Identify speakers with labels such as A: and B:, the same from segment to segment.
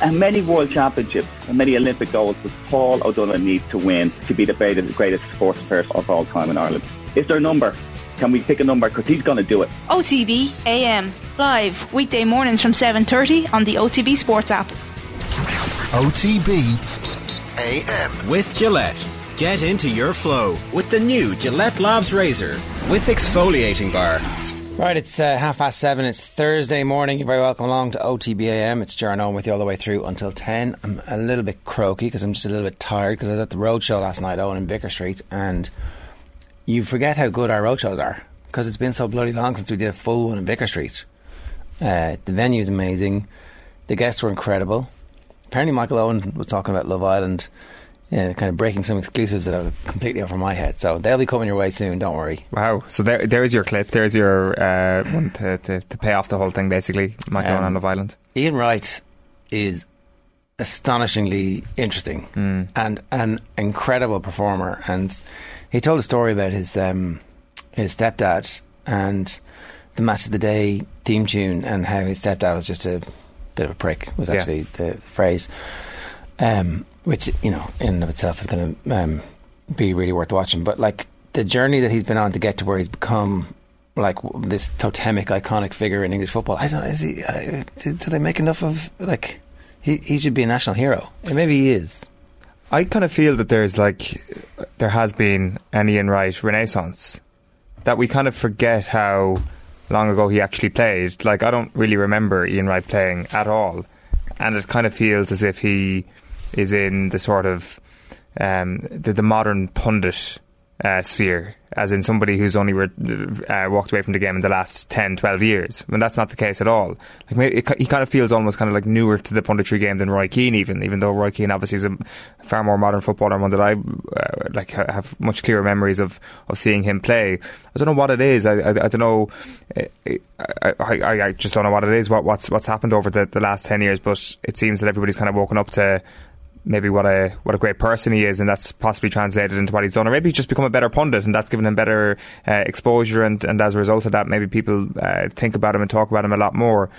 A: and many world championships and many Olympic goals does Paul O'Donovan need to win to be the greatest, greatest sports person of all time in Ireland? Is there a number? Can we pick a number? Because he's going to do it.
B: OTB AM live weekday mornings from 7:30 on the OTB Sports app.
C: OTB AM
D: with Gillette. Get into your flow with the new Gillette Labs Razor with exfoliating bar.
E: Right, it's uh, half past seven. It's Thursday morning. You're very welcome along to OTBAM. It's Jarno with you all the way through until 10. I'm a little bit croaky because I'm just a little bit tired because I was at the roadshow last night, Owen, in Vicar Street, and you forget how good our roadshows are because it's been so bloody long since we did a full one in Vicar Street. Uh, the venue is amazing. The guests were incredible. Apparently, Michael Owen was talking about Love Island yeah, kind of breaking some exclusives that are completely over my head. So they'll be coming your way soon. Don't worry.
F: Wow. So there, there's your clip. There's your uh, one to, to, to, pay off the whole thing. Basically, Michael um, on Love Island.
E: Ian Wright is astonishingly interesting mm. and an incredible performer. And he told a story about his um, his stepdad and the match of the day theme tune and how his stepdad was just a bit of a prick. Was actually yeah. the phrase. Um, which you know in and of itself is going to um, be really worth watching. But like the journey that he's been on to get to where he's become like this totemic, iconic figure in English football. I don't. Is he? Uh, do, do they make enough of like? He he should be a national hero. And maybe he is.
F: I kind of feel that there's like there has been an Ian Wright renaissance that we kind of forget how long ago he actually played. Like I don't really remember Ian Wright playing at all, and it kind of feels as if he is in the sort of um, the, the modern pundit uh, sphere, as in somebody who's only re- uh, walked away from the game in the last 10, 12 years. When that's not the case at all. Like maybe it, he kind of feels almost kind of like newer to the punditry game than Roy Keane, even. Even though Roy Keane obviously is a far more modern footballer, one that I uh, like have much clearer memories of of seeing him play. I don't know what it is. I, I, I don't know. I, I, I, just don't know what it is. What what's what's happened over the, the last ten years? But it seems that everybody's kind of woken up to maybe what a what a great person he is, and that's possibly translated into what he's done, or maybe he's just become a better pundit, and that's given him better uh, exposure, and, and as a result of that, maybe people uh, think about him and talk about him a lot more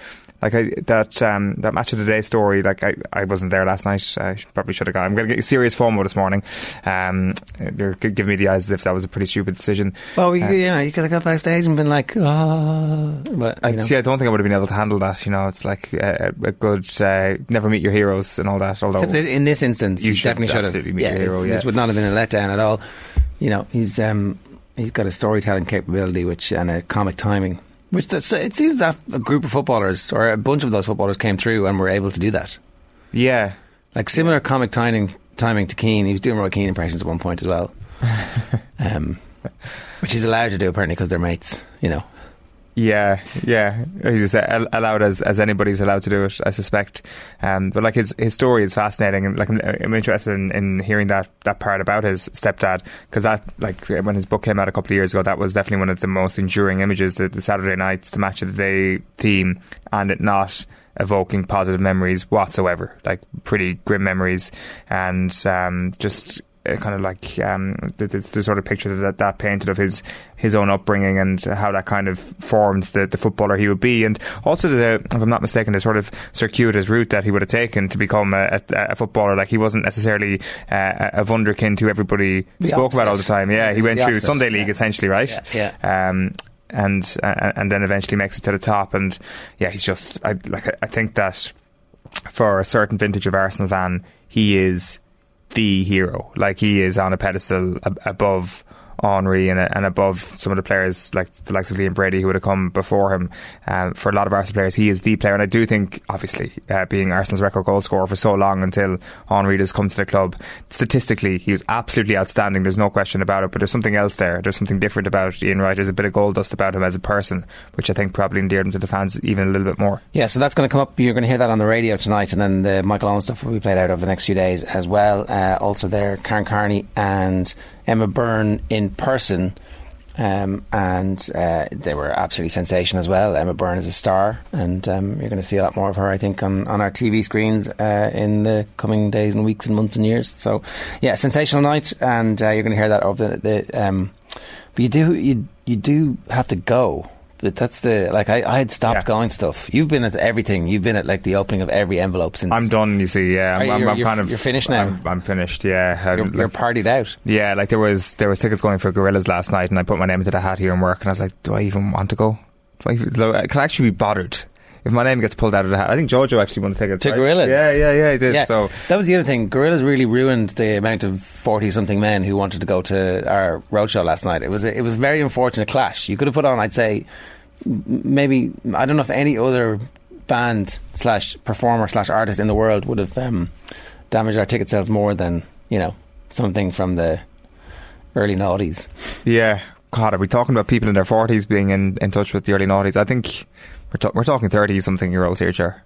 F: like I, that um, that match of the day story. Like I, I wasn't there last night. I probably should have gone. I'm going to get serious FOMO this morning. Um, they're giving me the eyes as if that was a pretty stupid decision.
E: Well, we, uh, yeah, you could have got backstage and been like, oh. But,
F: I, see, I don't think I would have been able to handle that. You know, it's like a, a good uh, never meet your heroes and all that. Although
E: in this instance, you should definitely should have.
F: Meet yeah, your hero, yeah.
E: This would not have been a letdown at all. You know, he's um, he's got a storytelling capability, which and a comic timing which it seems that a group of footballers or a bunch of those footballers came through and were able to do that.
F: Yeah,
E: like similar yeah. comic timing timing to Keane. He was doing Roy Keane impressions at one point as well, um, which he's allowed to do apparently because they're mates. You know.
F: Yeah, yeah, he's allowed as as anybody's allowed to do it. I suspect, um, but like his his story is fascinating, and like I'm, I'm interested in, in, hearing that that part about his stepdad because that like when his book came out a couple of years ago, that was definitely one of the most enduring images. The, the Saturday nights, the match of the day theme, and it not evoking positive memories whatsoever, like pretty grim memories, and um, just kind of like um, the, the, the, sort of picture that that painted of his his own upbringing and how that kind of formed the, the footballer he would be, and also the, if I'm not mistaken, the sort of circuitous route that he would have taken to become a, a, a footballer. Like he wasn't necessarily uh, a wunderkind who everybody spoke opposite. about all the time. Yeah, he went through opposite, Sunday League yeah. essentially, right?
E: Yeah. yeah. Um,
F: and uh, and then eventually makes it to the top, and yeah, he's just I like I think that for a certain vintage of Arsenal fan, he is the hero. Like he is on a pedestal ab- above Henry and, and above some of the players like the likes of Liam Brady who would have come before him. Um, for a lot of Arsenal players, he is the player, and I do think, obviously, uh, being Arsenal's record goal scorer for so long until Henry has come to the club, statistically, he was absolutely outstanding. There's no question about it. But there's something else there. There's something different about Ian Wright. There's a bit of gold dust about him as a person, which I think probably endeared him to the fans even a little bit more.
E: Yeah, so that's going to come up. You're going to hear that on the radio tonight, and then the Michael Owen stuff will be played out over the next few days as well. Uh, also, there, Karen Carney and Emma Byrne in person. Um, and uh, they were absolutely sensational as well. Emma Byrne is a star, and um, you're going to see a lot more of her, I think, on, on our TV screens uh, in the coming days and weeks and months and years. So, yeah, sensational night, and uh, you're going to hear that over the. the um, but you do you you do have to go but that's the like I, I had stopped
F: Yeah.
E: going stuff. You've been at everything. You've been at like the opening of every envelope since.
F: I'm done. You see, yeah, I'm, I'm,
E: you're-
F: I'm
E: you're-
F: kind of
E: you're finished now?
F: I'm, I'm finished. Yeah,
E: You're, you're partied out.
F: yeah. Like there was there was tickets going for Gorillaz last night, and I put my name into the hat here and work, and I was like, do I even want to go? Do I, even, can I actually be bothered if my name gets pulled out of the hat? I think Jojo actually won the tickets
E: To
F: right?
E: Gorillaz?
F: Yeah, yeah, yeah. He did.
E: Yeah,
F: So
E: that was the other thing. Gorillaz really ruined the amount of forty-something men who wanted to go to our roadshow last night. It was a, it was a very unfortunate clash. You could have put on, I'd say, maybe I don't know if any other band slash performer slash artist in the world would have um, damaged our ticket sales more than you know something from the early noughties.
F: yeah, God, are we talking about people in their forties being in, in touch with the early noughties? I think we're ta- we're talking thirty something year olds here, Cher.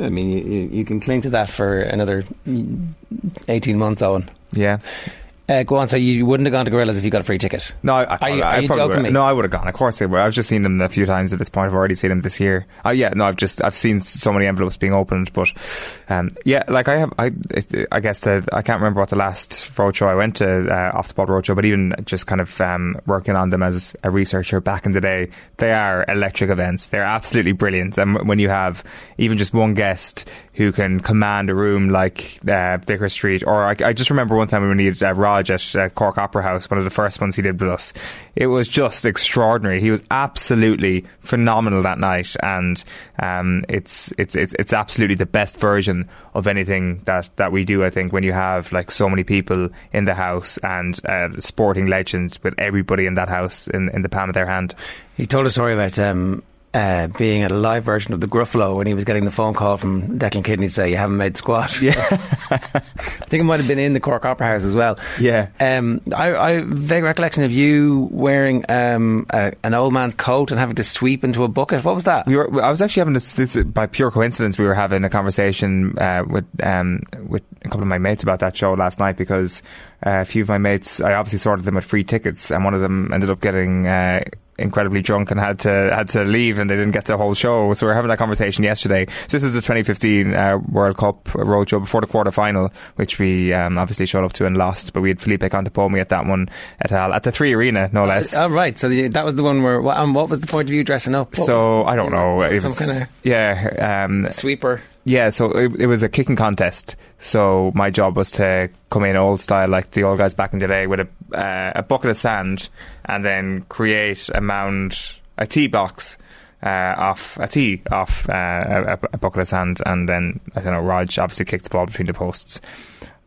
E: I mean, you, you, can cling to that for another eighteen months, Owen.
F: Yeah.
E: Uh, go on. So you wouldn't have gone to Gorillaz if you got a free ticket.
F: No, I, I,
E: Are you-
F: I
E: you
F: probably
E: joking
F: would-
E: me?
F: No, I would have gone. Of course I would. I've just seen them a few times at this point. I've already seen them this year. Uh, yeah, no, I've just I've seen so many envelopes being opened, but um, yeah, like I have, I I guess that I can't remember what the last roadshow I went to uh, off the ball roadshow, but even just kind of um, working on them as a researcher back in the day, they are electric events. They're absolutely brilliant, and when you have even just one guest who can command a room like uh, Vicar Street, or I, I just remember one time when we needed uh, Raj at uh, Cork Opera House, one of the first ones he did with us. It was just extraordinary. He was absolutely phenomenal that night, and um, it's it's it's it's absolutely the best version of anything that that we do. I think when you have like so many people in the house and uh, sporting legends with everybody in that house in in the palm of their hand.
E: He told a story about um, uh, being at a live version of the Gruffalo when he was getting the phone call from Declan Kidney to say you haven't made squat. Yeah, I think it might have been in the Cork Opera House as well.
F: Yeah.
E: Um, I, I vague recollection of you wearing um, a, an old man's coat and having to sweep into a bucket. What was that?
F: We were. I was actually having this, this by pure coincidence. We were having a conversation uh, with um, with a couple of my mates about that show last night because uh, a few of my mates, I obviously sorted them with free tickets, and one of them ended up getting. Uh, incredibly drunk and had to had to leave and they didn't get the whole show so we were having that conversation yesterday so this is the 2015 uh, World Cup roadshow before the quarter final which we um, obviously showed up to and lost but we had Felipe Contepomi at that one at, uh, at the 3 Arena no less
E: Oh, right. So the, that was the one where. What, um, what was the point of you dressing up? What
F: so
E: the-
F: I don't know
E: Some
F: was-
E: kind of
F: yeah um,
E: sweeper.
F: Yeah, so it, it was a kicking contest. So my job was to come in old style, like the old guys back in the day, with a uh, a bucket of sand, and then create a mound, a tee box. Uh, off a tee off uh, a, a bucket of sand, and then I don't know. Raj obviously kicked the ball between the posts.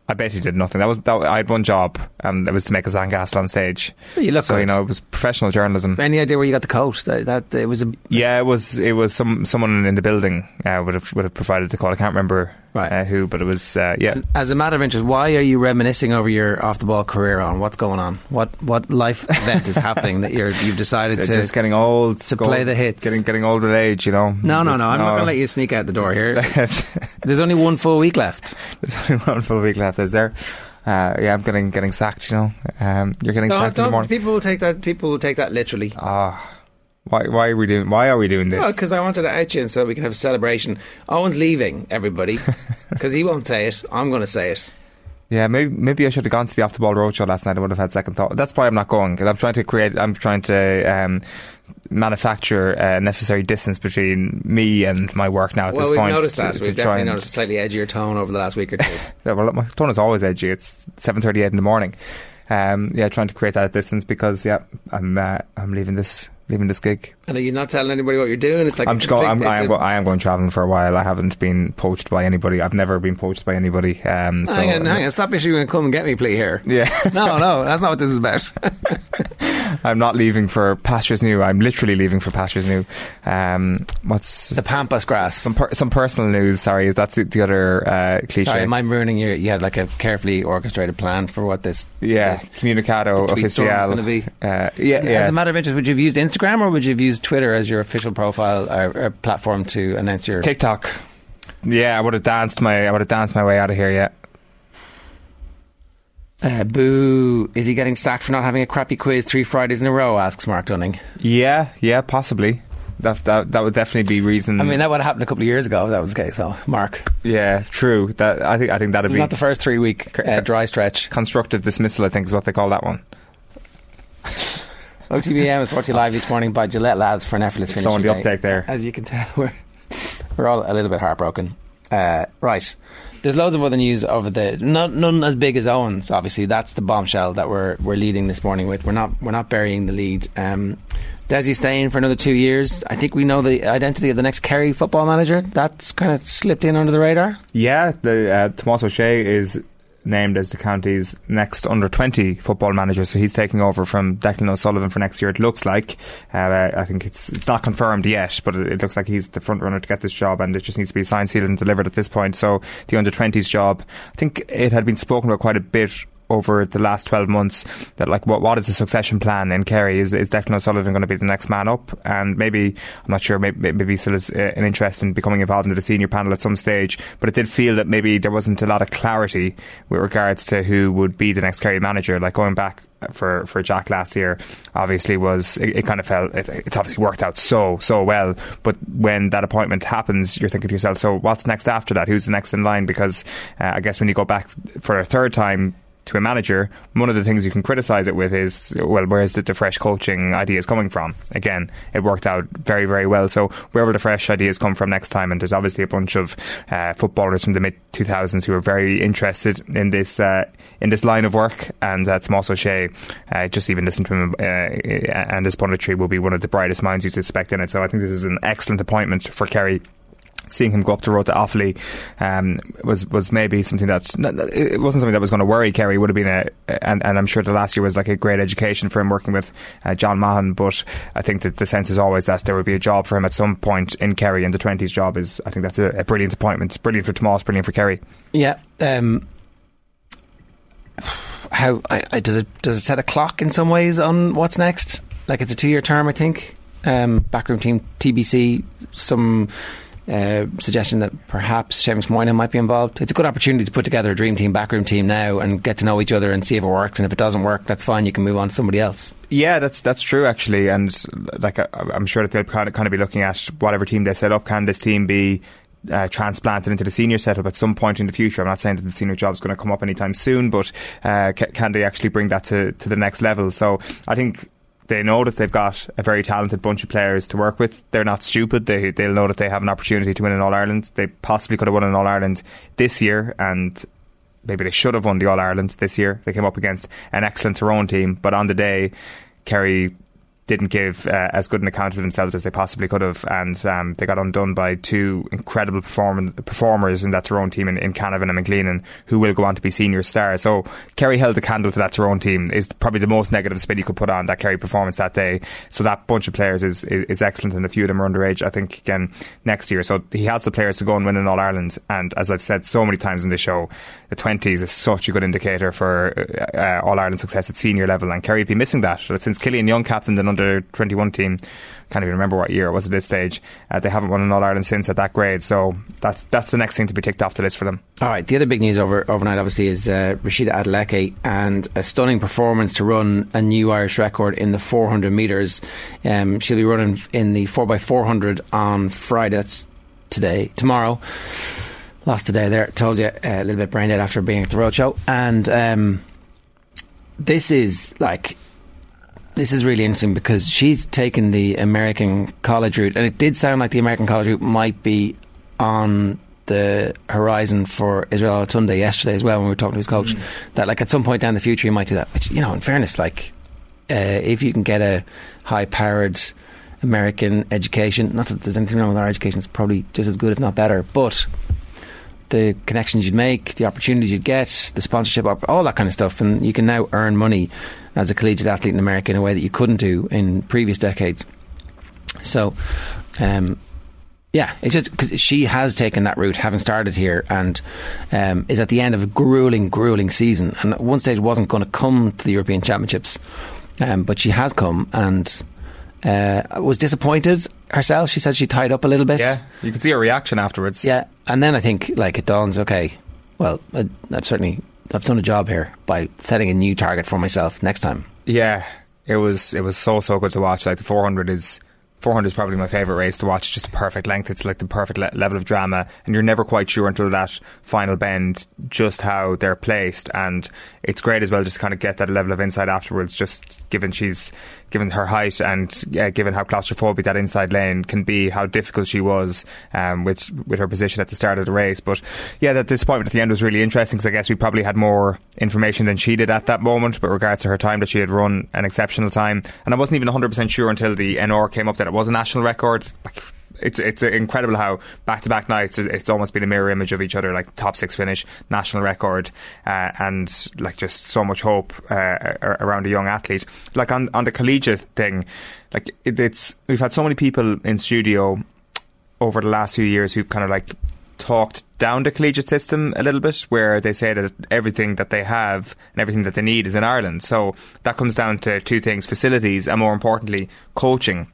F: I basically did nothing. That was that, I had one job, and it was to make a sandcastle on stage.
E: You look
F: so you know it was professional journalism.
E: Any idea where you got the coat? That, that it was a
F: Yeah, it was it was some someone in the building uh, would have would have provided the call. I can't remember
E: Right.
F: uh, who, but it was uh, yeah.
E: As a matter of interest, why are you reminiscing over your off the ball career on? What's going on? What what life event is happening that you're you've decided to
F: just getting old
E: to play the hits.
F: Getting getting old with age, you know.
E: No, no,
F: Just-
E: no. I'm not going to let you sneak out the door here.
F: There's
E: only one full week left.
F: There's only one full week left. Is there? Uh, yeah, I'm getting getting sacked. You know, um, you're getting
E: Don't-
F: sacked in the morning.
E: people will take that. People will take that literally.
F: Ah, why why are we doing? Why are we doing this?
E: Well, because I wanted to out you and so we can have a celebration. Owen's leaving, everybody, because he won't say it. I'm going to say it.
F: Yeah, maybe maybe I should have gone to the off the ball roadshow last night. I would have had second thought. That's why I'm not going. I'm trying to create. I'm trying to um, manufacture a necessary distance between me and my work now. At
E: well,
F: this
E: we've
F: point,
E: noticed
F: to-
E: that.
F: to
E: We've
F: try
E: definitely noticed a slightly edgier tone over the last week or two.
F: Yeah, well, my tone is always edgy. It's seven thirty-eight in the morning. Um, yeah, trying to create that distance because yeah, I'm uh, I'm leaving this leaving this gig.
E: and are you not telling anybody what you're doing? It's like
F: I'm just going. I'm, I, am
E: a-
F: go, I am going traveling for a while. I haven't been poached by anybody. I've never been poached by anybody. Um, so
E: hang on, hang on. Stop issuing a come and get me plea here.
F: Yeah,
E: No, no, no. that's not what this is about.
F: I'm not leaving for pastures new. I'm literally leaving for pastures new. Um, what's
E: the pampas grass.
F: some per, some personal news? Sorry, that's the- the other uh, cliche.
E: Sorry, am I ruining your? You had like a carefully orchestrated plan for what this.
F: yeah,
E: the-
F: comunicado oficial. Uh, yeah,
E: As
F: yeah.
E: a matter of interest, would you have used Instagram or would you have used Twitter as your official profile or, or platform to announce your?
F: TikTok. Yeah, I would have danced my I would have danced my way out of here. Yeah.
E: Uh, boo! Is he getting sacked for not having a crappy quiz three Fridays in a row? Asks Mark Dunning.
F: Yeah, yeah, possibly. That that that would definitely be reason.
E: I mean, that would have happened a couple of years ago. If that was the case. So, Mark,
F: yeah, true. That I think I think that'd
E: it's
F: be
E: not the first three week uh, dry stretch.
F: constructive dismissal. I think is what they call that one.
E: OTBM is brought to you live each morning by Gillette Labs for an effortless finish.
F: Slowing the
E: day.
F: uptake there.
E: As you can tell, we're, we're all a little bit heartbroken. Uh, right. There's loads of other news over the not, none as big as Owens. Obviously, that's the bombshell that we're we're leading this morning with. We're not we're not burying the lead. Um, Desi staying for another two years. I think we know the identity of the next Kerry football manager. That's kind of slipped in under the radar.
F: Yeah, the uh, Tomás Ó Sé is named as the county's next under 20 football manager. So he's taking over from Declan O'Sullivan for next year it looks like. Uh, I think it's it's not confirmed yet but it, it, looks like he's the front runner to get this job and it just needs to be signed sealed and delivered at this point. So the under 20s job I think it had been spoken about quite a bit over the last 12 months that like what what is the succession plan in Kerry? Is, is Declan O'Sullivan going to be the next man up? And maybe I'm not sure maybe, maybe still is uh, an interest in becoming involved in the senior panel at some stage but it did feel that maybe there wasn't a lot of clarity with regards to who would be the next Kerry manager. Like going back for, for Jack last year obviously was it, it kind of felt it, it's obviously worked out so so well. But when that appointment happens you're thinking to yourself so what's next after that? Who's the next in line? Because uh, I guess when you go back for a third time to a manager, one of the things you can criticise it with is, well, where's the, the, fresh coaching ideas coming from? Again, it worked out very, very well. So where will the fresh ideas come from next time? And there's obviously a bunch of uh, footballers from the mid 2000s who are very interested in this uh, in this line of work. And uh, Tomás Ó Sé, uh, just even listen to him uh, and his punditry will be one of the brightest minds you'd expect in it. So I think this is an excellent appointment for Kerry seeing him go up the road to Offaly um, was was maybe something that it wasn't something that was going to worry Kerry. Would have been a and, and I'm sure the last year was like a great education for him working with uh, John Maughan. But I think that the sense is always that there would be a job for him at some point in Kerry, and the twenties job is I think that's a, a, brilliant appointment, brilliant for Tomas, brilliant for Kerry.
E: Yeah. Um, how I, I, does it does it set a clock in some ways on what's next? Like it's a two year term, I think. Um, backroom team TBC some uh, suggestion that perhaps Seamus Moynihan might be involved. It's a good opportunity to put together a dream team, backroom team now, and get to know each other and see if it works. And if it doesn't work, that's fine. You can move on to somebody else.
F: Yeah, that's that's true actually, and like I, am sure that they'll kind of, kind of be looking at whatever team they set up. Can this team be uh, transplanted into the senior setup at some point in the future. I'm not saying that the senior job is going to come up anytime soon, but uh, c- can they actually bring that to, to the next level? So I think they know that they've got a very talented bunch of players to work with. They're not stupid. They they'll know that they have an opportunity to win an All Ireland. They possibly could have won an All Ireland this year, and maybe they should have won the All Ireland this year. They came up against an excellent Tyrone team, but on the day, Kerry didn't give uh, as good an account of themselves as they possibly could have, and um, they got undone by two incredible perform- performers in that Tyrone team in, in Canavan and McLean, who will go on to be senior stars. So Kerry held the candle to that Tyrone team is probably the most negative spin you could put on that Kerry performance that day. So that bunch of players is, is, is excellent, and a few of them are underage. I think again next year. So he has the players to go and win an All Ireland, and as I've said so many times in the show, the twenties is such a good indicator for uh, uh, All Ireland success at senior level, and Kerry been missing that since Killian Young captained an under twenty one team. Can't even remember what year it was at this stage. Uh, they haven't won an All Ireland since at that grade, so that's that's the next thing to be ticked off the list for them.
E: All right, the other big news over overnight, obviously, is uh, Rhasidat Adeleke and a stunning performance to run a new Irish record in the 400 metres. Um, she'll be running in the 4x400 on Friday. That's today, tomorrow. Lost today there. Told you uh, a little bit brain dead after being at the roadshow, and um, this is like this is really interesting because she's taken the American college route, and it did sound like the American college route might be on the horizon for Israel Tunde yesterday as well when we were talking to his coach. Mm. That like at some point down the future he might do that. Which you know, in fairness, like uh, if you can get a high-powered American education, not that there's anything wrong with our education, it's probably just as good if not better, but the connections you'd make, the opportunities you'd get, the sponsorship, all that kind of stuff, and you can now earn money as a collegiate athlete in America in a way that you couldn't do in previous decades. So, um, yeah, it's just because she has taken that route, having started here, and um, is at the end of a grueling, grueling season. And at one stage, wasn't going to come to the European Championships, um, but she has come and uh, was disappointed herself. She said she tied up a little bit.
F: Yeah, you can see her reaction afterwards.
E: Yeah, and then I think like it dawns. Okay, well, I, I've certainly I've done a job here by setting a new target for myself next time.
F: Yeah, it was it was so so good to watch. Like the 400 is 400 is probably my favourite race to watch. It's just the perfect length. It's like the perfect le- level of drama, and you're never quite sure until that final bend just how they're placed. And it's great as well just to kind of get that level of insight afterwards. Just given she's given her height and uh, given how claustrophobic that inside lane can be, how difficult she was um, with with her position at the start of the race. But yeah, that disappointment at the end was really interesting because I guess we probably had more information than she did at that moment, but regards to her time that she had run an exceptional time, and I wasn't even 100 percent sure until the NR came up that it was a national record. Like it's it's incredible how back to back nights it's almost been a mirror image of each other, like top six finish, national record, uh, and like just so much hope uh, around a young athlete. Like on on the collegiate thing, like it, it's we've had so many people in studio over the last few years who've kind of like talked down the collegiate system a little bit, where they say that everything that they have and everything that they need is in Ireland. So that comes down to two things: facilities and, more importantly, coaching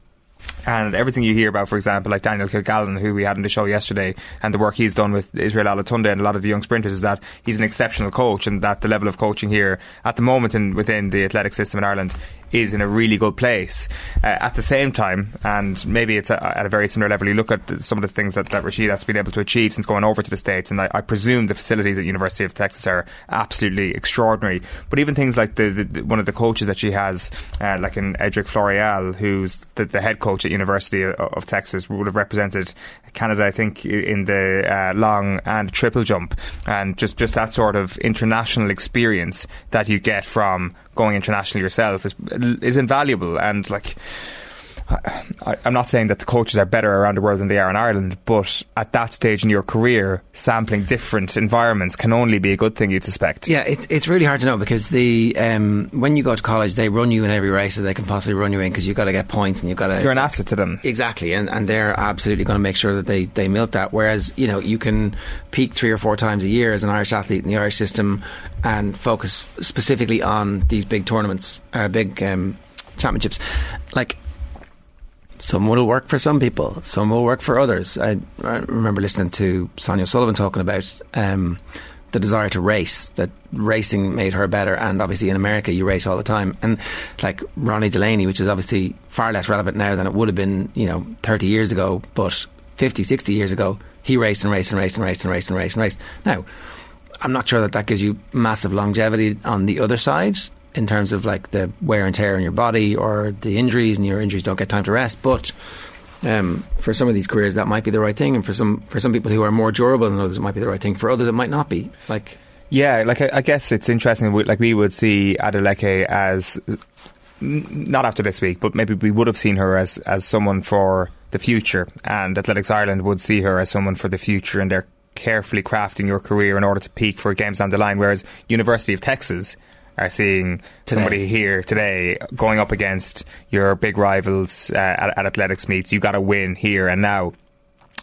F: and everything you hear about, for example, like Daniel Kilgallon, who we had on the show yesterday, and the work he's done with Israel Olatunde and a lot of the young sprinters, is that he's an exceptional coach, and that the level of coaching here at the moment in, within the athletic system in Ireland is in a really good place. Uh, at the same time, and maybe it's a, at a very similar level, you look at some of the things that, that Rhasidat has been able to achieve since going over to the States, and I, I presume the facilities at University of Texas are absolutely extraordinary. But even things like the, the, the one of the coaches that she has, uh, like in Edrick Floreal, who's the, the, head coach at University of, of, Texas, would have represented Canada, I think, in the uh, long and triple jump, and just, just that sort of international experience that you get from going international yourself is is invaluable and like I, am not saying that the coaches are better around the world than they are in Ireland, but at that stage in your career, sampling different environments can only be a good thing. You'd suspect.
E: Yeah, it, it's really hard to know because the um, when you go to college, they run you in every race that they can possibly run you in because you've got to get points and you've got to.
F: You're an asset to them.
E: Exactly, and and they're absolutely going to make sure that they they milk that. Whereas you know you can peak three or four times a year as an Irish athlete in the Irish system and focus specifically on these big tournaments, uh, big um, championships, like some will work for some people, some will work for others. I, I remember listening to Sonia O'Sullivan talking about um, the desire to race, that racing made her better. And obviously in America, you race all the time. And like Ronnie Delany, which is obviously far less relevant now than it would have been, you know, 30 years ago, but 50, 60 years ago, he raced and raced and raced and raced and raced and raced and raced. Now, I'm not sure that that gives you massive longevity on the other side in terms of like the wear and tear on your body or the injuries, and your injuries don't get time to rest. But um, for some of these careers, that might be the right thing, and for some for some people who are more durable than others, it might be the right thing. For others, it might not be. Like,
F: yeah, like I, I guess it's interesting. Like we would see Adeleke as not after this week, but maybe we would have seen her as as someone for the future, and Athletics Ireland would see her as someone for the future, and they're carefully crafting your career in order to peak for games down the line. Whereas University of Texas are seeing today. somebody here today going up against your big rivals uh, at, at athletics meets. You got to win here and now.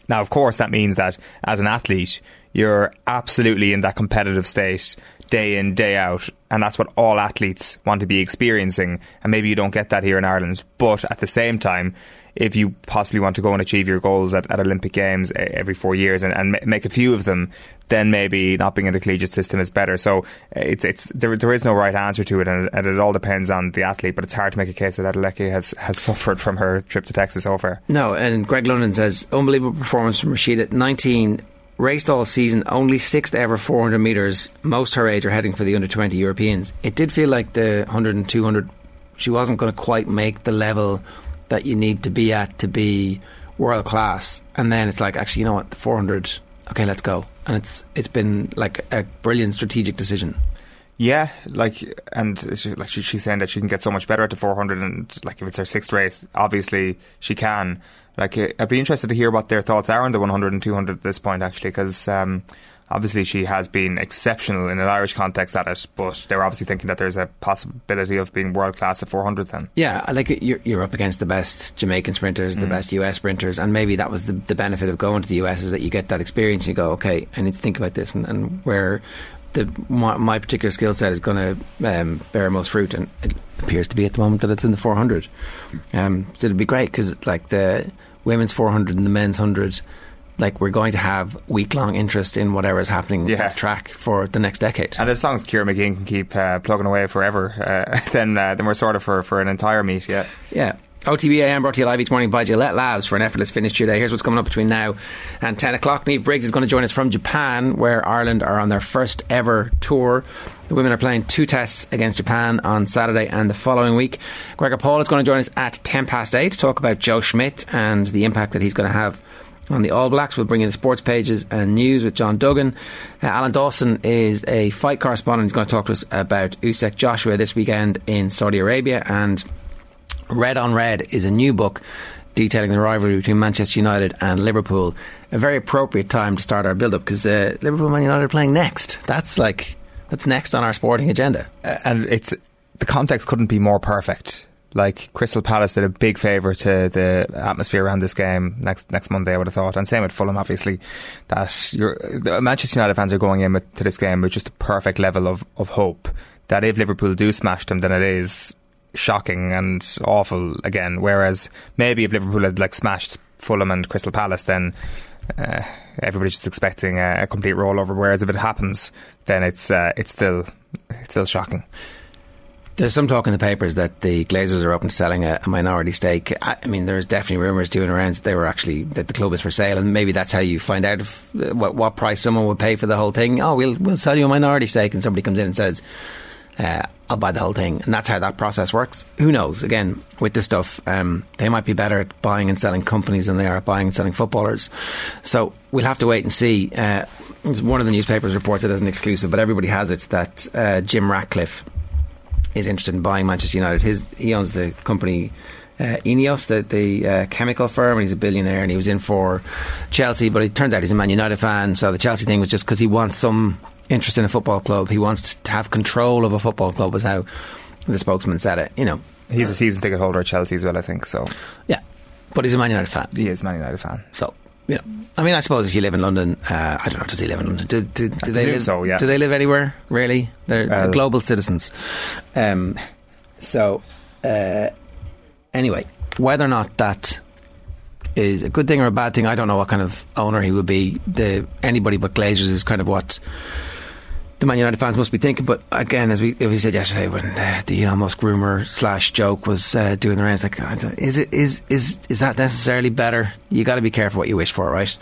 F: Now, of course, that means that as an athlete, you're absolutely in that competitive state day in, day out. And that's what all athletes want to be experiencing. And maybe you don't get that here in Ireland. But at the same time, if you possibly want to go and achieve your goals at, at Olympic Games eh, every four years and, and, make a few of them, then maybe not being in the collegiate system is better. So eh, it's it's there, there is no right answer to it, and, and, it all depends on the athlete. But it's hard to make a case that Adeleke has, has suffered from her trip to Texas so far.
E: No, and Greg London says unbelievable performance from Rhasidat. Nineteen raced all season, only sixth ever 400 metres. Most her age are heading for the under 20 Europeans. It did feel like the 100 and 200, she wasn't going to quite make the level that you need to be at to be world class. And then it's like, actually, you know what, the 400, okay, let's go. And it's it's been like a brilliant strategic decision.
F: Yeah, like, and she, like she, she's saying that she can get so much better at the 400, and like if it's her sixth race, obviously she can. Like, I'd be interested to hear what their thoughts are on the 100 and 200 at this point, actually, because um, obviously she has been exceptional in an Irish context at it, but they're obviously thinking that there's a possibility of being world class at 400 then.
E: Yeah, like you're, you're up against the best Jamaican sprinters, the mm. best US sprinters, and maybe that was the, the benefit of going to the US is that you get that experience. You go, okay, I need to think about this, and, and where the my, my particular skill set is going to um, bear most fruit, and it appears to be at the moment that it's in the 400. Um, so it'd be great because like the women's 400 and the men's 100 like we're going to have week long interest in whatever is happening yeah. off track for the next decade.
F: And as long as Ciara Mageean can keep uh, plugging away forever, uh, then uh, then we're sort of for, for an entire meet. Yeah,
E: yeah. OTBAM brought to you live each morning by Gillette Labs for an effortless finish to your. Here's what's coming up between now and 10 o'clock. Niamh Briggs is going to join us from Japan, where Ireland are on their first ever tour. The women are playing two tests against Japan on Saturday and the following week. Gregor Paul is going to join us at 10 past 8 to talk about Joe Schmidt and the impact that he's going to have on the All Blacks. We'll bring in the sports pages and news with John Duggan. Uh, Alan Dawson is a fight correspondent. He's going to talk to us about Usyk Joshua this weekend in Saudi Arabia and Red on Red is a new book detailing the rivalry between Manchester United and Liverpool. A very appropriate time to start our build up because uh, Liverpool and Man United are playing next. That's like that's next on our sporting agenda.
F: Uh, and it's the context couldn't be more perfect. Like Crystal Palace did a big favour to the atmosphere around this game next next Monday. I would have thought, and same with Fulham. Obviously, that the Manchester United fans are going in with, to this game with just a perfect level of, of hope that if Liverpool do smash them, then it is shocking and awful again. Whereas maybe if Liverpool had like smashed Fulham and Crystal Palace, then uh, everybody's just expecting a, a, complete rollover. Whereas if it happens, then it's uh, it's still it's still shocking.
E: There's some talk in the papers that the Glazers are open to selling a, a minority stake. I, I, mean, there's definitely rumours doing around that they were actually that the club is for sale, and maybe that's how you find out if, uh, what, what price someone would pay for the whole thing. Oh, we'll we'll sell you a minority stake, and somebody comes in and says, uh, I'll buy the whole thing. And that's how that process works. Who knows? Again, with this stuff, um, they might be better at buying and selling companies than they are at buying and selling footballers. So we'll have to wait and see. Uh, one of the newspapers reported as an exclusive, but everybody has it that uh, Jim Ratcliffe is interested in buying Manchester United. His he owns the company. Uh, Ineos, the, the uh, chemical firm, and he's a billionaire, and he was in for Chelsea, but it turns out he's a Man United fan. So the Chelsea thing was just because he wants some interest in a football club. He wants to have control of a football club, was how the spokesman said it. You know,
F: he's a season ticket holder at Chelsea as well. I think so.
E: Yeah, but he's a Man United fan.
F: He is a Man United fan.
E: So know, I mean, I suppose if you live in London, uh, I don't know. Does he live in London? Do, do, do they live?
F: So yeah.
E: Do they live anywhere? Really? They're uh, global citizens. Um, so uh, anyway, whether or not that is a good thing or a bad thing, I don't know what kind of owner he would be. The anybody but Glazers is kind of what the Man United fans must be thinking. But again, as we, we said yesterday, when the, the Elon Musk rumor slash joke was uh, doing the rounds, like, is it is is is that necessarily better? You got to be careful what you wish for, right?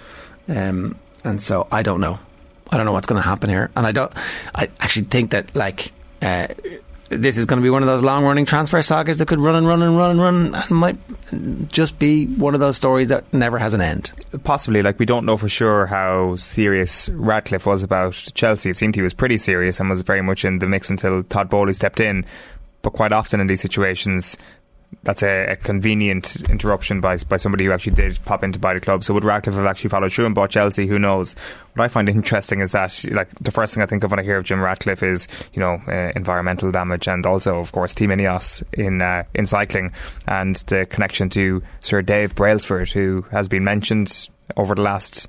E: Um, and so I don't know. I don't know what's going to happen here, and I don't. I actually think that like. Uh, this is going to be one of those long running transfer sagas that could run and run and run and run and might just be one of those stories that never has an end.
F: Possibly, like we don't know for sure how serious Ratcliffe was about Chelsea. It seemed he was pretty serious and was very much in the mix until Todd Boehly stepped in. But quite often in these situations, that's a, a, convenient interruption by by somebody who actually did pop in to buy the club. So would Ratcliffe have actually followed through and bought Chelsea? Who knows? What I find interesting is that like the first thing I think of when I hear of Jim Ratcliffe is you know uh, environmental damage and also of course Team Ineos in uh, in cycling and the connection to Sir Dave Brailsford who has been mentioned over the last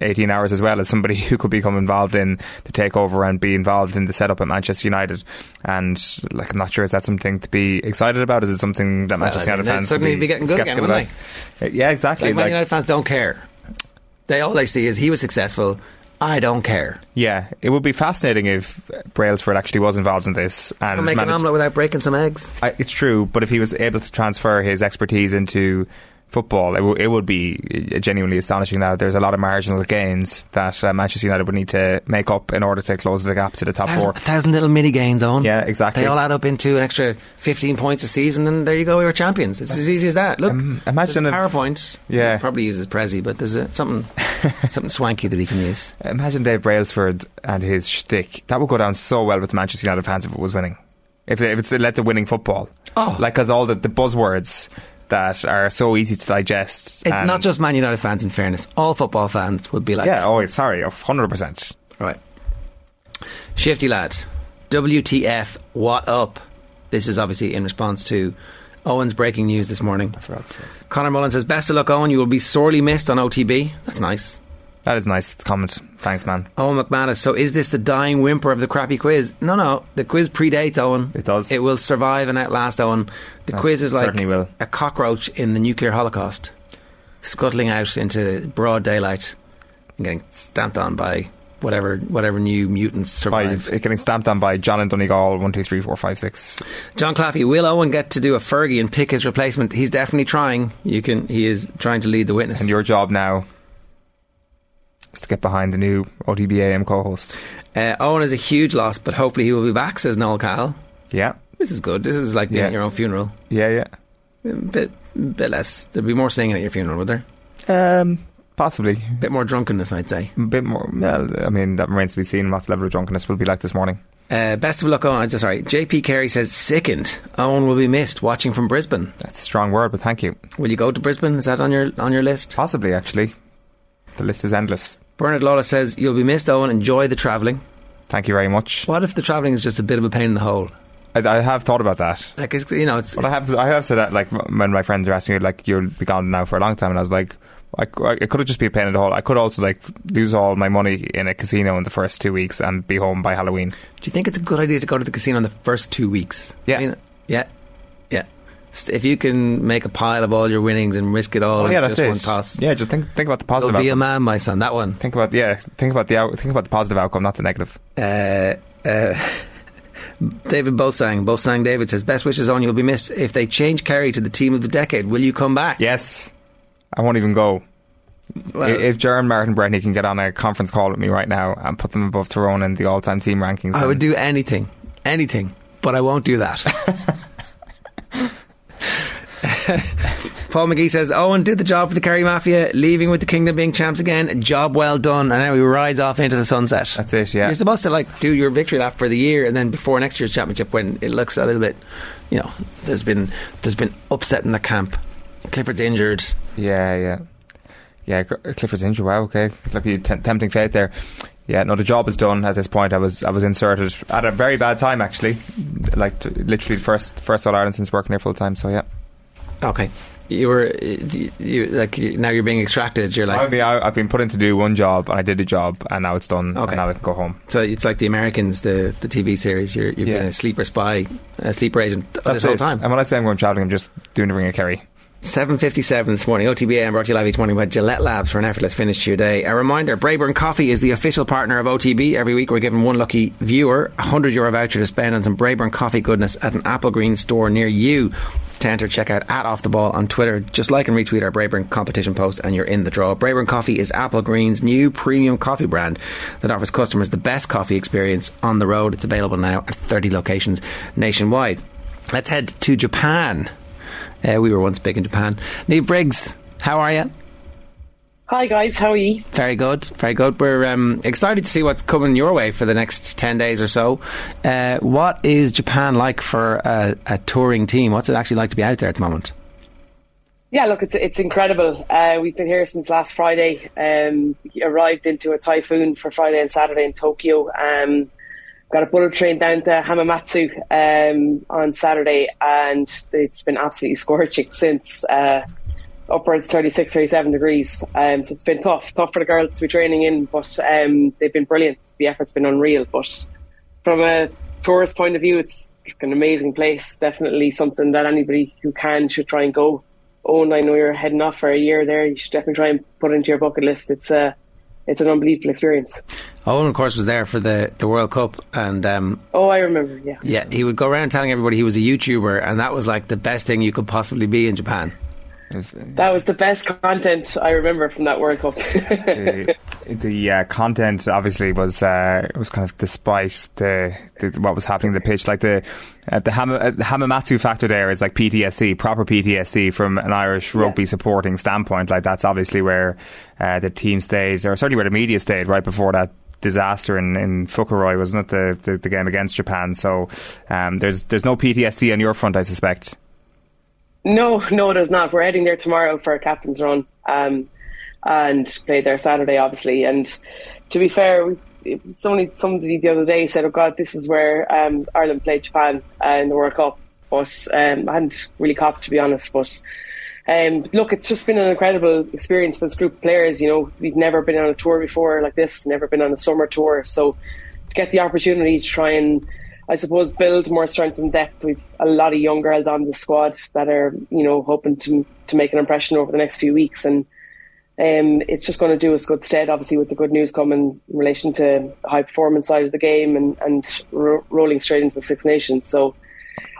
F: 18 hours as well as somebody who could become involved in the takeover and be involved in the setup at Manchester United. And like, I'm not sure is that something to be excited about? Is it something that Manchester well, United fans
E: suddenly be, be getting good again, wouldn't
F: they? Yeah, exactly.
E: Like, like, United fans don't care. They all they see is he was successful. I don't care.
F: Yeah, it would be fascinating if Brailsford actually was involved in this
E: and I'll make managed, an omelette without breaking some eggs.
F: I, it's true, but if he was able to transfer his expertise into football, it, w- it would be genuinely astonishing. Now, there's a lot of marginal gains that uh, Manchester United would need to make up in order to close the gap to the top
E: thousand,
F: four.
E: A thousand little mini gains on.
F: Yeah, exactly.
E: They all add up into an extra 15 points a season, and there you go, we were champions. It's as easy as that. Look, um, imagine a PowerPoint.
F: Yeah,
E: probably uses Prezi, but there's a, something something swanky that he can use.
F: Imagine Dave Brailsford and his shtick. That would go down so well with the Manchester United fans if it was winning. If, if it's led to winning football.
E: Oh.
F: Like, because all the, the buzzwords that are so easy to digest.
E: It, not just Man United fans, in fairness. All football fans would be like.
F: Yeah, oh, sorry, 100%.
E: Right. Shifty lad. WTF, what up? This is obviously in response to Owen's breaking news this morning. Connor Mullen says, Best of luck, Owen. You will be sorely missed on OTB. That's nice.
F: That is nice comment. Thanks, man.
E: Owen McManus. So, is this the dying whimper of the crappy quiz? No, no. The quiz predates Owen.
F: It does.
E: It will survive and outlast Owen. The quiz is like a cockroach in the nuclear holocaust, scuttling out into broad daylight and getting stamped on by whatever whatever new mutants
F: By
E: survive.
F: it getting stamped on by John and Donegal, one, two, three, four, five, six.
E: John Claffey, will Owen get to do a Fergie and pick his replacement? He's definitely trying. You can. He is trying to lead the witness.
F: And your job now to get behind the new OTBAM co-host.
E: uh, Owen is a huge loss, but hopefully he will be back. Says Noel Cal.
F: Yeah,
E: This is good. This is like being
F: Yeah.
E: at your own funeral.
F: yeah, yeah.
E: A bit, bit less. There'd be more singing at your funeral, would there?
F: Um, possibly
E: A bit more drunkenness, I'd say.
F: a bit more. Well, I mean, that remains to be seen what the level of drunkenness will be like this morning.
E: Uh, best of luck, Owen. Sorry, JP Carey says sickened. Owen will be missed watching from Brisbane.
F: That's a strong word, but thank you.
E: Will you go to Brisbane? Is that on your on your list?
F: Possibly, actually. The list is endless.
E: Bernard Lawless says you'll be missed, Owen. Enjoy the travelling.
F: Thank you very much.
E: What if the travelling is just a bit of a pain in the hole?
F: I, I have thought about that.
E: Like it's, you know, it's,
F: But I have, I have said that, like, when my friends are asking me, like, you'll be gone now for a long time, and I was like, I it could have just be a pain in the hole. I could also, like, lose all my money in a casino in the first two weeks and be home by Halloween.
E: Do you think it's a good idea to go to the casino in the first two weeks?
F: Yeah.
E: I mean, yeah, yeah. If you can make a pile of all your winnings and risk it all
F: Oh, yeah,
E: in just
F: it.
E: one toss,
F: Yeah, just think, think about the positive
E: you'll be a man, my son. That one.
F: Think about, yeah, think about the, out, think about the positive outcome, not the negative.
E: Uh, uh, David Bosang, Bosang David says, "Best wishes on you'll be missed. If they change Kerry to the team of the decade, will you come back?"
F: Yes. I won't even go.
E: Well,
F: if Jaron Martin Brentney can get on a conference call with me right now and put them above Tyrone in the all-time team rankings,
E: I would do anything, anything, but I won't do that. Paul McGee says, Owen did the job for the Kerry Mafia, leaving with the Kingdom being champs again. Job well done. And now he rides off into the sunset.
F: That's it, yeah.
E: You're supposed to like do your victory lap for the year, and then before next year's championship, when it looks a little bit, you know, there's been there's been upset in the camp. Clifford's injured.
F: Yeah, yeah, yeah. Clifford's injured. Wow. Okay. Look, you t- tempting fate there. Yeah. No, the job is done at this point. I was I was inserted at a very bad time actually, like t- literally the first first All Ireland since working here full time. So yeah.
E: Okay, you were you, you like now you're being extracted. You're like
F: I
E: like
F: mean, I, I've been put in to do one job and I did the job and now it's done.
E: Okay.
F: And now I can go home.
E: so it's like the Americans, the the TV series. You're you've
F: Yeah.
E: been a sleeper spy, a sleeper agent this
F: That's
E: whole time.
F: And when I say I'm going travelling, I'm just doing the ring of Kerry.
E: 7.57 this morning, OTBA and brought to you live each morning by Gillette Labs for an effortless finish to your day. A reminder, Braeburn Coffee is the official partner of OTB. Every week we're giving one lucky viewer a 100 euro voucher to spend on some Braeburn coffee goodness at an Applegreen store near you. To enter, check out at Off the Ball on Twitter. Just like and retweet our Braeburn competition post and you're in the draw. Braeburn Coffee is Applegreen's new premium coffee brand that offers customers the best coffee experience on the road. It's available now at 30 locations nationwide. Let's head to Japan. Uh, we were once big in Japan. Niamh Briggs, how are you?
G: Hi guys, how are you?
E: Very good, very good. We're um, excited to see what's coming your way for the next 10 days or so. Uh, what is Japan like for a, a touring team? What's it actually like to be out there at the moment?
G: Yeah, look, it's it's incredible. Uh, we've been here since last Friday. Um, arrived into a typhoon for Friday and Saturday in Tokyo. Um, got a bullet train down to Hamamatsu um, on Saturday, and it's been absolutely scorching since. Uh, upwards 36, 37 degrees. Um, so it's been tough, tough for the girls to be training in, but um, they've been brilliant. The effort's been unreal. But from a tourist point of view, it's an amazing place. Definitely something that anybody who can should try and go. Oh, and I know you're heading off for a year there. You should definitely try and put it into your bucket list. It's a, it's an unbelievable experience.
E: Owen, of course, was there for the, the World Cup, and um,
G: Oh, I remember. Yeah.
E: yeah, he would go around telling everybody he was a YouTuber, and that was like the best thing you could possibly be in Japan.
G: That was the best content I remember from that World Cup.
F: the the uh, content obviously was uh, was kind of despite the, the what was happening the pitch. Like the uh, the, Ham- uh, the Hamamatsu factor there is like PTSD, proper PTSD from an Irish rugby supporting standpoint. Like that's obviously where uh, the team stayed, or certainly where the media stayed right before that disaster in, in Fukuroi, wasn't it? The, the the game against Japan. So um, there's there's no PTSD on your front, I suspect.
G: No, no, there's not. We're heading there tomorrow for a captain's run, um, and play there Saturday, obviously. And to be fair, it somebody the other day said, "Oh God, this is where um, Ireland played Japan uh, in the World Cup." But um, I hadn't really copped, to be honest. But um, look, it's just been an incredible experience for this group of players. You know, we've never been on a tour before like this, never been on a summer tour, so to get the opportunity to try and I suppose build more strength and depth. We've a lot of young girls on the squad that are, you know, hoping to to make an impression over the next few weeks. And um, it's just going to do us good stead, obviously, with the good news coming in relation to high performance side of the game and, and ro- rolling straight into the Six Nations. So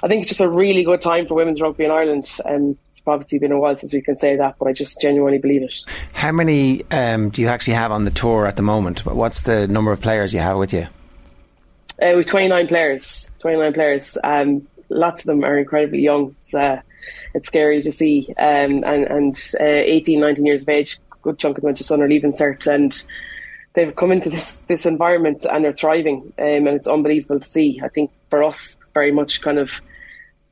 G: I think it's just a really good time for women's rugby in Ireland. Um, it's obviously been a while since we can say that, but I just genuinely believe it.
E: How many um, do you actually have on the tour at the moment? What's the number of players you have with you?
G: Uh, we've 29 players. 29 players. Um, lots of them are incredibly young. It's, uh, it's scary to see. Um, and and uh, 18, 19 years of age, good chunk of them just under leaving cert, and they've come into this this environment and they're thriving. Um, and it's unbelievable to see. I think for us, very much kind of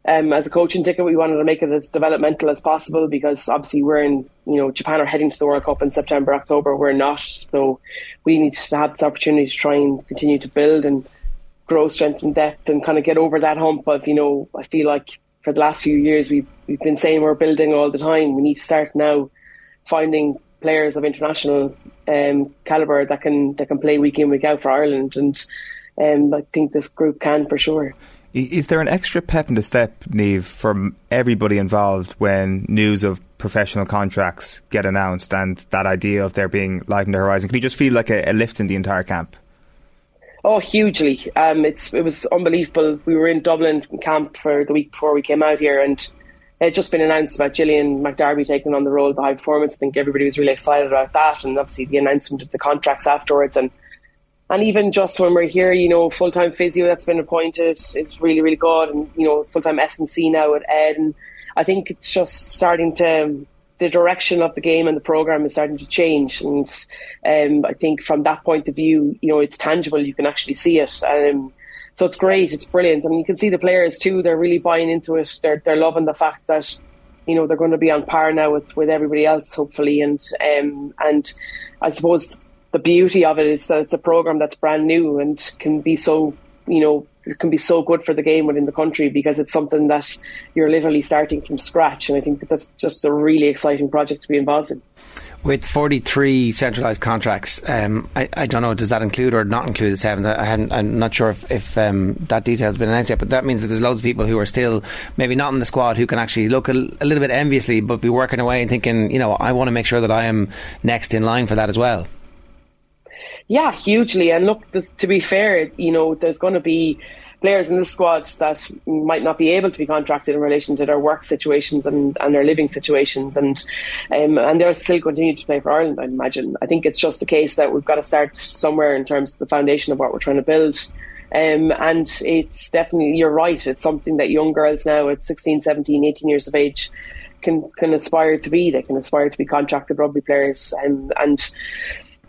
G: um, as a coaching ticket, we wanted to make it as developmental as possible because obviously we're in, you know, Japan are heading to the World Cup in September, October. We're not, so we need to have this opportunity to try and continue to build and grow strength and depth and kind of get over that hump of, you know, I feel like for the last few years we've we've been saying we're building all the time. We need to start now finding players of international um, caliber that can that can play week in week out for Ireland, and um, I think this group can for sure.
F: Is there an extra pep in the step, Niamh, from everybody involved when news of professional contracts get announced and that idea of there being light in the horizon? Can you just feel like a, a lift in the entire camp?
G: Oh, hugely! Um, it's it was unbelievable. We were in Dublin camp for the week before we came out here, and it had just been announced about Gillian McDarby taking on the role of the high performance. I think everybody was really excited about that, and obviously the announcement of the contracts afterwards, and and even just when we're here, you know, full time physio that's been appointed, it's really really good, and you know, full time S and C now at Ed, and I think it's just starting to the direction of the game and the program is starting to change. And um, I think from that point of view, you know, it's tangible. You can actually see it. Um, so it's great. It's brilliant. I mean, you can see the players too. They're really buying into it. They're they're loving the fact that you know they're going to be on par now with, with everybody else, hopefully. And um, and I suppose the beauty of it is that it's a program that's brand new and can be so you know it can be so good for the game within the country because it's something that you're literally starting from scratch. And I think that that's just a really exciting project to be involved in.
E: With 43 centralised contracts, um, I, I, don't know, does that include or not include the sevens? I, am not sure if, if um, that detail has been announced yet, but that means that there's loads of people who are still maybe not in the squad who can actually look a, a little bit enviously, but be working away and thinking, you know, I want to make sure that I am next in line for that as well.
G: Yeah, hugely. And look, to be fair, you know, there's going to be players in this squad that might not be able to be contracted in relation to their work situations and, and their living situations, and um, and they'll still continue to play for Ireland. I imagine. I think it's just a case that we've got to start somewhere in terms of the foundation of what we're trying to build. Um, and it's definitely, you're right, it's something that young girls now at 16, 17, 18 years of age can can aspire to be. They can aspire to be contracted rugby players, and and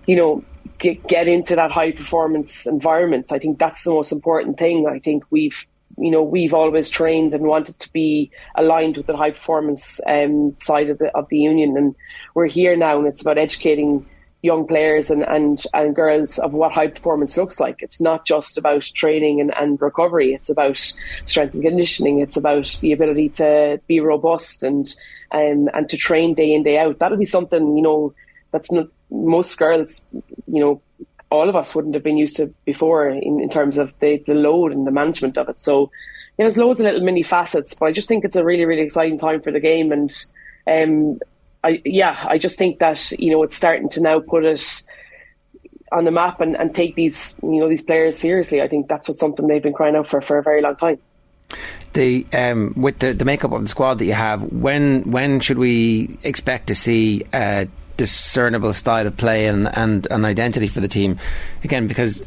G: you know get, get into that high performance environment. I think that's the most important thing. I think we've you know we've always trained and wanted to be aligned with the high performance um, side of the of the union, and we're here now, and it's about educating young players and, and, and girls of what high performance looks like. It's not just about training and, and recovery. It's about strength and conditioning. It's about the ability to be robust and um, and to train day in day out. That'll be something you know that's not most girls, you know, all of us wouldn't have been used to before in, in terms of the, the load and the management of it. So, you know, there's loads of little mini facets, but I just think it's a really, really exciting time for the game. And, um, I, yeah, I just think that, you know, it's starting to now put it on the map and, and take these, you know, these players seriously. I think that's what something they've been crying out for for a very long time.
E: The um, with the, the makeup of the squad that you have, when when should we expect to see uh, discernible style of play and, and an identity for the team. Again, because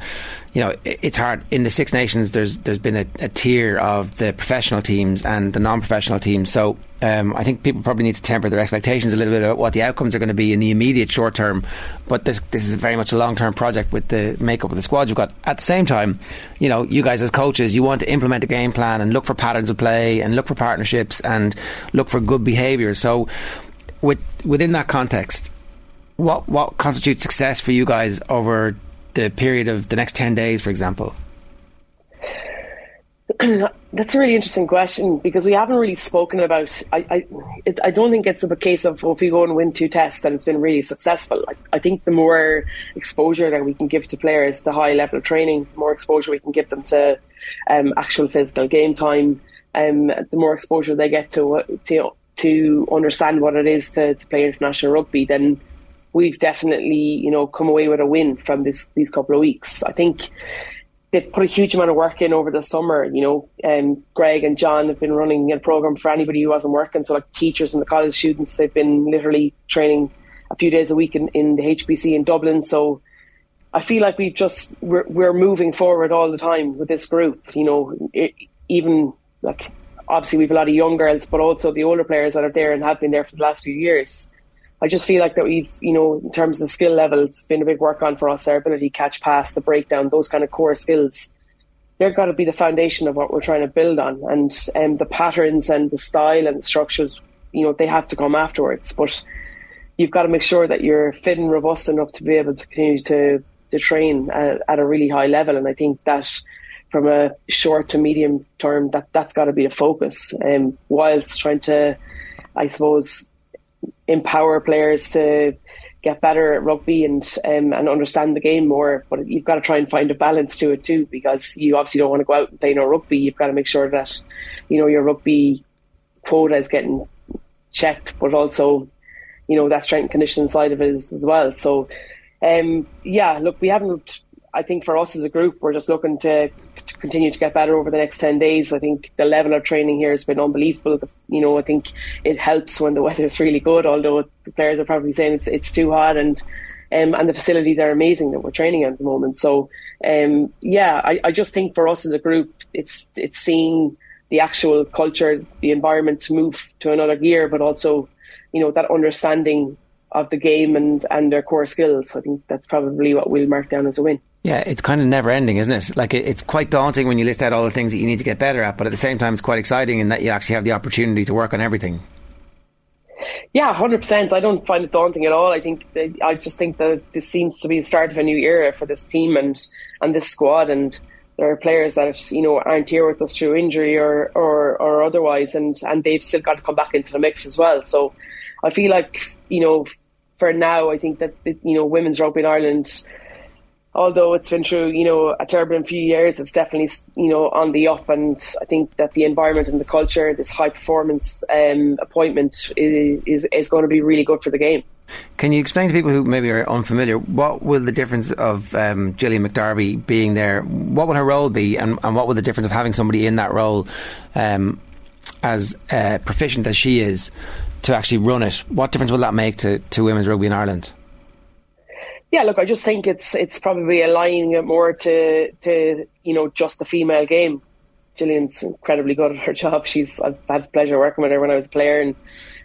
E: you know it's hard in the Six Nations. There's there's been a, a tier of the professional teams and the non-professional teams. So um, I think people probably need to temper their expectations a little bit about what the outcomes are going to be in the immediate short term. But this this is very much a long term project with the makeup of the squad you've got. At the same time, you know, you guys as coaches, you want to implement a game plan and look for patterns of play and look for partnerships and look for good behaviour. So with within that context, what what constitutes success for you guys over the period of the next ten days, for example?
G: That's a really interesting question because we haven't really spoken about. I I, it, I don't think it's a case of well, if we go and win two tests, then it's been really successful. I, I think the more exposure that we can give to players, the high level of training, the more exposure we can give them to um, actual physical game time, um, the more exposure they get to to to understand what it is to, to play international rugby, then we've definitely, you know, come away with a win from this these couple of weeks. I think they've put a huge amount of work in over the summer. You know, um, Greg and John have been running a program for anybody who wasn't working. So, like teachers and the college students, they've been literally training a few days a week in, in the HPC in Dublin. So, I feel like we've just we're, we're moving forward all the time with this group. You know, it, even like obviously we've a lot of young girls, but also the older players that are there and have been there for the last few years. I just feel like that we've, you know, in terms of the skill level, it's been a big work on for us. Our ability catch pass, the breakdown, those kind of core skills. They're got to be the foundation of what we're trying to build on, and um, the patterns and the style and the structures, you know, they have to come afterwards. But you've got to make sure that you're fit and robust enough to be able to continue to to train at, at a really high level. And I think that from a short to medium term, that that's got to be the focus. Um, whilst trying to, I suppose, empower players to get better at rugby and um, and understand the game more. But you've got to try and find a balance to it too, because you obviously don't want to go out and play no rugby. You've got to make sure that you know your rugby quota is getting checked, but also you know that strength conditioning side of it is, as well. So um, yeah, look, we haven't I think for us as a group, we're just looking to, continue to get better over the next 10 days. I think the level of training here has been unbelievable. You know, I think it helps when the weather is really good, although the players are probably saying it's, it's too hot and, um, and the facilities are amazing that we're training at the moment. So, um, yeah, I, I just think for us as a group, it's, it's seeing the actual culture, the environment to move to another gear, but also, you know, that understanding of the game and, and their core skills. I think that's probably what we'll mark down as a win.
E: Yeah, it's kind of never ending, isn't it? Like it's quite daunting when you list out all the things that you need to get better at, but at the same time, it's quite exciting in that you actually have the opportunity to work on everything.
G: Yeah, hundred percent. I don't find it daunting at all. I think I just think that this seems to be the start of a new era for this team and and this squad. And there are players that you know aren't here with us through injury or or, or otherwise, and and they've still got to come back into the mix as well. So I feel like you know for now, I think that you know women's rugby in Ireland although it's been through, you know, a turbulent few years, it's definitely, you know, on the up. And I think that the environment and the culture, this high performance um, appointment is, is, is going to be really good for the game.
E: Can you explain to people who maybe are unfamiliar what will the difference of um, Gillian McDarby being there? What will her role be, and, and what will the difference of having somebody in that role um, as uh, proficient as she is to actually run it? What difference will that make to, to women's rugby in Ireland?
G: Yeah, look, I just think it's it's probably aligning it more to to you know just the female game. Gillian's incredibly good at her job. She's I've had the pleasure working with her when I was a player, and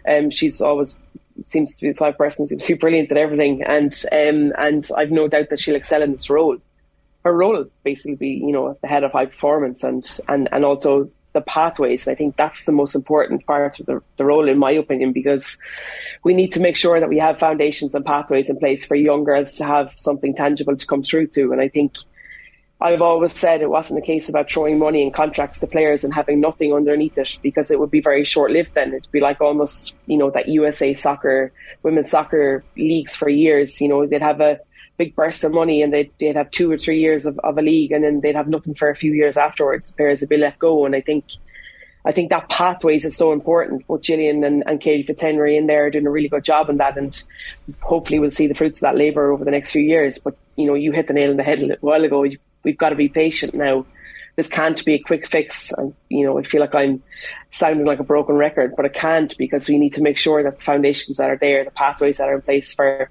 G: um, she's always seems to be the type of person seems to be brilliant at everything. And um, and I've no doubt that she'll excel in this role. Her role basically be you know the head of high performance and and and also the pathways. I think that's the most important part of the, the role, in my opinion, because we need to make sure that we have foundations and pathways in place for young girls to have something tangible to come through to. And I think I've always said it wasn't a case about throwing money and contracts to players and having nothing underneath it because it would be very short lived then. It'd be like almost, you know, that USA soccer, women's soccer leagues for years. You know, they'd have a big burst of money and they'd, they'd have two or three years of, of a league and then they'd have nothing for a few years afterwards. Players would be let go. And I think I think that pathways is so important. Both Gillian and, and Katie Fitzhenry in there are doing a really good job on that, and hopefully we'll see the fruits of that labour over the next few years. But you know, you hit the nail on the head a little while ago. We've got to be patient now. This can't be a quick fix. And, you know, I feel like I'm sounding like a broken record, but it can't because we need to make sure that the foundations that are there, the pathways that are in place for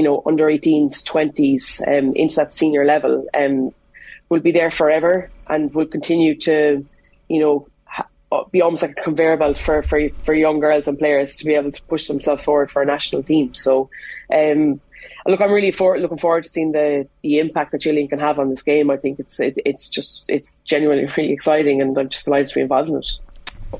G: you know, under 18s, 20s, um, into that senior level, um, will be there forever and will continue to, you know, ha- uh, be almost like a conveyor belt for, for, for young girls and players to be able to push themselves forward for a national team. So, um, look, I'm really for, looking forward to seeing the, the impact that Gillian can have on this game. I think it's it, it's just it's genuinely really exciting, and I'm just delighted to be involved in it.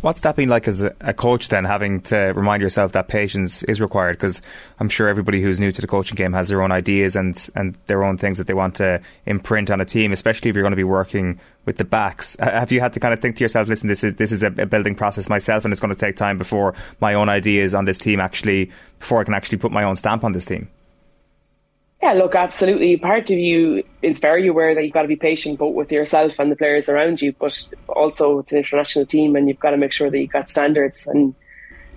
F: What's that been like as a, coach then, having to remind yourself that patience is required? Because I'm sure everybody who's new to the coaching game has their own ideas and, and their own things that they want to imprint on a team, especially if you're going to be working with the backs. Have you had to kind of think to yourself, listen, this is this is a building process myself, and it's going to take time before my own ideas on this team actually, before I can actually put my own stamp on this team?
G: Yeah, look, absolutely. Part of you is very aware that you've got to be patient both with yourself and the players around you, but also it's an international team and you've got to make sure that you've got standards and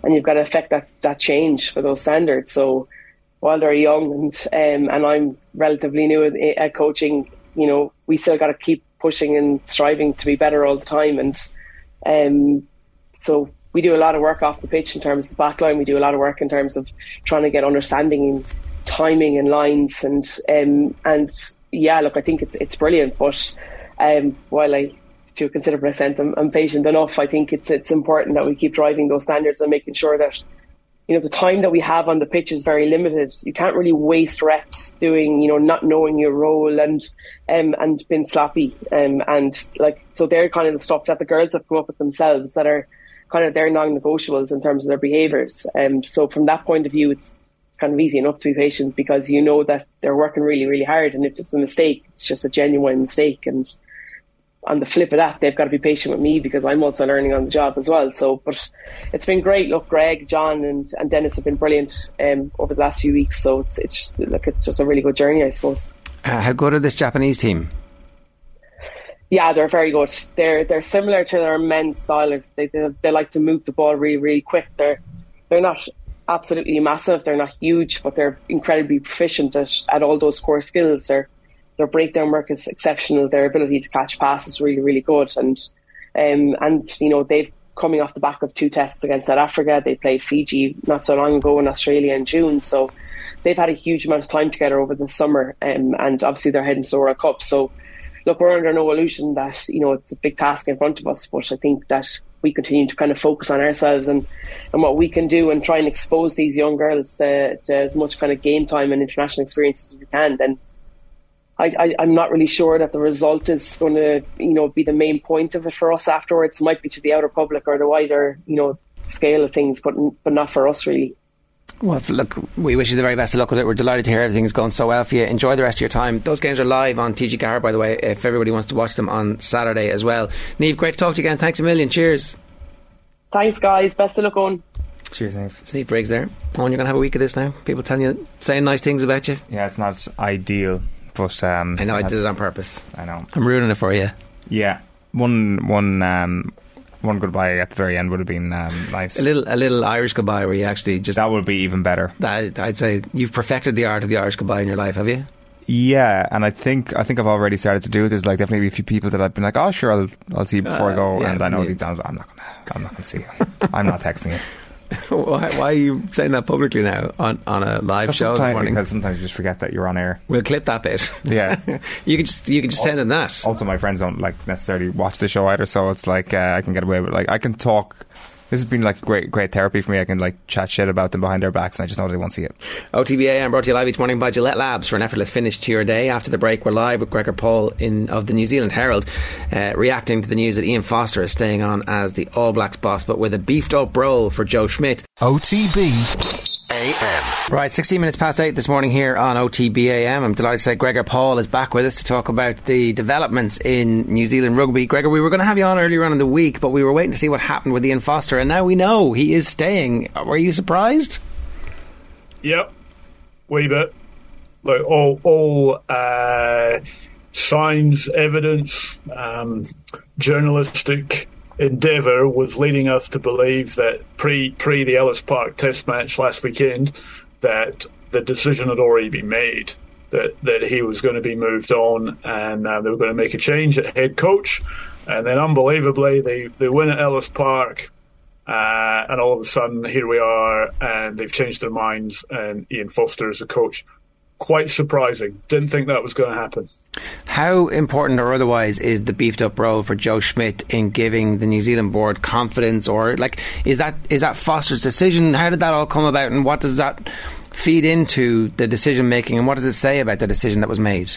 G: and you've got to affect that, that change for those standards. So while they're young, and um, and I'm relatively new at, at coaching. You know, we still got to keep pushing and striving to be better all the time, and um, so we do a lot of work off the pitch in terms of the backline. We do a lot of work in terms of trying to get understanding and timing and lines, and um, and yeah, look, I think it's it's brilliant. But um, while I to a considerable extent I'm, I'm patient enough, I think it's it's important that we keep driving those standards and making sure that you know the time that we have on the pitch is very limited. You can't really waste reps doing you know not knowing your role and um, and being sloppy um, and like so they're kind of the stuff that the girls have come up with themselves that are kind of their non-negotiables in terms of their behaviours. Um, so from that point of view, it's kind of easy enough to be patient because you know that they're working really really hard and if it's a mistake, it's just a genuine mistake and on the flip of that, they've got to be patient with me because I'm also learning on the job as well. So, but it's been great. Look, Greg, John, and, and Dennis have been brilliant um, over the last few weeks. So it's, it's just like it's just a really good journey, I suppose.
E: Uh, how good are this Japanese team?
G: Yeah, they're very good. They're they're similar to their men's style. They, they they like to move the ball really really quick. They're they're not absolutely massive. They're not huge, but they're incredibly proficient at, at all those core skills. They're their breakdown work is exceptional. Their ability to catch passes is really, really good. And um, and you know they've coming off the back of two tests against South Africa. They played Fiji not so long ago in Australia in June. So they've had a huge amount of time together over the summer. Um, and obviously they're heading to the World Cup. So look, we're under no illusion that you know it's a big task in front of us. But I think that we continue to kind of focus on ourselves and, and what we can do and try and expose these young girls to, to as much kind of game time and international experience as we can. Then I, am not really sure that the result is going to, you know, be the main point of it for us afterwards. It might be to the outer public or the wider, you know, scale of things, but but not for us really.
E: Well, look, we wish you the very best of luck with it. We're delighted to hear everything's going so well for you. Enjoy the rest of your time. Those games are live on TG Car, by the way, if everybody wants to watch them on Saturday as well. Niamh, great to talk to you again. Thanks a million. Cheers.
G: Thanks, guys. Best of luck on.
F: Cheers, Niamh.
E: Niamh Briggs there. Oh, you're going to have a week of this now. People telling you, saying nice things about you.
F: Yeah, it's not ideal but um,
E: I know I did it on purpose.
F: I know.
E: I'm ruining it for you.
F: Yeah, one one um, one goodbye at the very end would have been um, nice.
E: A little a little Irish goodbye where you actually just
F: that would be even better.
E: That, I'd say you've perfected the art of the Irish goodbye in your life, have you?
F: Yeah, and I think I think I've already started to do it. There's like definitely a few people that I've been like, oh sure, I'll I'll see you before uh, I go, yeah, and I know deep down I'm not gonna I'm not gonna see you. I'm not texting you.
E: why, why, are you saying that publicly now on, on a live show this morning?
F: Because sometimes you just forget that you're on air.
E: We'll clip that bit.
F: Yeah,
E: you can just you can just also, send them that.
F: Also, my friends don't like necessarily watch the show either, so it's like uh, I can get away with like I can talk this has been like great, great therapy for me. I can like chat shit about them behind their backs, and I just know they won't see it.
E: OTBA, I'm brought to you live each morning by Gillette Labs for an effortless finish to your day. After the break, we're live with Gregor Paul in of the New Zealand Herald, uh, reacting to the news that Ian Foster is staying on as the All Blacks boss, but with a beefed up role for Joe Schmidt.
C: OTB AM.
E: Right, 16 minutes past 8 this morning here on OTBAM. I'm delighted to say Gregor Paul is back with us to talk about the developments in New Zealand rugby. Gregor, we were going to have you on earlier on in the week, but we were waiting to see what happened with Ian Foster, and now we know he is staying. Were you surprised?
H: Yep, wee bit. Like all, all uh, signs, evidence, um, journalistic endeavour was leading us to believe that pre pre the Ellis Park Test match last weekend, that the decision had already been made that that he was going to be moved on and uh, they were going to make a change at head coach, and then unbelievably they they win at Ellis Park. Uh, and all of a sudden, here we are, and they've changed their minds, and Ian Foster is the coach. Quite surprising. Didn't think that was going to happen.
E: How important or otherwise is the beefed up role for Joe Schmidt in giving the New Zealand board confidence or like is that is that Foster's decision? How did that all come about and what does that feed into the decision making and what does it say about the decision that was made?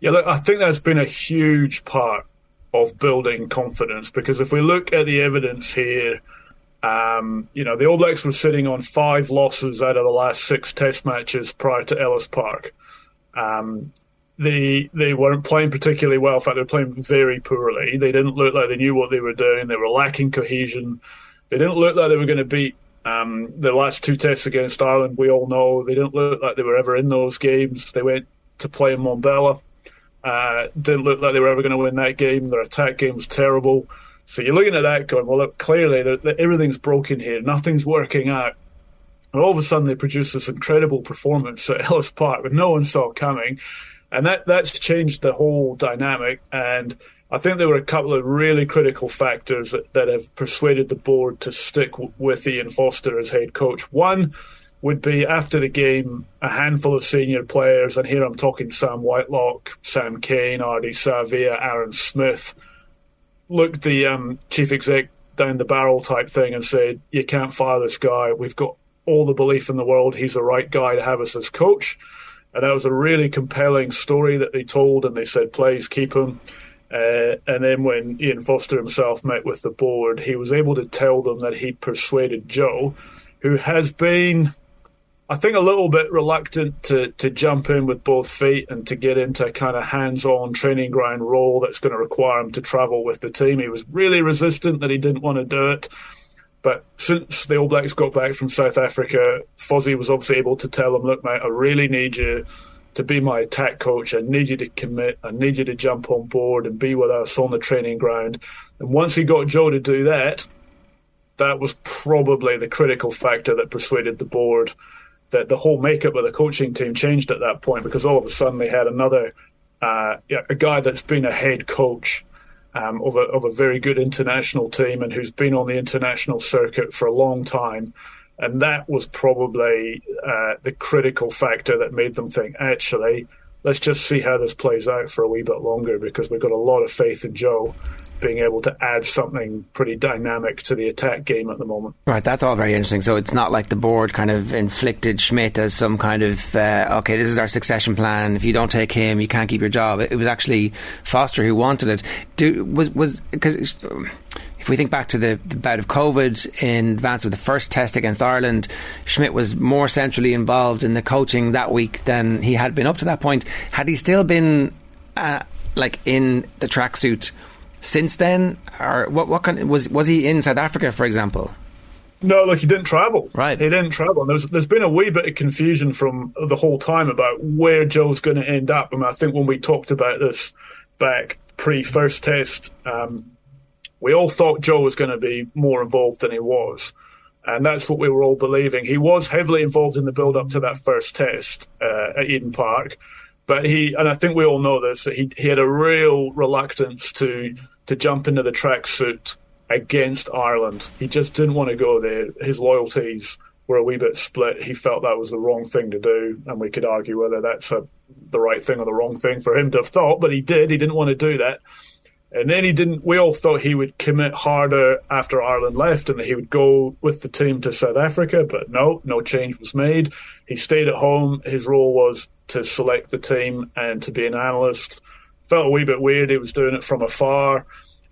H: Yeah, look, I think that's been a huge part of building confidence because if we look at the evidence here, um, you know, the All Blacks were sitting on five losses out of the last six Test matches prior to Ellis Park. Um, they they weren't playing particularly well. In fact, they were playing very poorly. They didn't look like they knew what they were doing. They were lacking cohesion. They didn't look like they were going to beat um, the last two tests against Ireland. We all know they didn't look like they were ever in those games. They went to play in Mbombela. Uh, didn't look like they were ever going to win that game. Their attack game was terrible. So you're looking at that going, well, look, clearly everything's broken here. Nothing's working out. And all of a sudden, they produce this incredible performance at Ellis Park that no one saw coming. And that, that's changed the whole dynamic. And I think there were a couple of really critical factors that, that have persuaded the board to stick with Ian Foster as head coach. One would be after the game, a handful of senior players, and here I'm talking Sam Whitelock, Sam Cane, Ardie Savea, Aaron Smith, looked the um, chief exec down the barrel type thing and said, You can't fire this guy. We've got all the belief in the world. He's the right guy to have us as coach. And that was a really compelling story that they told, and they said, Please keep him. Uh, and then when Ian Foster himself met with the board, he was able to tell them that he'd persuaded Joe, who has been, I think, a little bit reluctant to, to jump in with both feet and to get into a kind of hands on training ground role that's going to require him to travel with the team. He was really resistant that he didn't want to do it. But since the All Blacks got back from South Africa, Fozzie was obviously able to tell them, look, mate, I really need you to be my attack coach. I need you to commit. I need you to jump on board and be with us on the training ground. And once he got Joe to do that, that was probably the critical factor that persuaded the board that the whole makeup of the coaching team changed at that point because all of a sudden they had another uh, a guy that's been a head coach um, of, a, of a very good international team and who's been on the international circuit for a long time. And that was probably uh, the critical factor that made them think, actually, let's just see how this plays out for a wee bit longer because we've got a lot of faith in Joe being able to add something pretty dynamic to the attack game at the moment.
E: Right, that's all very interesting. So it's not like the board kind of inflicted Schmidt as some kind of uh, okay, this is our succession plan. If you don't take him, you can't keep your job. It was actually Foster who wanted it. Do, was was because if we think back to the, the, bout of COVID in advance of the first test against Ireland, Schmidt was more centrally involved in the coaching that week than he had been up to that point. Had he still been uh, like in the tracksuit since then, or what? What kind was was he in South Africa, for example?
H: No, look, he didn't travel.
E: Right,
H: he didn't travel. And there's there's been a wee bit of confusion from the whole time about where Joe's going to end up. I mean, I think when we talked about this back pre first test. Um, we all thought Joe was going to be more involved than he was. And that's what we were all believing. He was heavily involved in the build up to that first test uh, at Eden Park. But he, and I think we all know this, that he, he had a real reluctance to, to jump into the tracksuit against Ireland. He just didn't want to go there. His loyalties were a wee bit split. He felt that was the wrong thing to do. And we could argue whether that's a, the right thing or the wrong thing for him to have thought, but he did. He didn't want to do that. And then he didn't. We all thought he would commit harder after Ireland left, and that he would go with the team to South Africa. But no, no change was made. He stayed at home. His role was to select the team and to be an analyst. Felt a wee bit weird. He was doing it from afar.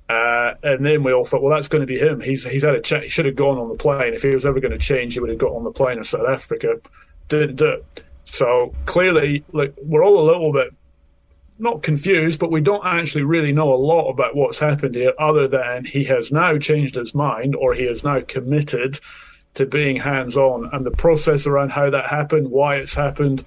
H: Uh, and then we all thought, well, that's going to be him. He's he's had a ch- he should have gone on the plane. If he was ever going to change, he would have got on the plane in South Africa. Didn't do it. So clearly, like we're all a little bit not confused, but we don't actually really know a lot about what's happened here, other than he has now changed his mind or he has now committed to being hands on. And the process around how that happened, why it's happened,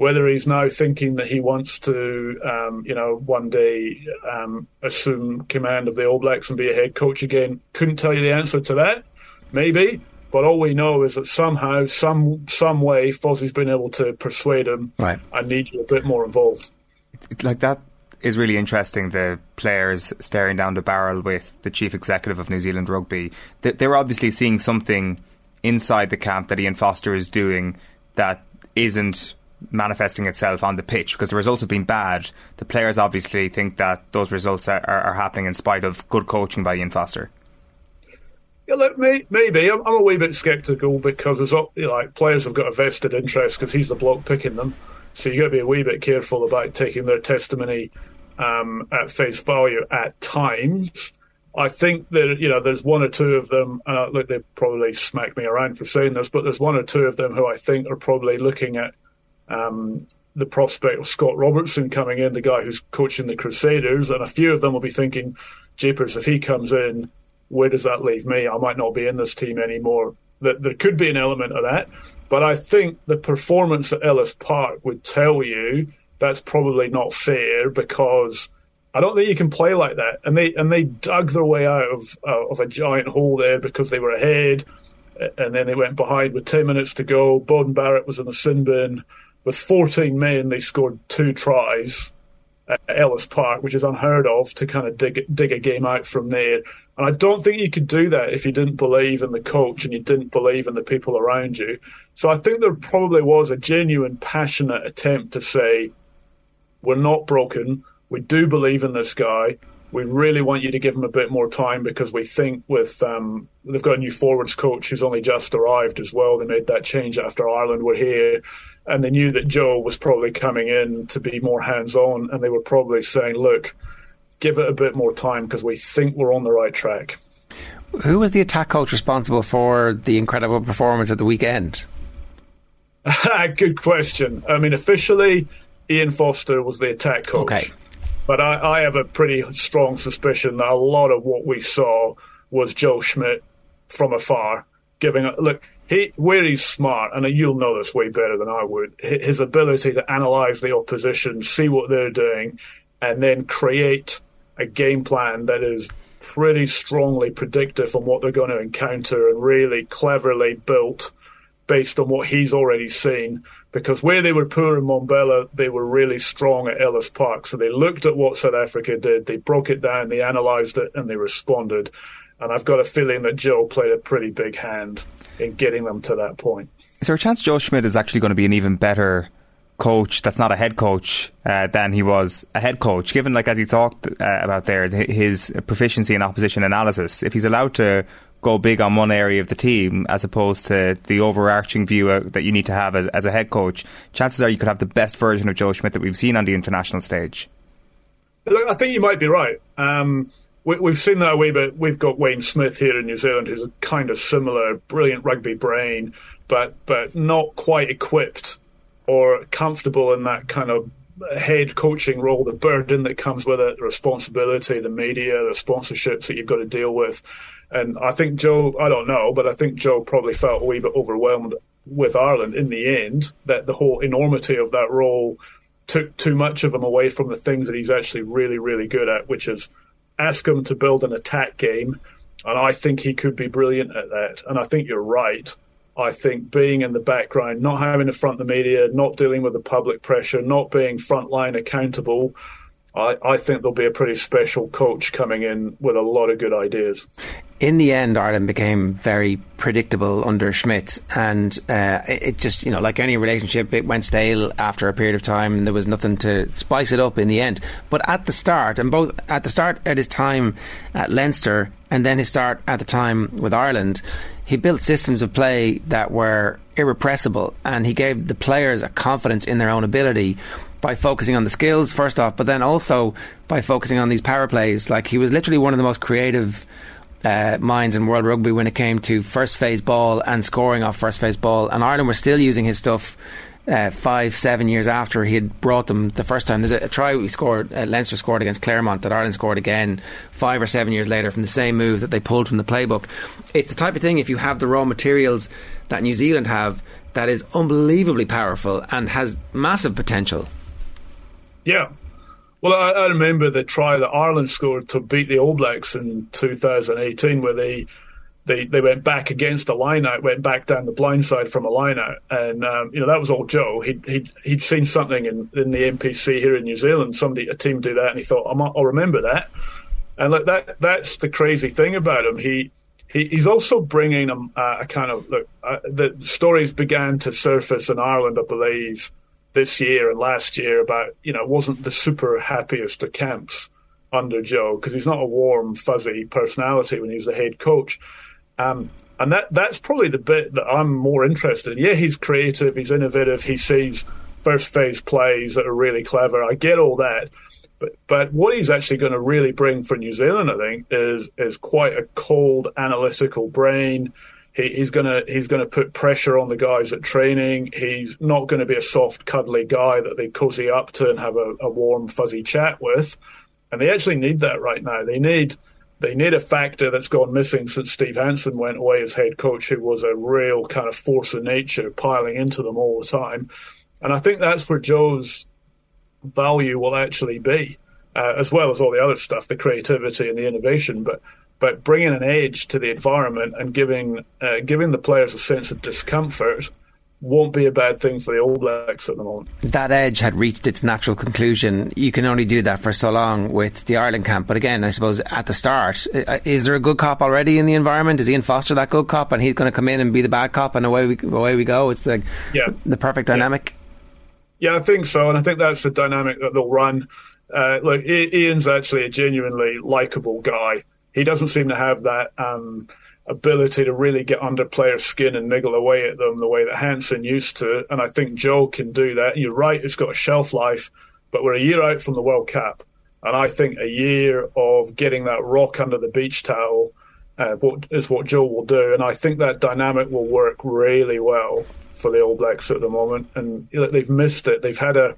H: whether he's now thinking that he wants to, um, you know, one day um, assume command of the All Blacks and be a head coach again, couldn't tell you the answer to that. Maybe. But all we know is that somehow, some some way, Fozzie's been able to persuade him.
E: Right.
H: I need you a bit more involved
F: like that is really interesting. The players staring down the barrel with the chief executive of New Zealand Rugby. They, they're obviously seeing something inside the camp that Ian Foster is doing that isn't manifesting itself on the pitch because the results have been bad. The players obviously think that those results are, are, are happening in spite of good coaching by Ian Foster.
H: Yeah, look, maybe I'm, I'm a wee bit sceptical because there's you know, like players have got a vested interest because he's the bloke picking them. So you got to be a wee bit careful about taking their testimony um, at face value at times. I think that you know there's one or two of them. Uh, look, they probably smack me around for saying this, but there's one or two of them who I think are probably looking at um, the prospect of Scott Robertson coming in, the guy who's coaching the Crusaders, and a few of them will be thinking, "Japers, if he comes in, where does that leave me? I might not be in this team anymore." That there could be an element of that. But I think the performance at Ellis Park would tell you that's probably not fair because I don't think you can play like that. And they and they dug their way out of uh, of a giant hole there because they were ahead. and then they went behind with 10 minutes to go. Beauden Barrett was in the sin bin. With 14 men, they scored two tries at Ellis Park, which is unheard of to kind of dig, dig a game out from there. And I don't think you could do that if you didn't believe in the coach and you didn't believe in the people around you. So I think there probably was a genuine, passionate attempt to say, we're not broken. We do believe in this guy. We really want you to give them a bit more time because we think with um, they've got a new forwards coach who's only just arrived as well. They made that change after Ireland were here, and they knew that Joe was probably coming in to be more hands on, and they were probably saying, "Look, give it a bit more time because we think we're on the right track."
E: Who was the attack coach responsible for the incredible performance at the weekend?
H: Good question. I mean, officially, Ian Foster was the attack coach.
E: Okay.
H: But I, I have a pretty strong suspicion that a lot of what we saw was Joe Schmidt from afar giving a look. He, where he's smart, and you'll know this way better than I would, his ability to analyze the opposition, see what they're doing, and then create a game plan that is pretty strongly predictive on what they're going to encounter and really cleverly built based on what he's already seen because where they were poor in Mbombela, they were really strong at Ellis Park. So they looked at what South Africa did, they broke it down, they analysed it, and they responded. And I've got a feeling that Joe played a pretty big hand in getting them to that point.
F: Is there a chance Joe Schmidt is actually going to be an even better coach that's not a head coach uh, than he was a head coach, given, like, as you talked uh, about there, his proficiency in opposition analysis? If he's allowed to go big on one area of the team as opposed to the overarching view uh, that you need to have as, as a head coach, chances are you could have the best version of Joe Schmidt that we've seen on the international stage.
H: Look, I think you might be right. Um, we, have seen that a wee bit. We've got Wayne Smith here in New Zealand, who's a kind of similar, brilliant rugby brain, but but not quite equipped or comfortable in that kind of head coaching role, the burden that comes with it, the responsibility, the media, the sponsorships that you've got to deal with. And I think Joe, I don't know, but I think Joe probably felt a wee bit overwhelmed with Ireland in the end, that the whole enormity of that role took too much of him away from the things that he's actually really, really good at, which is ask him to build an attack game. And I think he could be brilliant at that. And I think you're right. I think being in the background, not having to front the media, not dealing with the public pressure, not being frontline accountable, I, I think there'll be a pretty special coach coming in with a lot of good ideas
E: in the end, Ireland became very predictable under Schmidt, and uh, it just, you know, like any relationship, it went stale after a period of time, and there was nothing to spice it up in the end. But at the start, and both at the start at his time at Leinster, and then his start at the time with Ireland, he built systems of play that were irrepressible, and he gave the players a confidence in their own ability by focusing on the skills first off, but then also by focusing on these power plays. Like he was literally one of the most creative uh, minds in world rugby when it came to first phase ball and scoring off first phase ball. And Ireland were still using his stuff uh, five, seven years after he had brought them the first time. There's a, a try we scored, uh, Leinster scored against Clermont that Ireland scored again five or seven years later from the same move that they pulled from the playbook. It's the type of thing, if you have the raw materials that New Zealand have, that is unbelievably powerful and has massive potential.
H: Yeah, well, I, I, remember the try that Ireland scored to beat the All Blacks in 2018, where they they, they went back against a line out, went back down the blind side from a line out, and um, you know that was all Joe. He'd he'd, he'd seen something in, in the NPC here in New Zealand, somebody a team do that, and he thought, I'll remember that. And like that, that's the crazy thing about him. He he, he's also bringing a, a kind of look. Uh, the stories began to surface in Ireland, I believe, this year and last year about, you know, wasn't the super happiest of camps under Joe because he's not a warm, fuzzy personality when he's the head coach. Um, and that that's probably the bit that I'm more interested in. Yeah, he's creative, he's innovative, he sees first phase plays that are really clever. I get all that. But but what he's actually going to really bring for New Zealand, I think, is is quite a cold, analytical brain he's gonna he's gonna put pressure on the guys at training. He's not going to be a soft, cuddly guy that they cozy up to and have a, a warm, fuzzy chat with. And they actually need that right now. They need they need a factor that's gone missing since Steve Hansen went away as head coach, who was a real kind of force of nature piling into them all the time. And I think that's where Joe's value will actually be, uh, as well as all the other stuff, the creativity and the innovation. But but bringing an edge to the environment and giving uh, giving the players a sense of discomfort won't be a bad thing for the All Blacks at the moment.
E: That edge had reached its natural conclusion. You can only do that for so long with the Ireland camp. But again, I suppose at the start, uh, is there a good cop already in the environment? Is Ian Foster that good cop, and he's going to come in and be the bad cop, and away we away we go? It's like
H: yeah.
E: the perfect dynamic.
H: Yeah. yeah, I think so, and I think that's the dynamic that they'll run. Uh, look, Ian's actually a genuinely likable guy. He doesn't seem to have that. Um, ability to really get under players' skin and niggle away at them the way that Hansen used to. And I think Joe can do that. You're right, it's got a shelf life, but we're a year out from the World Cup. And I think a year of getting that rock under the beach towel uh, is what Joe will do. And I think that dynamic will work really well for the All Blacks at the moment. And they've missed it. They've had a,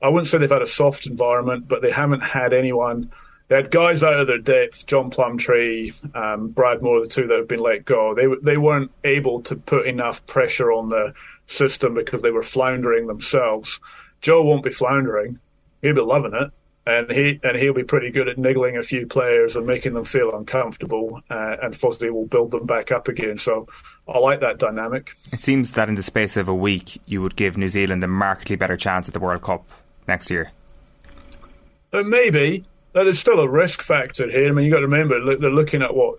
H: I wouldn't say they've had a soft environment, but they haven't had anyone they had guys out of their depth, John Plumtree, um, Brad Mooar, the two that have been let go. They they weren't able to put enough pressure on the system because they were floundering themselves. Joe won't be floundering; he'll be loving it, and he and he'll be pretty good at niggling a few players and making them feel uncomfortable. Uh, and Fozzie will build them back up again. So I like that dynamic.
F: It seems that in the space of a week, you would give New Zealand a markedly better chance at the World Cup next year.
H: Uh, maybe, there's still a risk factor here. I mean, you got to remember they're looking at what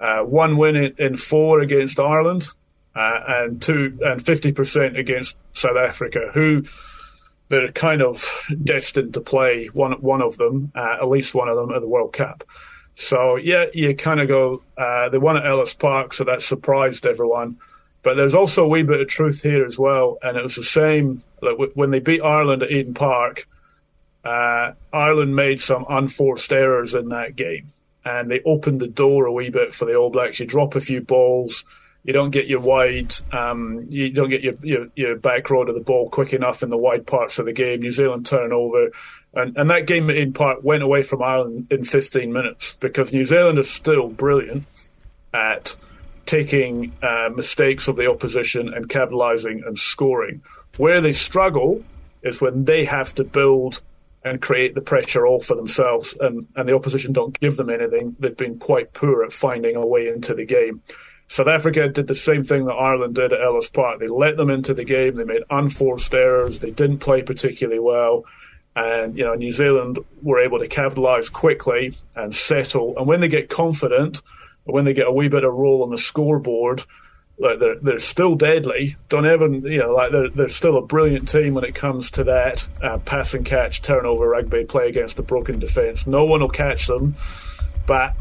H: uh, one win in, in, four against Ireland uh, and two and fifty percent against South Africa, who they're kind of destined to play one one of them, uh, at least one of them at the World Cup. So yeah, you kind of go. Uh, they won at Ellis Park, so that surprised everyone. But there's also a wee bit of truth here as well, and it was the same like, when they beat Ireland at Eden Park uh, Ireland made some unforced errors in that game, and they opened the door a wee bit for the All Blacks. You drop a few balls, you don't get your wide, um, you don't get your, your, your back row to the ball quick enough in the wide parts of the game. New Zealand turn over, and and that game in part went away from Ireland in 15 minutes because New Zealand is still brilliant at taking uh, mistakes of the opposition and capitalising and scoring. Where they struggle is when they have to build and create the pressure all for themselves, and, and the opposition don't give them anything. They've been quite poor at finding a way into the game. South Africa did the same thing that Ireland did at Ellis Park. They let them into the game. They made unforced errors. They didn't play particularly well. And, you know, New Zealand were able to capitalise quickly and settle. And when they get confident, when they get a wee bit of roll on the scoreboard, like they're they're still deadly. Don't you know like they're they're still a brilliant team when it comes to that uh, pass and catch turnover rugby play against a broken defence. No one will catch them, but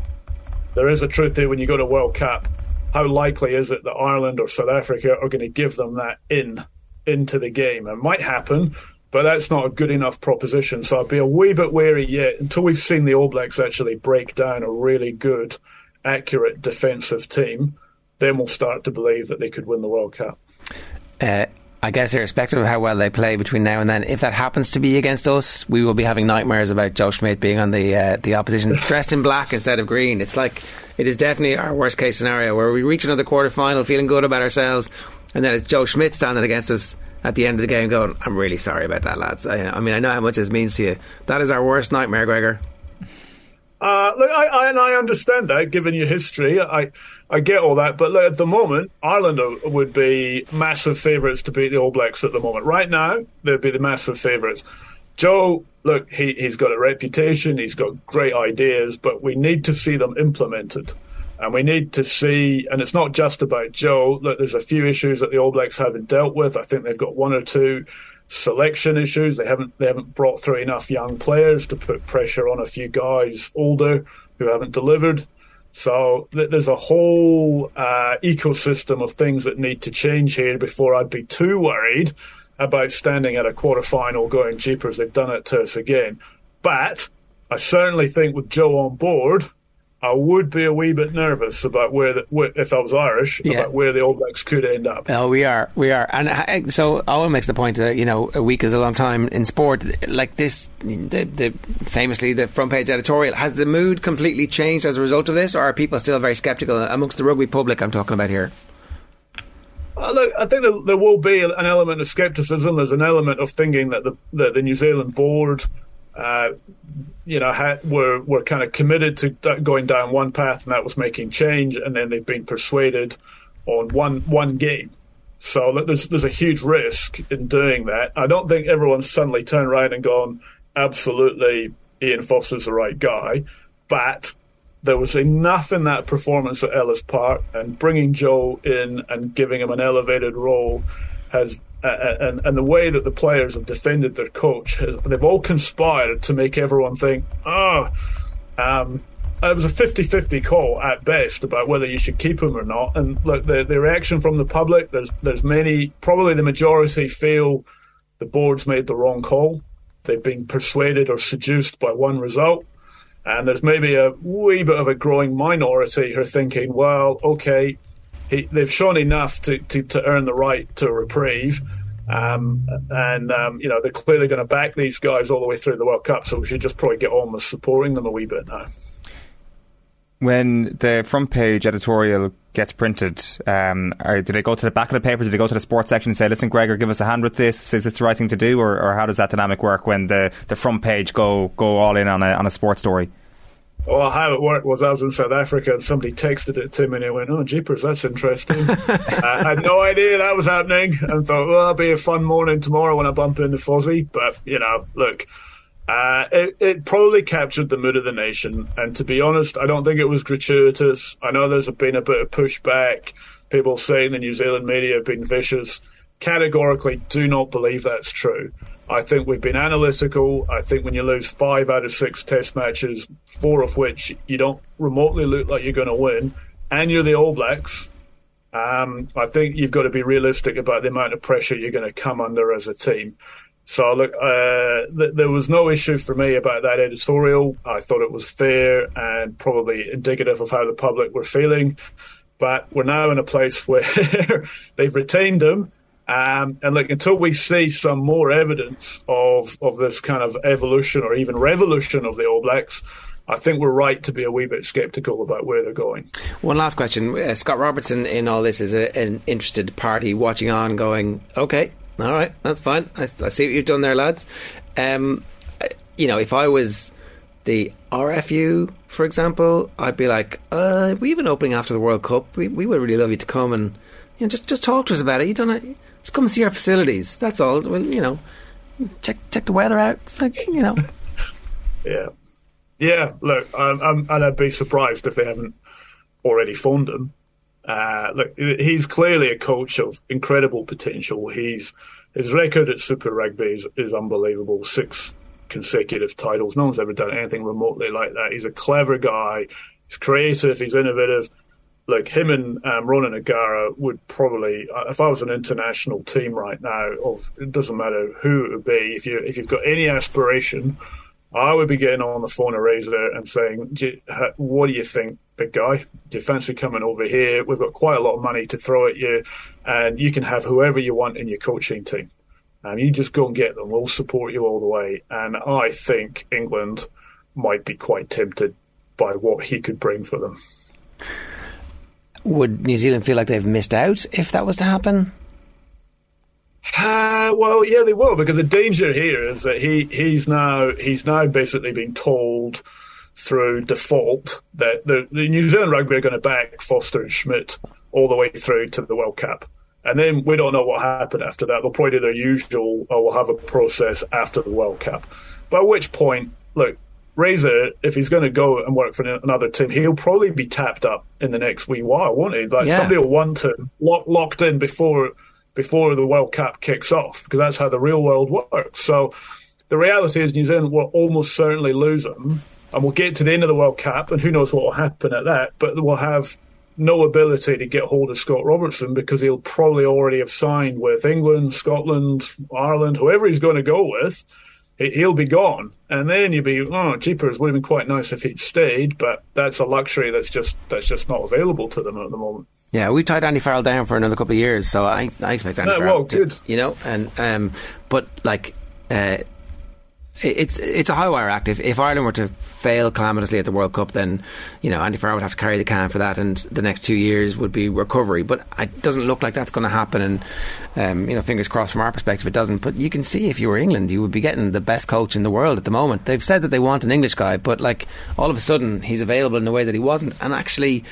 H: there is a truth there when you go to World Cup. How likely is it that Ireland or South Africa are going to give them that in into the game? It might happen, but that's not a good enough proposition. So I'd be a wee bit wary yet until we've seen the All Blacks actually break down a really good, accurate defensive team then we'll start to believe that they could win the World Cup.
E: Uh, I guess, irrespective of how well they play between now and then, if that happens to be against us, we will be having nightmares about Joe Schmidt being on the uh, the opposition dressed in black instead of green. It's like it is definitely our worst case scenario where we reach another quarter final feeling good about ourselves, and then it's Joe Schmidt standing against us at the end of the game, going, "I'm really sorry about that, lads. I, I mean, I know how much this means to you. That is our worst nightmare, Gregor."
H: Uh, look, I, I, and I understand that, given your history. I I get all that, but at the moment, Ireland would be massive favourites to beat the All Blacks at the moment. Right now, they'd be the massive favourites. Joe, look, he, he's got a reputation, he's got great ideas, but we need to see them implemented. And we need to see, and it's not just about Joe, look, there's a few issues that the All Blacks haven't dealt with. I think they've got one or two selection issues. They haven't they haven't brought through enough young players to put pressure on a few guys older who haven't delivered. So th- there's a whole uh, ecosystem of things that need to change here before I'd be too worried about standing at a quarter final going, as they've done it to us again. But I certainly think with Joe on board, I would be a wee bit nervous about where, the, where if I was Irish, yeah. about where the All Blacks could end up.
E: Oh, we are, we are, and uh, so Owen makes the point that you know a week is a long time in sport. Like this, the, the famously the front page editorial has the mood completely changed as a result of this, or are people still very sceptical amongst the rugby public? I'm talking about here.
H: Uh, look, I think there, there will be an element of scepticism. There's an element of thinking that the, that the New Zealand board uh, you know, had, were were kind of committed to going down one path, and that was making change, and then they've been persuaded on one one game. So there's there's a huge risk in doing that. I don't think everyone's suddenly turned around and gone, absolutely, Ian Foster's the right guy, but there was enough in that performance at Ellis Park, and bringing Joe in and giving him an elevated role has uh, uh, and, and the way that the players have defended their coach, has, they've all conspired to make everyone think, oh, um, it was a 50-50 call at best about whether you should keep him or not. And look, the, the reaction from the public, there's there's many, probably the majority feel the board's made the wrong call. They've been persuaded or seduced by one result. And there's maybe a wee bit of a growing minority who are thinking, well, okay, he, they've shown enough to, to, to, earn the right to a reprieve. Um, and, um, you know, they're clearly going to back these guys all the way through the World Cup, so we should just probably get on with supporting them a wee bit now.
F: When the front page editorial gets printed, um, or did they go to the back of the paper? Did they go to the sports section and say, "Listen, Gregor, give us a hand with this. Is this the right thing to do?" Or, or how does that dynamic work when the, the front page go go all in on a on a sports story?
H: Well, how it worked was I was in South Africa and somebody texted it to me and I went, oh, jeepers, that's interesting. I had no idea that was happening and thought, well, that'll be a fun morning tomorrow when I bump into Fozzy. But, you know, look, uh, it, it, probably captured the mood of the nation. And to be honest, I don't think it was gratuitous. I know there's been a bit of pushback. People saying the New Zealand media have been vicious. Categorically, do not believe that's true. I think we've been analytical. I think when you lose five out of six test matches, four of which you don't remotely look like you're going to win, and you're the All Blacks, um, I think you've got to be realistic about the amount of pressure you're going to come under as a team. So look, uh, th- there was no issue for me about that editorial. I thought it was fair and probably indicative of how the public were feeling. But we're now in a place where they've retained him um, and look, until we see some more evidence of, of this kind of evolution or even revolution of the All Blacks, I think we're right to be a wee bit sceptical about where they're going.
E: One last question. Uh, Scott Robertson in all this is a, an interested party watching on going, okay, all right, that's fine. I, I see what you've done there, lads. Um, you know, if I was the RFU, for example, I'd be like, uh, we have an opening after the World Cup. We, we would really love you to come and you know, just, just talk to us about it. You don't just come and see our facilities. That's all. Well, you know, check check the weather out. It's like you know.
H: yeah, yeah. Look, I'm, I'm, and I'd be surprised if they haven't already phoned him. Uh, look, he's clearly a coach of incredible potential. He's his record at Super Rugby is, is unbelievable. Six consecutive titles. No one's ever done anything remotely like that. He's a clever guy. He's creative. He's innovative like him and um, Ronan O'Gara would probably, uh, if I was an international team right now, of it doesn't matter who it would be, if you if you've got any aspiration, I would be getting on the phone to Razor and saying, "What do you think, big guy? Do you fancy coming over here? We've got quite a lot of money to throw at you, and you can have whoever you want in your coaching team. And you just go and get them. We'll support you all the way." And I think England might be quite tempted by what he could bring for them.
E: Would New Zealand feel like they've missed out if that was to happen?
H: Uh, well, yeah, they will because the danger here is that he he's now he's now basically been told through default that the, the New Zealand rugby are going to back Foster and Schmidt all the way through to the World Cup. And then we don't know what happened after that. They'll probably do their usual, or we'll have a process after the World Cup. But at which point, look, Razor, if he's going to go and work for another team, he'll probably be tapped up in the next wee while, won't he? Like yeah. somebody will want him lock, locked in before before the World Cup kicks off, because that's how the real world works. So the reality is, New Zealand will almost certainly lose him, and we'll get to the end of the World Cup, and who knows what will happen at that. But we'll have no ability to get hold of Scott Robertson because he'll probably already have signed with England, Scotland, Ireland, whoever he's going to go with he'll be gone. And then you'd be, oh, jeepers, would have been quite nice if he'd stayed, but that's a luxury that's just that's just not available to them at the moment.
E: Yeah, we tied Andy Farrell down for another couple of years, so I, I expect Andy
H: yeah,
E: Farrell
H: well,
E: to,
H: good.
E: you know, and um, but like, uh, it's it's a high wire act. If, if Ireland were to fail calamitously at the World Cup, then you know Andy Farrell would have to carry the can for that, and the next two years would be recovery. But it doesn't look like that's going to happen, and um, you know, fingers crossed from our perspective, it doesn't. But you can see if you were England, you would be getting the best coach in the world at the moment. They've said that they want an English guy, but like all of a sudden he's available in a way that he wasn't, and actually,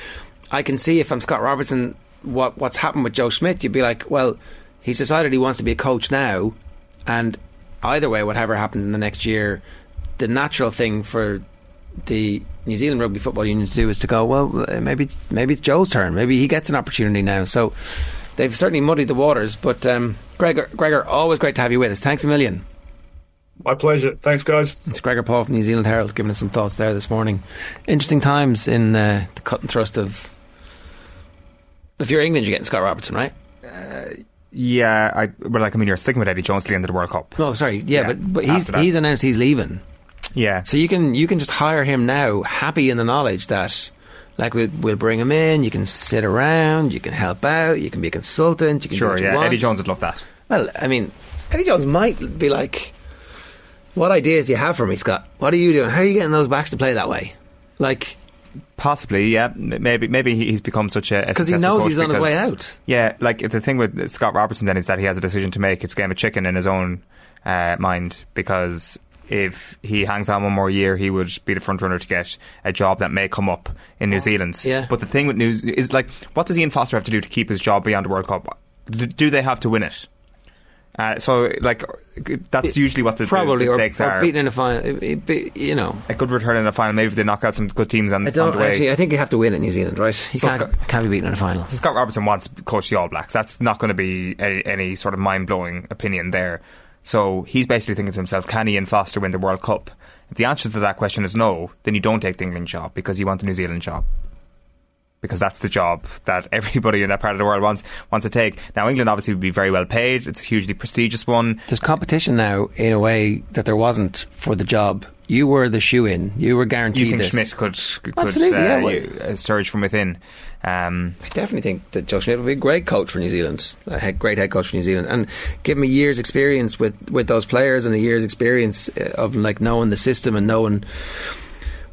E: I can see if I'm Scott Robertson, what what's happened with Joe Schmidt, you'd be like, well, he's decided he wants to be a coach now, and either way, whatever happens in the next year, the natural thing for the New Zealand Rugby Football Union to do is to go, well, maybe it's, maybe it's Joe's turn. Maybe he gets an opportunity now. So they've certainly muddied the waters. But um, Gregor, Gregor, always great to have you with us. Thanks a million.
H: My pleasure. Thanks, guys.
E: It's Gregor Paul from the New Zealand Herald giving us some thoughts there this morning. Interesting times in uh, the cut and thrust of. If you're England, you're getting Scott Robertson, right?
F: Uh, yeah, I well, like I mean, you're sticking with Eddie Jones to the end of the World Cup.
E: Oh, sorry, yeah, yeah but but he's he's announced he's leaving.
F: Yeah,
E: so you can you can just hire him now, happy in the knowledge that. Like we, we'll bring him in. You can sit around. You can help out. You can be a consultant. You can
F: sure, yeah.
E: Want.
F: Eddie Jones would love that.
E: Well, I mean, Eddie Jones might be like, "What ideas do you have for me, Scott? What are you doing? How are you getting those backs to play that way?" Like,
F: Possibly, yeah. Maybe, maybe he's become such a
E: because he knows he's on his way out.
F: Yeah, like the thing with Scott Robertson then is that he has a decision to make. It's game of chicken in his own uh, mind because if he hangs on one more year, he would be the front runner to get a job that may come up in New Zealand.
E: Yeah.
F: But the thing with news is like, what does Ian Foster have to do to keep his job beyond the World Cup? Do they have to win it? Uh, so, like, that's usually what the,
E: Probably,
F: the, the stakes
E: or, or
F: are.
E: beating in a final, you know.
F: A good return in a final. Maybe if they knock out some good teams on,
E: I don't,
F: on the way.
E: Actually, I think you have to win in New Zealand, right? He so can't, Scott, can't be beaten in a final.
F: So Scott Robertson wants to coach the All Blacks. That's not going to be a, any sort of mind blowing opinion there. So he's basically thinking to himself, can he Ian Foster win the World Cup? If the answer to that question is no, then you don't take the England job because you want the New Zealand job because that's the job that everybody in that part of the world wants wants to take. Now, England obviously would be very well paid. It's a hugely prestigious one.
E: There's competition now in a way that there wasn't for the job. You were the shoe in. You were guaranteed.
F: You think
E: this.
F: Schmidt could could
E: Absolutely,
F: uh,
E: yeah,
F: uh, surge from within? Um,
E: I definitely think that Joe Schmidt would be a great coach for New Zealand, a great head coach for New Zealand, and give him a year's experience with, with those players and a year's experience uh, of like knowing the system and knowing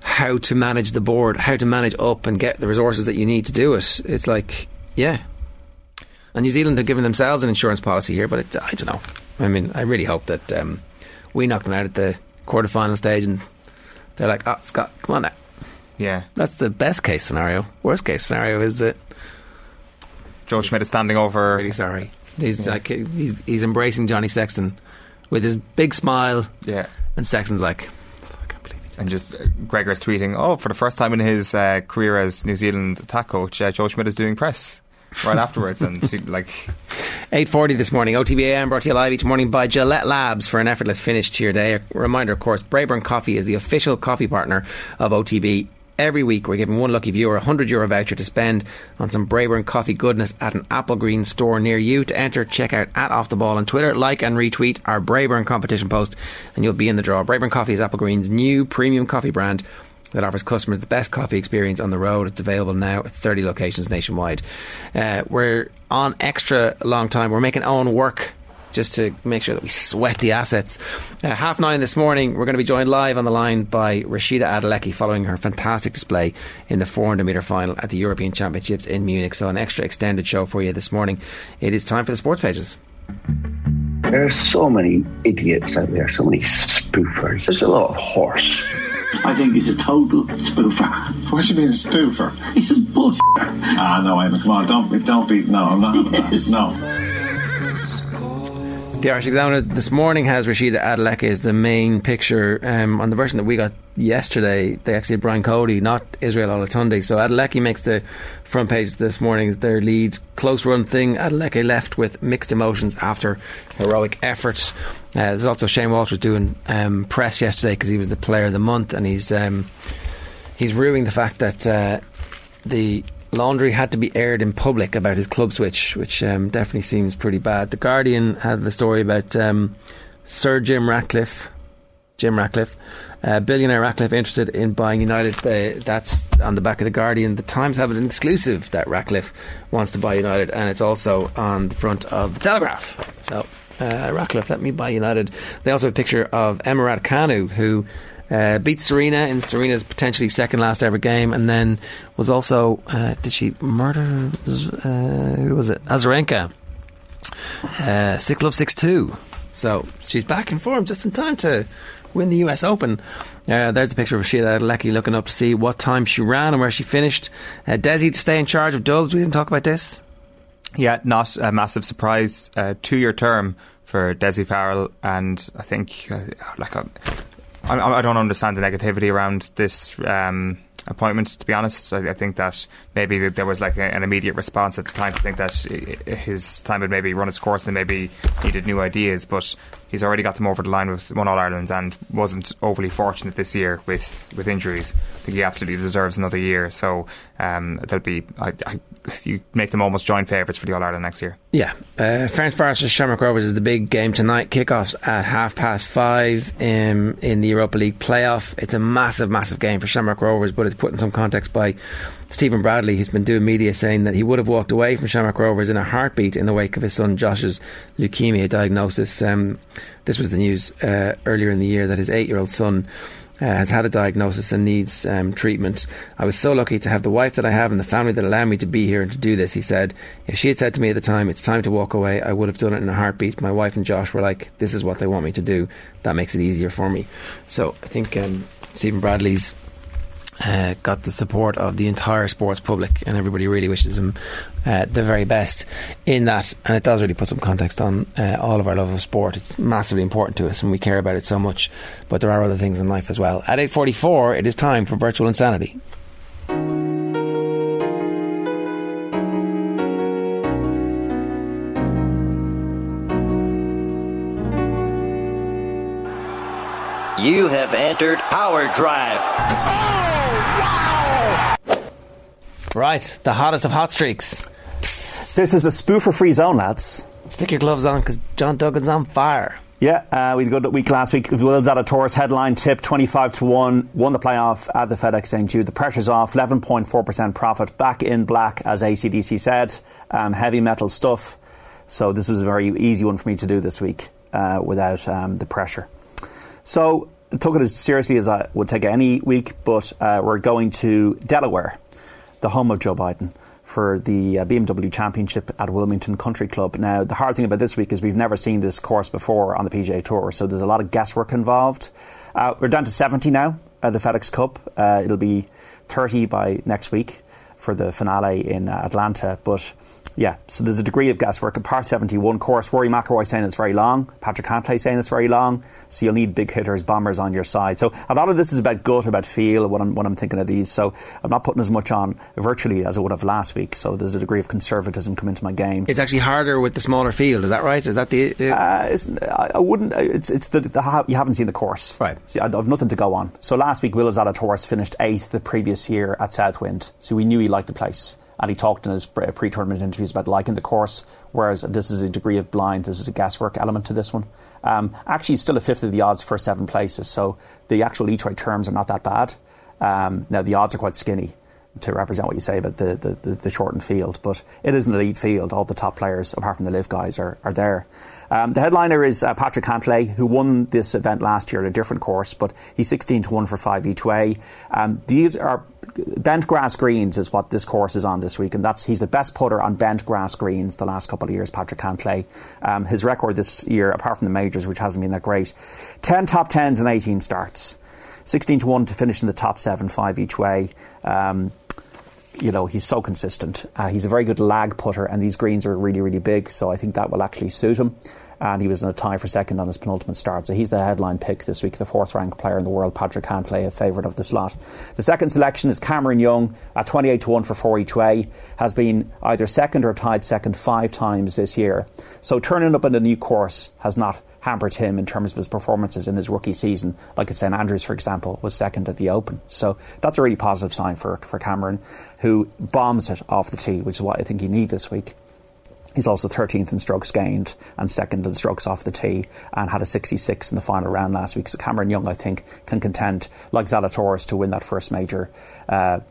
E: how to manage the board, how to manage up and get the resources that you need to do it. It's like, yeah. And New Zealand have given themselves an insurance policy here, but it, I don't know. I mean, I really hope that um, we knock them out at the quarter final stage and they're like, oh, Scott, come on now.
F: Yeah.
E: That's the best case scenario. Worst case scenario is that
F: Joe Schmidt is standing over.
E: Really sorry. He's yeah. like he's, he's embracing Johnny Sexton with his big smile.
F: Yeah.
E: And Sexton's like,
F: and just uh, Gregor's tweeting, oh, for the first time in his uh, career as New Zealand attack coach, uh, Joe Schmidt is doing press right afterwards, and like
E: eight forty this morning. OTBAM brought to you live each morning by Gillette Labs for an effortless finish to your day. A reminder, of course, Braeburn Coffee is the official coffee partner of OTB. Every week, we're giving one lucky viewer a hundred euro voucher to spend on some Braeburn coffee goodness at an Applegreen store near you. To enter, check out at Off the Ball on Twitter, like and retweet our Braeburn competition post, and you'll be in the draw. Braeburn Coffee is Applegreen's new premium coffee brand that offers customers the best coffee experience on the road. It's available now at 30 locations nationwide. Uh, we're on extra long time. We're making Owen work just to make sure that we sweat the assets. Uh, half nine this morning, we're going to be joined live on the line by Rhasidat Adeleke following her fantastic display in the 400 metre final at the European Championships in Munich. So, an extra extended show for you this morning. It is time for the sports pages.
I: There are so many idiots out there, so many spoofers. There's a lot of horse.
J: I think he's a total spoofer.
K: What do you mean a spoofer?
J: He's a bullshit.
K: Ah, no, Eamon, come on, don't, don't be, no, I'm not, yes. no.
E: The Irish Examiner this morning has Rhasidat Adeleke as the main picture. Um, on the version that we got yesterday, they actually had Brian Cody, not Israel Olatunde. So Adeleke makes the front page this morning. Their lead close run thing. Adeleke left with mixed emotions after heroic efforts. Uh, there's also Shane Walters doing um, press yesterday because he was the player of the month, and he's um, he's ruining the fact that uh, the laundry had to be aired in public about his club switch, which um, definitely seems pretty bad. The Guardian had the story about um, Sir Jim Ratcliffe, Jim Ratcliffe, uh, billionaire Ratcliffe interested in buying United. Uh, that's on the back of the Guardian. The Times have an exclusive that Ratcliffe wants to buy United, and it's also on the front of the Telegraph. So uh, Ratcliffe, let me buy United. They also have a picture of Emirat Raducanu, who uh, beat Serena in Serena's potentially second last ever game, and then was also uh, did she murder? Uh, who was it? Azarenka. Uh, six love six two. So she's back in form just in time to win the US Open. Uh, there's a picture of Sheila Lecky looking up to see what time she ran and where she finished. Uh, Dessie to stay in charge of Dubs. We didn't talk about this.
F: Yeah, not a massive surprise. Uh, two year term for Dessie Farrell, and I think uh, like a, I, I don't understand the negativity around this. Um, appointment. To be honest, I, I think that maybe there was like a, an immediate response at the time to think that his time had maybe run its course and maybe needed new ideas. But he's already got them over the line with one All Ireland and wasn't overly fortunate this year with, with injuries. I think he absolutely deserves another year. So um, there'll be I, I, you make them almost joint favourites for the All Ireland next year.
E: Yeah, uh, Ferencváros Shamrock Rovers is the big game tonight. Kickoffs at half past five um, in the Europa League playoff. It's a massive, massive game for Shamrock Rovers, but it's put in some context by Stephen Bradley, who's been doing media, saying that he would have walked away from Shamrock Rovers in a heartbeat in the wake of his son Josh's leukemia diagnosis. Um, this was the news uh, earlier in the year that his eight-year-old son. Uh, has had a diagnosis and needs um, treatment. I was so lucky to have the wife that I have and the family that allow me to be here and to do this. He said, if she had said to me at the time, it's time to walk away, I would have done it in a heartbeat. My wife and Josh were like, this is what they want me to do. That makes it easier for me. So I think um, Stephen Bradley's uh, got the support of the entire sports public, and everybody really wishes him uh, the very best in that. And it does really put some context on uh, all of our love of sport. It's massively important to us, and we care about it so much. But there are other things in life as well. At eight forty-four, it is time for virtual insanity.
L: You have entered Power Drive.
E: Right, the hottest of hot streaks.
M: This is a spoofer free zone, lads.
E: Stick your gloves on because John Duggan's on fire.
M: Yeah, uh, we had a good week last week. Will Zalatoris headline tip 25 to 1, won the playoff at the FedEx St. Jude. The pressure's off, 11.4% profit, back in black, as ACDC said. Um, heavy metal stuff. So this was a very easy one for me to do this week uh, without um, the pressure. So took it as seriously as I would take any week, but uh, we're going to Delaware the home of Joe Biden, for the uh, BMW Championship at Wilmington Country Club. Now, the hard thing about this week is we've never seen this course before on the PGA Tour, so there's a lot of guesswork involved. Uh, we're down to 70 now at the FedEx Cup. Uh, it'll be 30 by next week for the finale in uh, Atlanta, but yeah, so there's a degree of guesswork. A par 71 course, Rory McIlroy saying it's very long, Patrick Cantlay saying it's very long, so you'll need big hitters, bombers on your side. So a lot of this is about gut, about feel, when I'm, when I'm thinking of these. So I'm not putting as much on virtually as I would have last week. So there's a degree of conservatism come into my game.
E: It's actually harder with the smaller field, is that right? Is that the.
M: the uh, I wouldn't. It's, it's the, the, you haven't seen the course.
E: Right.
M: See, I have nothing to go on. So last week, Will Zalatoris finished eighth the previous year at Southwind. So we knew he liked the place and he talked in his pre-tournament interviews about liking the course. Whereas this is a degree of blind, this is a guesswork element to this one. Um, actually, still a fifth of the odds for seven places, so the actual each way terms are not that bad. Um, now the odds are quite skinny to represent what you say about the, the, the, the, shortened field, but it is an elite field. All the top players, apart from the live guys, are, are there. Um, the headliner is uh, Patrick Cantlay, who won this event last year at a different course, but he's 16 to 1 for 5 each way. Um, these are bent grass greens is what this course is on this week, and that's he's the best putter on bent grass greens the last couple of years. Patrick Cantlay, um, his record this year, apart from the majors, which hasn't been that great, ten top tens and eighteen starts, sixteen to one to finish in the top seven, five each way. Um, you know, he's so consistent. Uh, he's a very good lag putter, and these greens are really, really big, so I think that will actually suit him and he was in a tie for second on his penultimate start. So he's the headline pick this week, the fourth ranked player in the world, Patrick Cantlay, a favourite of the slot. The second selection is Cameron Young at 28 to 1 for 4 each way, has been either second or tied second five times this year. So turning up in a new course has not hampered him in terms of his performances in his rookie season. Like at St Andrews, for example, was second at the Open. So that's a really positive sign for, for Cameron, who bombs it off the tee, which is what I think he needs this week. He's also 13th in strokes gained and second in strokes off the tee and had a 66 in the final round last week. So Cameron Young, I think, can contend, like Zalatoris, to win that first major uh,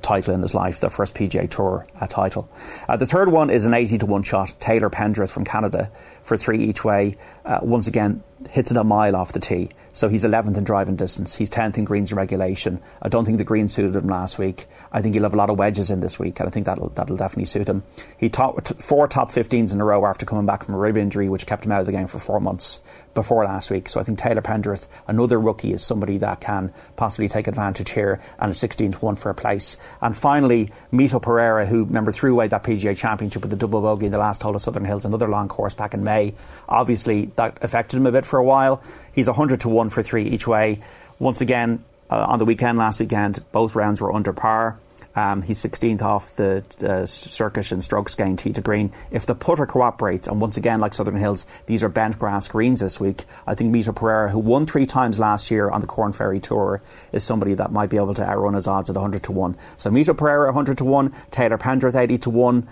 M: title in his life, their first PGA Tour uh, title. Uh, the third one is an 80 to 1 shot, Taylor Pendrith from Canada for three each way. Uh, once again, hits it a mile off the tee. So he's 11th in driving distance. He's 10th in greens regulation. I don't think the green suited him last week. I think he'll have a lot of wedges in this week, and I think that'll that'll definitely suit him. He topped four top 15s in a row after coming back from a rib injury, which kept him out of the game for four months before last week. So I think Taylor Pendrith, another rookie, is somebody that can possibly take advantage here, and a 16 to 1 for a place. And finally, Mito Pereira, who, remember, threw away that PGA Championship with the double bogey in the last hole of Southern Hills, another long course back in May. Obviously, that affected him a bit for a while. He's 100 to 1 for three each way. Once again, uh, on the weekend, last weekend, both rounds were under par. Um, he's 16th off the uh, circuit and strokes gained tee to green. If the putter cooperates, and once again, like Southern Hills, these are bent grass greens this week, I think Mito Pereira, who won three times last year on the Korn Ferry Tour, is somebody that might be able to outrun his odds at 100 to 1. So Mito Pereira, 100 to 1, Taylor Pendrith, 80 to 1.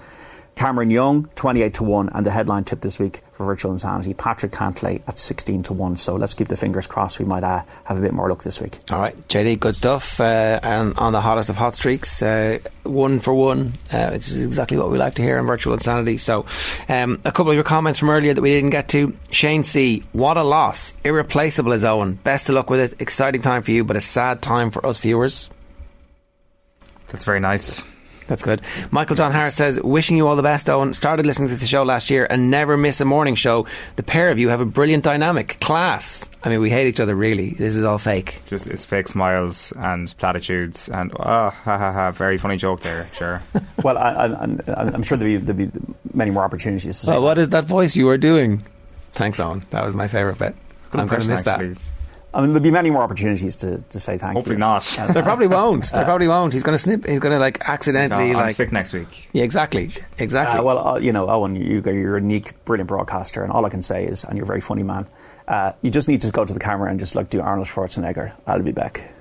M: Cameron Young, 28 to 1, and the headline tip this week for Virtual Insanity, Patrick Cantlay at 16 to 1. So let's keep the fingers crossed we might uh, have a bit more luck this week.
E: All right, JD, good stuff. Uh, and on the hottest of hot streaks, uh, one for one, uh, which is exactly what we like to hear in Virtual Insanity. So, um, a couple of your comments from earlier that we didn't get to. Shane C, what a loss. Irreplaceable is Owen. Best of luck with it. Exciting time for you, but a sad time for us viewers.
F: That's very nice.
E: That's good. Michael John Harris says, wishing you all the best, Owen. Started listening to the show last year and never miss a morning show. The pair of you have a brilliant dynamic. Class. I mean, we hate each other, really. This is all fake.
F: Just it's fake smiles and platitudes and oh, ha ha ha. Very funny joke there. Sure.
M: well, I, am sure there'll be, there'll be, many more opportunities. To say
E: oh, what is that voice you were doing? Thanks, Owen. That was my favourite bit.
F: Good
E: I'm going to miss
F: actually.
E: that.
M: I mean, there'll be many more opportunities to, to say thank
F: Hopefully
M: you.
F: not.
E: There probably won't. There probably won't. He's going to snip. He's going to like accidentally
F: No, I'm
E: like.
F: sick next week.
E: Yeah, exactly. Exactly.
M: Uh, well, uh, you know, Owen, you, you're a unique, brilliant broadcaster, and all I can say is, and you're a very funny man. Uh, you just need to go to the camera and just like do Arnold Schwarzenegger. I'll be back.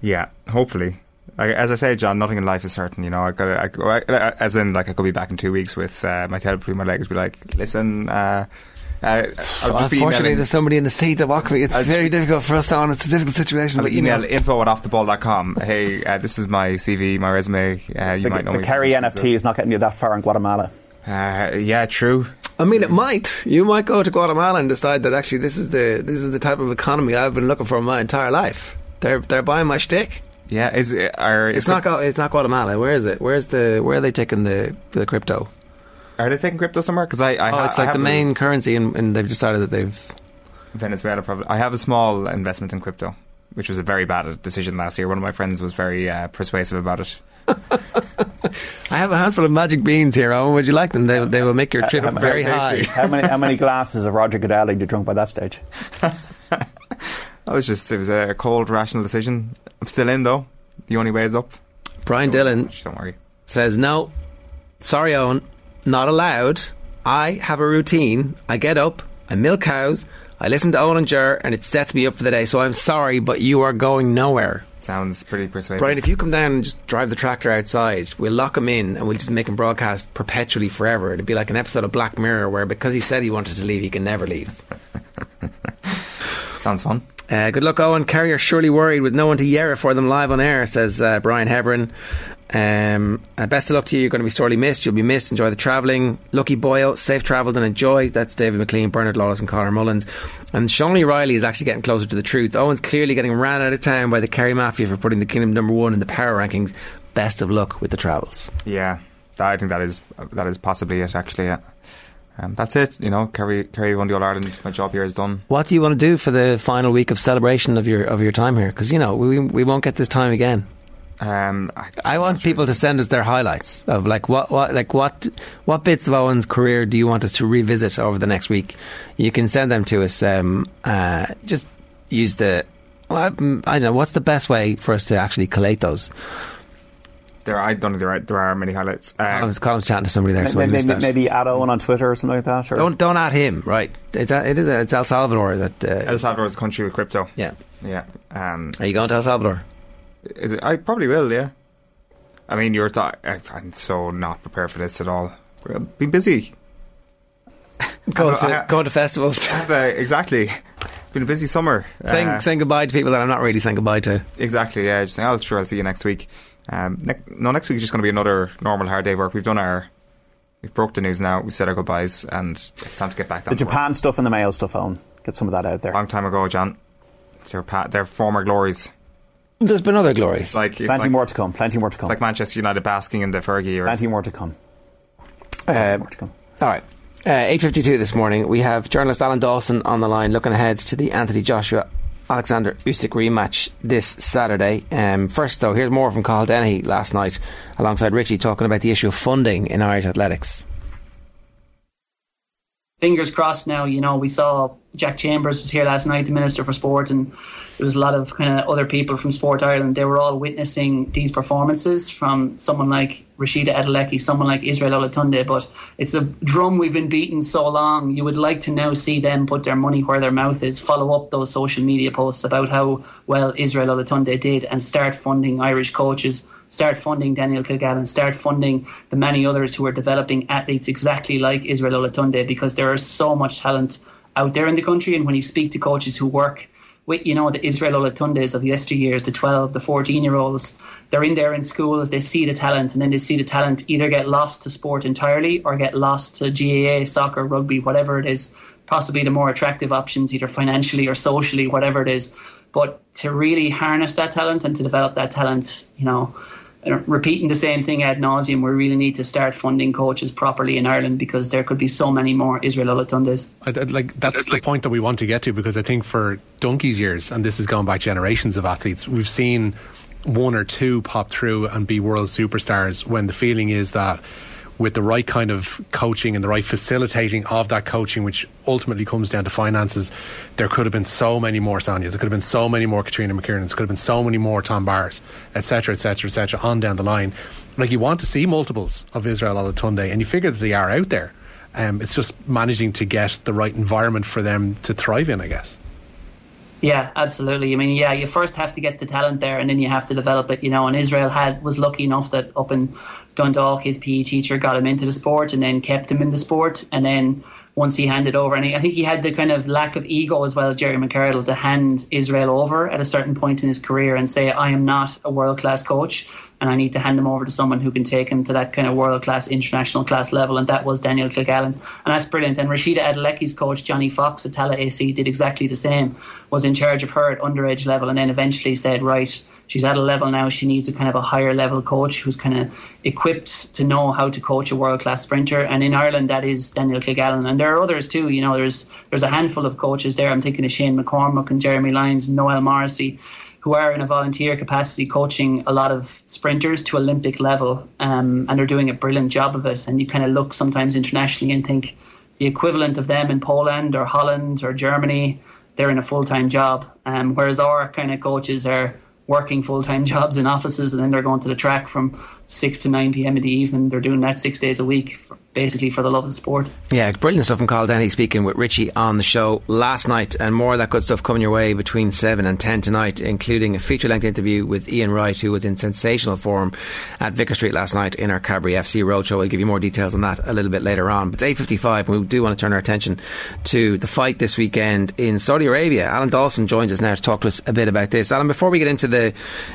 F: Yeah, hopefully. I, as I say, John, nothing in life is certain. You know, I got to, as in, like, I could be back in two weeks with uh, my tail between my legs, be like, listen. Uh, uh, I'll just be
E: Unfortunately,
F: emailing-
E: there's somebody in the seat that walk me. It's very difficult for us on. It's a difficult situation,
F: I'll
E: but you know.
F: email info at offtheball.com. Hey, uh, this is my CV, my resume. Uh, you
M: the
F: might know
M: the
F: me.
M: Kerry NFT is not getting you that far in Guatemala.
F: Uh, yeah, true.
E: I mean, it might. You might go to Guatemala and decide that actually this is the this is the type of economy I've been looking for my entire life. They're they're buying my shtick.
F: Yeah, is it? Are,
E: It's not. Gu- It's not Guatemala. Where is it? Where's the? Where are they taking the the crypto?
F: Are they taking crypto somewhere? Because I, I,
E: oh,
F: ha-
E: it's like
F: have
E: the
F: a-
E: main currency, and, and they've decided that they've.
F: Venezuela probably. I have a small investment in crypto, which was a very bad decision last year. One of my friends was very uh, persuasive about it.
E: I have a handful of magic beans here. Owen, would you like them? They they will make your trip
M: Uh, how-
E: very
F: very
E: high.
F: tasty.
M: how many how many glasses of Roger Goodell did you drunk by that stage?
F: I was just it was a cold, rational decision. I'm still in though. The only way is up.
E: Brian Dillon
F: Don't worry.
E: says no. Sorry, Owen, not allowed. I have a routine. I get up, I milk cows, I listen to Owen and Jer, and it sets me up for the day. So I'm sorry, but you are going nowhere.
F: Sounds pretty persuasive.
E: Brian, if you come down and just drive the tractor outside, we'll lock him in and we'll just make him broadcast perpetually forever. It'd be like an episode of Black Mirror where because he said he wanted to leave, he can never leave.
F: Sounds fun.
E: Uh, good luck, Owen. Carrier surely worried with no one to yell for them live on air, says uh, Brian Heverin. Um, uh, best of luck to you. You're going to be sorely missed. You'll be missed. Enjoy the travelling. Lucky boyo. Safe travelled and enjoy. That's David McLean, Bernard Lawless, and Conor Mullins. And Sean O'Reilly is actually getting closer to the truth. Owen's clearly getting ran out of town by the Kerry Mafia for putting the Kingdom number one in the power rankings. Best of luck with the travels.
F: Yeah, I think that is that is possibly it. Actually, yeah. Um, that's it. You know, Kerry Kerry won the All Ireland. My job here is done.
E: What do you want to do for the final week of celebration of your of your time here? Because you know we we won't get this time again.
F: Um, I,
E: I want people to send us their highlights of like what, what like what what bits of Owen's career do you want us to revisit over the next week? You can send them to us. Um, uh, just use the well, I, I don't know what's the best way for us to actually collate those.
F: there, I don't think there are, there are many highlights. Um,
E: I was, Colin's chatting to somebody there, so
M: maybe,
E: missed
M: maybe, maybe add Owen on Twitter or something like that. Or
E: Don't don't add him. Right? It's a, it is a, it's El Salvador that. Uh,
F: El Salvador is a country with crypto.
E: yeah.
F: Yeah. Um,
E: Are you going to El Salvador?
F: Is it, I probably will. Yeah. I mean, you're. Th- I'm so not prepared for this at all. I've been busy.
E: Going to
F: I-
E: going to festivals.
F: Have, uh, exactly. It's been a busy summer.
E: saying
F: Uh,
E: saying goodbye to people that I'm not really saying goodbye to.
F: Exactly, yeah. Just saying, oh, sure, I'll see you next week. Um, ne- no, next week is just going to be another normal hard day work. We've done our, we've broke the news now. We've said our goodbyes, and it's time to get back down.
M: The
F: to work.
M: Japan stuff and the mail stuff on. Get some of that out there.
F: Long time ago, John. It's their, pa- their former glories.
E: There's been other glories.
F: Like
M: Plenty
F: like,
M: more to come. Plenty more to come.
F: like Manchester United basking in the Fergie. Or,
M: Plenty more to come.
E: Uh,
M: more to come.
E: all right. Uh, 8.52 this morning, we have journalist Alan Dawson on the line looking ahead to the Anthony Joshua Alexander Usyk rematch this Saturday. Um, first, though, here's more from Cathal Dennehy last night alongside Richie talking about the issue of funding in Irish athletics.
N: fingers crossed now. You know, we saw Jack Chambers was here last night, the Minister for Sport, and there was a lot of kind of other people from Sport Ireland. They were all witnessing these performances from someone like Rhasidat Adeleke, someone like Israel Olatunde. But it's a drum we've been beating so long. You would like to now see them put their money where their mouth is, follow up those social media posts about how well Israel Olatunde did, and start funding Irish coaches start funding Daniel Kilgallon, start funding the many others who are developing athletes exactly like Israel Olatunde because there is so much talent out there in the country. And when you speak to coaches who work with, you know, the Israel Olatundes of yesteryears, the 12, the 14 year olds, they're in there in schools, they see the talent, and then they see the talent either get lost to sport entirely or get lost to GAA, soccer, rugby, whatever it is, possibly the more attractive options, either financially or socially, whatever it is. But to really harness that talent and to develop that talent, you know, Uh, repeating the same thing ad nauseum, we really need to start funding coaches properly in Ireland because there could be so many more Israel Olatundes.
O: I, I, like that's the point that we want to get to because I think for Donkey's years, and this has gone back generations of athletes, we've seen one or two pop through and be world superstars when the feeling is that with the right kind of coaching and the right facilitating of that coaching, which ultimately comes down to finances, there could have been so many more Sonias, there could have been so many more Katrina there could have been so many more Tom Barrs, etc., etc., etc., on down the line. Like you want to see multiples of Israel Olatunde, and you figure that they are out there. Um, it's just managing to get the right environment for them to thrive in, I guess.
N: Yeah, absolutely. I mean, yeah, you first have to get the talent there, and then you have to develop it. You know, and Israel had was lucky enough that up in Dundalk, his PE teacher got him into the sport, and then kept him in the sport, and then once he handed over, and he, I think he had the kind of lack of ego as well, Jerry McArdle, to hand Israel over at a certain point in his career and say, "I am not a world class coach." And I need to hand him over to someone who can take him to that kind of world class, international class level. And that was Daniel Kilgallon. And that's brilliant. And Rhasidat Adeleke's coach, Johnny Fox at Tallaght AC, did exactly the same, was in charge of her at underage level, and then eventually said, right, she's at a level now, she needs a kind of a higher level coach who's kind of equipped to know how to coach a world class sprinter. And in Ireland, that is Daniel Kilgallon. And there are others too. You know, there's there's a handful of coaches there. I'm thinking of Shane McCormack and Jeremy Lyons, Noel Morrissey who are in a volunteer capacity coaching a lot of sprinters to Olympic level, um, and they're doing a brilliant job of it. And you kind of look sometimes internationally and think the equivalent of them in Poland or Holland or Germany, they're in a full time job, um, whereas our kind of coaches are working full time jobs in offices and then they're going to the track from 6 to 9 p.m. in the evening. They're doing that six days a week, for, basically for the love of the sport.
E: Yeah, brilliant stuff from Cathal Dennehy speaking with Richie on the show last night, and more of that good stuff coming your way between 7 and 10 tonight, including a feature length interview with Ian Wright, who was in sensational form at Vicar Street last night in our Cabri FC Roadshow. We'll give you more details on that a little bit later on. But it's 8.55, and we do want to turn our attention to the fight this weekend in Saudi Arabia. Alan Dawson joins us now to talk to us a bit about this. Alan, before we get into the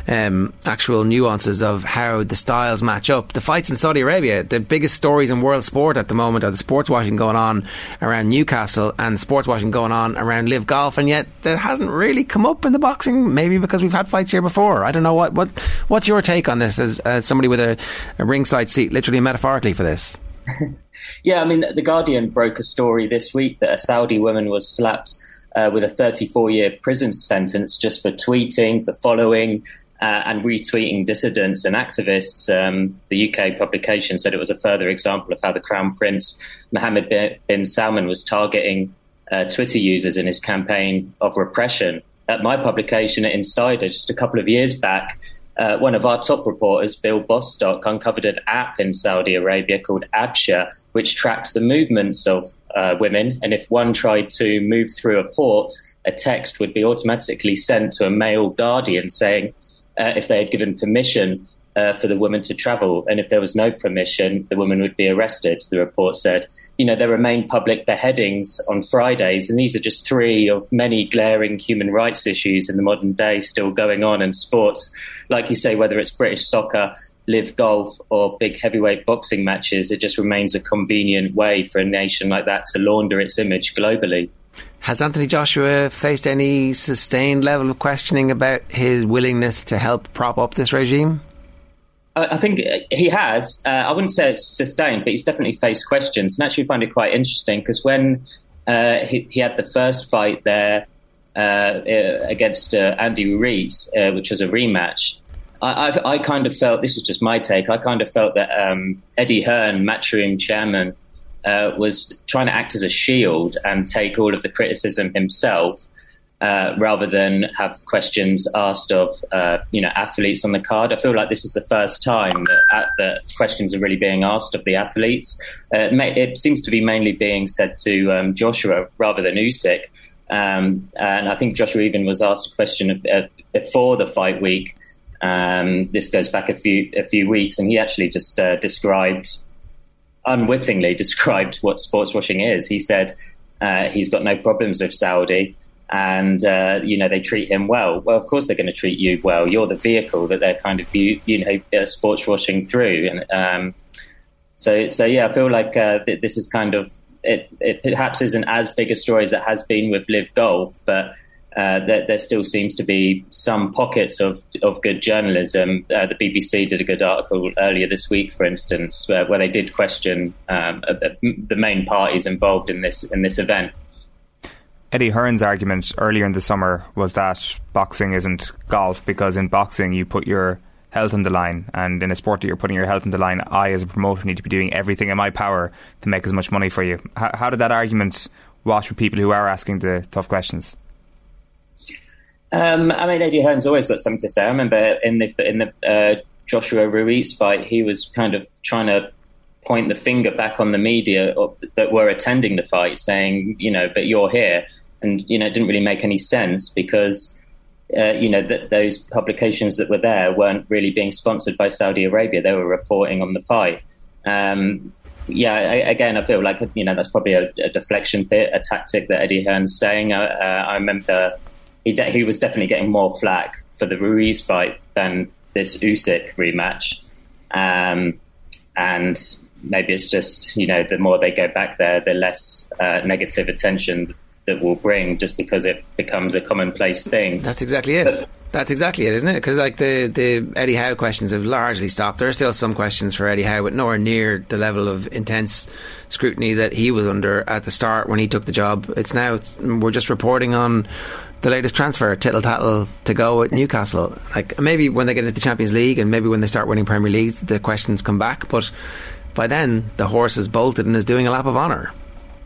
E: um, actual nuances of how the styles match up, the fights in Saudi Arabia, the biggest stories in world sport at the moment are the sports washing going on around Newcastle and sports washing going on around Live Golf, and yet that hasn't really come up in the boxing. Maybe because we've had fights here before. I don't know what what what's your take on this as, as somebody with a, a ringside seat, literally and metaphorically, for this.
P: yeah, I mean, the Guardian broke a story this week that a Saudi woman was slapped uh, with a 34 year prison sentence just for tweeting, for following, uh, and retweeting dissidents and activists. Um, the UK publication said it was a further example of how the Crown Prince Mohammed bin Salman was targeting uh, Twitter users in his campaign of repression. At my publication at Insider, just a couple of years back, uh, one of our top reporters, Bill Bostock, uncovered an app in Saudi Arabia called Absher, which tracks the movements of uh, women. And if one tried to move through a port, a text would be automatically sent to a male guardian saying, uh, if they had given permission uh, for the woman to travel. And if there was no permission, the woman would be arrested, the report said. you know, there remain public beheadings on Fridays, and these are just three of many glaring human rights issues in the modern day still going on in sports. Like you say, whether it's British soccer, live golf, or big heavyweight boxing matches, it just remains a convenient way for a nation like that to launder its image globally.
E: Has Anthony Joshua faced any sustained level of questioning about his willingness to help prop up this regime?
P: I think he has. Uh, I wouldn't say it's sustained, but he's definitely faced questions. And actually, find it quite interesting because when uh, he, he, had the first fight there uh, against uh, Andy Ruiz, uh, which was a rematch, I, I, I, kind of felt this was just my take. I kind of felt that um, Eddie Hearn, Matchroom chairman, was trying to act as a shield and take all of the criticism himself uh, rather than have questions asked of uh, you know athletes on the card. I feel like this is the first time that, that questions are really being asked of the athletes. Uh, it seems to be mainly being said to um, Joshua rather than Usyk, um, and I think Joshua even was asked a question before the fight week. Um, this goes back a few a few weeks, and he actually just uh, described unwittingly described what sports washing is. He said uh, he's got no problems with Saudi and uh, you know they treat him well. Well, of course they're going to treat you well. You're the vehicle that they're kind of you, you know uh, sports washing through, and um, so so yeah, I feel like uh, this is kind of it, it, perhaps isn't as big a story as it has been with Live Golf, but. Uh, there, there, still seems to be some pockets of, of good journalism. Uh, the BBC did a good article earlier this week, for instance, where, where they did question um, the main parties involved in this in this event.
F: Eddie Hearn's argument earlier in the summer was that boxing isn't golf because in boxing you put your health on the line, and in a sport that you're putting your health on the line, I, as a promoter, need to be doing everything in my power to make as much money for you. How did that argument wash with people who are asking the tough questions?
P: Um, I mean, Eddie Hearn's always got something to say. I remember in the in the uh, Joshua Ruiz fight, he was kind of trying to point the finger back on the media that were attending the fight, saying, you know, but you're here and you know it didn't really make any sense because uh, you know that those publications that were there weren't really being sponsored by Saudi Arabia. They were reporting on the fight. Um, yeah, I, again, I feel like you know that's probably a, a deflection, th- a tactic that Eddie Hearn's saying. Uh, uh, I remember he de- he was definitely getting more flack for the Ruiz fight than this Usyk rematch, um, and maybe it's just you know the more they go back there, the less uh, negative attention that will bring just because it becomes a commonplace thing.
E: That's exactly it. But, That's exactly it, isn't it? Because like the the Eddie Howe questions have largely stopped. There are still some questions for Eddie Howe, but nowhere near the level of intense scrutiny that he was under at the start when he took the job. It's now it's, we're just reporting on the latest transfer, tittle tattle to go at Newcastle. Like maybe when they get into the Champions League and maybe when they start winning Premier League, the questions come back. But by then, the horse is bolted and is doing a lap of honour.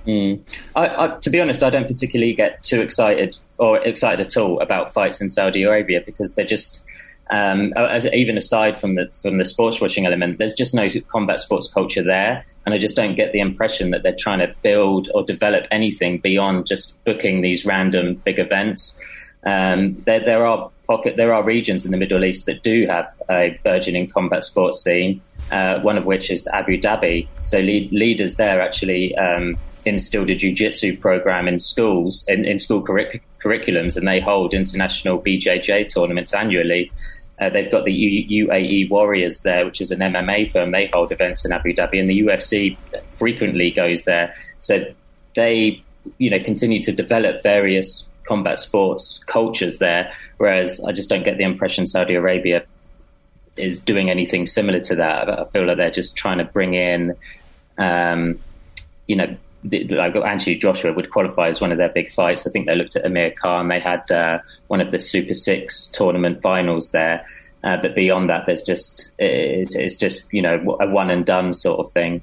P: Mm. I, I, to be honest, I don't particularly get too excited or excited at all about fights in Saudi Arabia because they're just. Um, even aside from the from the sports washing element, there's just no combat sports culture there, and I just don't get the impression that they're trying to build or develop anything beyond just booking these random big events. Um, there, there are pocket, there are regions in the Middle East that do have a burgeoning combat sports scene. Uh, one of which is Abu Dhabi. So lead, leaders there actually um, instilled a jiu-jitsu program in schools, in, in school curric- curriculums, and they hold international BJJ tournaments annually. Uh, they've got the U- UAE Warriors there, which is an MMA firm. They hold events in Abu Dhabi, and the UFC frequently goes there. So they, you know, continue to develop various combat sports cultures there. Whereas I just don't get the impression Saudi Arabia is doing anything similar to that. I feel like they're just trying to bring in, um, you know, like Anthony Joshua would qualify as one of their big fights. I think they looked at Amir Khan. They had uh, one of the Super Six tournament finals there. Uh, but beyond that, there's just it's, it's, just you know a one and done sort of thing.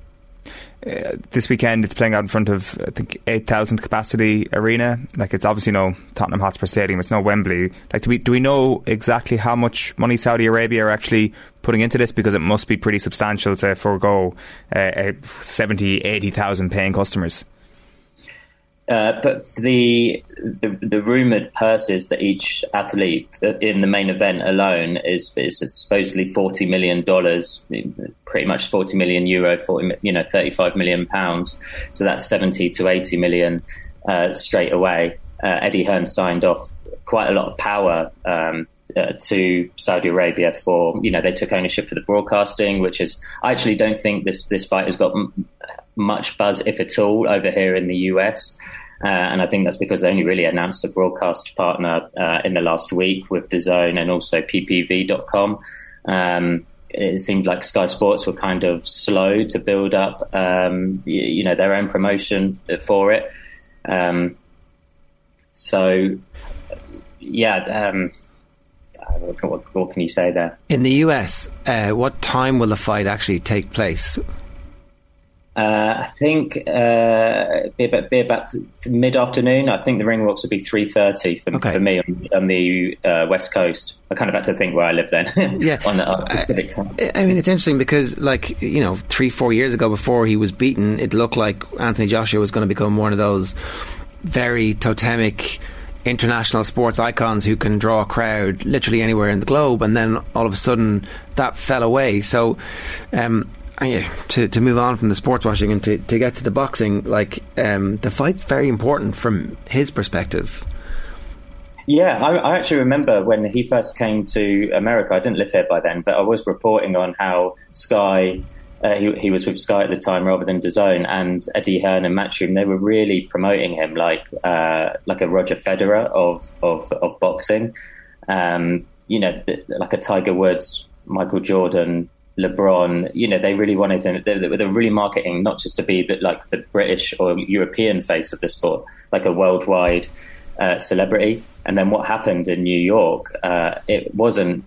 F: Uh, this weekend, it's playing out in front of I think eight thousand capacity arena. Like it's obviously no Tottenham Hotspur Stadium. It's no Wembley. Like do we do we know exactly how much money Saudi Arabia are actually putting into this because it must be pretty substantial to forego uh, uh 70, 80,000 paying customers.
P: Uh, but the, the, the rumored purses that each athlete in the main event alone is is supposedly forty million dollars, pretty much 40 million euro, 40, you know, 35 million pounds. So that's 70 to 80 million uh, straight away. Uh, Eddie Hearn signed off quite a lot of power um, uh, to Saudi Arabia for you know they took ownership for the broadcasting, which is I actually don't think this this fight has got m- much buzz, if at all, over here in the US. Uh, and I think that's because they only really announced a broadcast partner uh, in the last week with DAZN and also PPV.com. Um, it seemed like Sky Sports were kind of slow to build up, um, you, you, know, their own promotion for it. Um, so, yeah, um, what, what, can you say there?
E: In the US, uh, what time will the fight actually take place?
P: Uh, I think uh, be about, be about mid afternoon. I think the ring walks would be three thirty for, okay. for, me on, on the uh, west coast. I kind of had to think where I live then.
E: yeah,
P: on the specific
E: time. I mean, it's interesting because, like you know, three four years ago, before he was beaten, it looked like Anthony Joshua was going to become one of those very totemic international sports icons who can draw a crowd literally anywhere in the globe, and then all of a sudden that fell away. So, um, to to move on from the sports washing and to, to get to the boxing, like um, the fight's very important from his perspective.
P: Yeah, I, I, actually remember when he first came to America. I didn't live here by then, but I was reporting on how Sky uh, he, he, was with Sky at the time rather than DAZN, and Eddie Hearn and Matchroom. They were really promoting him like uh, like a Roger Federer of of, of boxing. Um, you know, like a Tiger Woods, Michael Jordan, LeBron. You know, they really wanted him. They, they were really marketing not just to be like the British or European face of the sport, like a worldwide uh, celebrity. And then what happened in New York? Uh, it wasn't